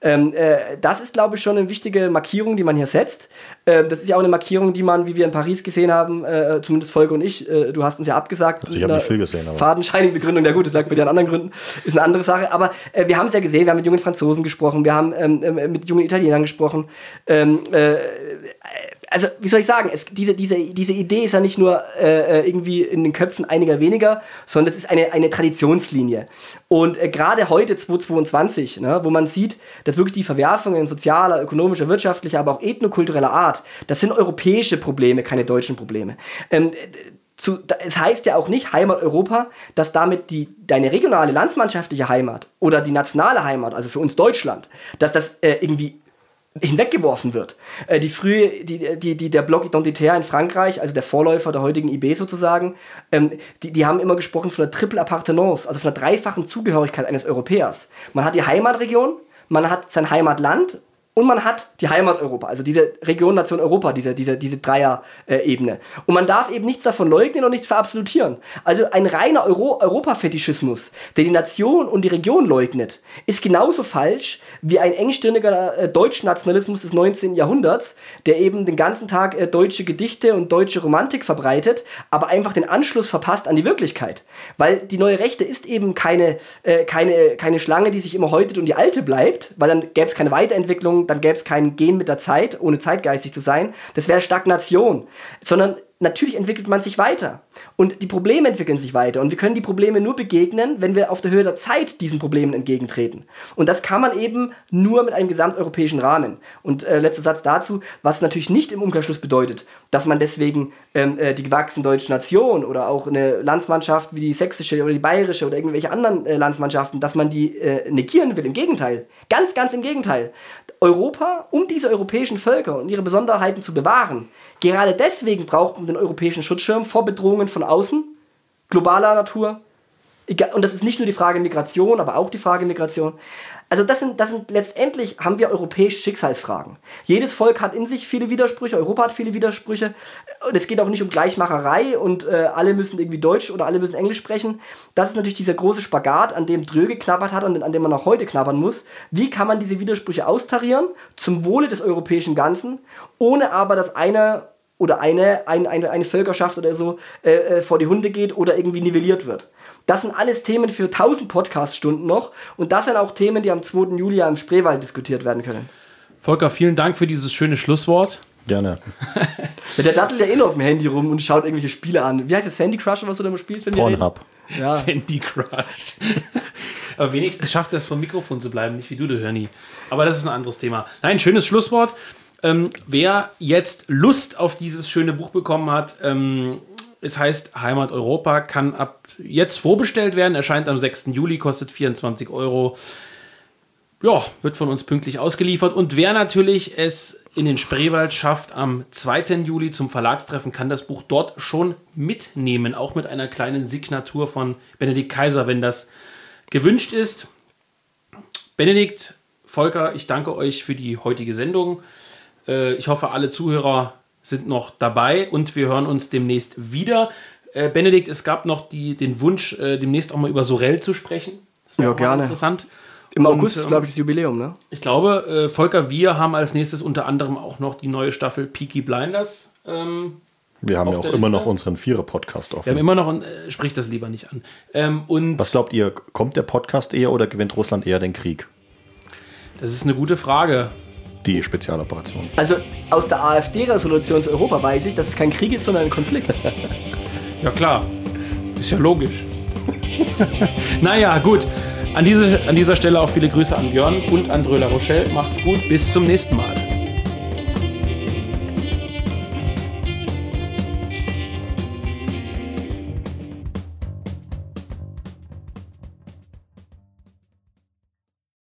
ähm, äh, das ist, glaube ich, schon eine wichtige Markierung, die man hier setzt. Ähm, das ist ja auch eine Markierung, die man, wie wir in Paris gesehen haben, äh, zumindest Volker und ich, äh, du hast uns ja abgesagt. Also ich habe nicht viel gesehen. Aber. Fadenscheinige Begründung, ja gut, das lag bei dir an anderen Gründen, ist eine andere Sache. Aber äh, wir haben es ja gesehen, wir haben mit jungen Franzosen gesprochen, wir haben ähm, äh, mit jungen Italienern gesprochen. Also wie soll ich sagen, es, diese, diese, diese Idee ist ja nicht nur äh, äh irgendwie in den Köpfen einiger weniger, sondern es ist eine, eine Traditionslinie. Und äh, gerade heute, 2022, ne, wo man sieht, dass wirklich die Verwerfungen sozialer, ökonomischer, wirtschaftlicher, aber auch ethnokultureller Art, das sind europäische Probleme, keine deutschen Probleme. Ähm, zu, es heißt ja auch nicht Heimat Europa, dass damit die, deine regionale landsmannschaftliche Heimat oder die nationale Heimat, also für uns Deutschland, dass das äh, irgendwie hinweggeworfen wird. Äh, die frühe, die, die, die, der Block Identitaire in Frankreich, also der Vorläufer der heutigen IB sozusagen, ähm, die, die haben immer gesprochen von der Triple Appartenance, also von der dreifachen Zugehörigkeit eines Europäers. Man hat die Heimatregion, man hat sein Heimatland und man hat die Heimat Europa, also diese Region Nation Europa, diese, diese, diese Dreier-Ebene. und man darf eben nichts davon leugnen und nichts verabsolutieren. Also ein reiner Euro Europafetischismus, der die Nation und die Region leugnet, ist genauso falsch wie ein engstirniger äh, Deutschnationalismus des 19. Jahrhunderts, der eben den ganzen Tag äh, deutsche Gedichte und deutsche Romantik verbreitet, aber einfach den Anschluss verpasst an die Wirklichkeit. Weil die neue Rechte ist eben keine, äh, keine, keine Schlange, die sich immer häutet und die alte bleibt, weil dann gäbe es keine Weiterentwicklung dann gäbe es kein Gehen mit der Zeit, ohne zeitgeistig zu sein. Das wäre Stagnation. Sondern natürlich entwickelt man sich weiter. Und die Probleme entwickeln sich weiter. Und wir können die Probleme nur begegnen, wenn wir auf der Höhe der Zeit diesen Problemen entgegentreten. Und das kann man eben nur mit einem gesamteuropäischen Rahmen. Und äh, letzter Satz dazu, was natürlich nicht im Umkehrschluss bedeutet, dass man deswegen ähm, äh, die gewachsene deutsche Nation oder auch eine Landsmannschaft wie die sächsische oder die bayerische oder irgendwelche anderen äh, Landsmannschaften, dass man die äh, negieren will. Im Gegenteil. Ganz, ganz im Gegenteil. Europa, um diese europäischen Völker und ihre Besonderheiten zu bewahren, gerade deswegen braucht man den europäischen Schutzschirm vor Bedrohungen von außen, globaler Natur. Und das ist nicht nur die Frage Migration, aber auch die Frage Migration. Also das sind, das sind letztendlich haben wir europäische Schicksalsfragen. Jedes Volk hat in sich viele Widersprüche, Europa hat viele Widersprüche. Und es geht auch nicht um Gleichmacherei und äh, alle müssen irgendwie Deutsch oder alle müssen Englisch sprechen. Das ist natürlich dieser große Spagat, an dem Drö geknabbert hat und an dem man auch heute knabbern muss. Wie kann man diese Widersprüche austarieren zum Wohle des europäischen Ganzen, ohne aber dass einer oder eine, eine, eine, eine Völkerschaft oder so äh, äh vor die Hunde geht oder irgendwie nivelliert wird. Das sind alles Themen für 1000 Podcast-Stunden noch. Und das sind auch Themen, die am 2. Juli im Spreewald diskutiert werden können. Volker, vielen Dank für dieses schöne Schlusswort. Gerne. ja, der dattelt ja eh nur auf dem Handy rum und schaut irgendwelche Spiele an. Wie heißt das Sandy Crush, was du da mal spielst? Wenn Pornhub. Ja. Sandy Crush. Aber wenigstens schafft er es vom Mikrofon zu bleiben, nicht wie du, du Hörni. Aber das ist ein anderes Thema. Nein, schönes Schlusswort. Ähm, wer jetzt Lust auf dieses schöne Buch bekommen hat, ähm, es heißt Heimat Europa, kann ab jetzt vorbestellt werden, erscheint am 6. Juli, kostet 24 Euro. Ja, wird von uns pünktlich ausgeliefert. Und wer natürlich es in den Spreewald schafft, am 2. Juli zum Verlagstreffen, kann das Buch dort schon mitnehmen. Auch mit einer kleinen Signatur von Benedikt Kaiser, wenn das gewünscht ist. Benedikt, Volker, ich danke euch für die heutige Sendung. Äh, ich hoffe, alle Zuhörer sind noch dabei und wir hören uns demnächst wieder. Äh, Benedikt, es gab noch die, den Wunsch, äh, demnächst auch mal über Sorel zu sprechen. Das ja, gerne. Interessant. Im und, August ist, glaube ich, das Jubiläum, ne? Ich glaube, äh, Volker, wir haben als nächstes unter anderem auch noch die neue Staffel Peaky Blinders. Ähm, wir haben ja auch immer noch unseren Vierer-Podcast offen. Wir haben immer noch, und äh, sprich das lieber nicht an. Ähm, und Was glaubt ihr, kommt der Podcast eher oder gewinnt Russland eher den Krieg? Das ist eine gute Frage die Spezialoperation. Also aus der AfD-Resolution zu Europa weiß ich, dass es kein Krieg ist, sondern ein Konflikt. ja klar, ist ja logisch. naja, gut. An, diese, an dieser Stelle auch viele Grüße an Björn und an Dröla Rochelle. Macht's gut, bis zum nächsten Mal.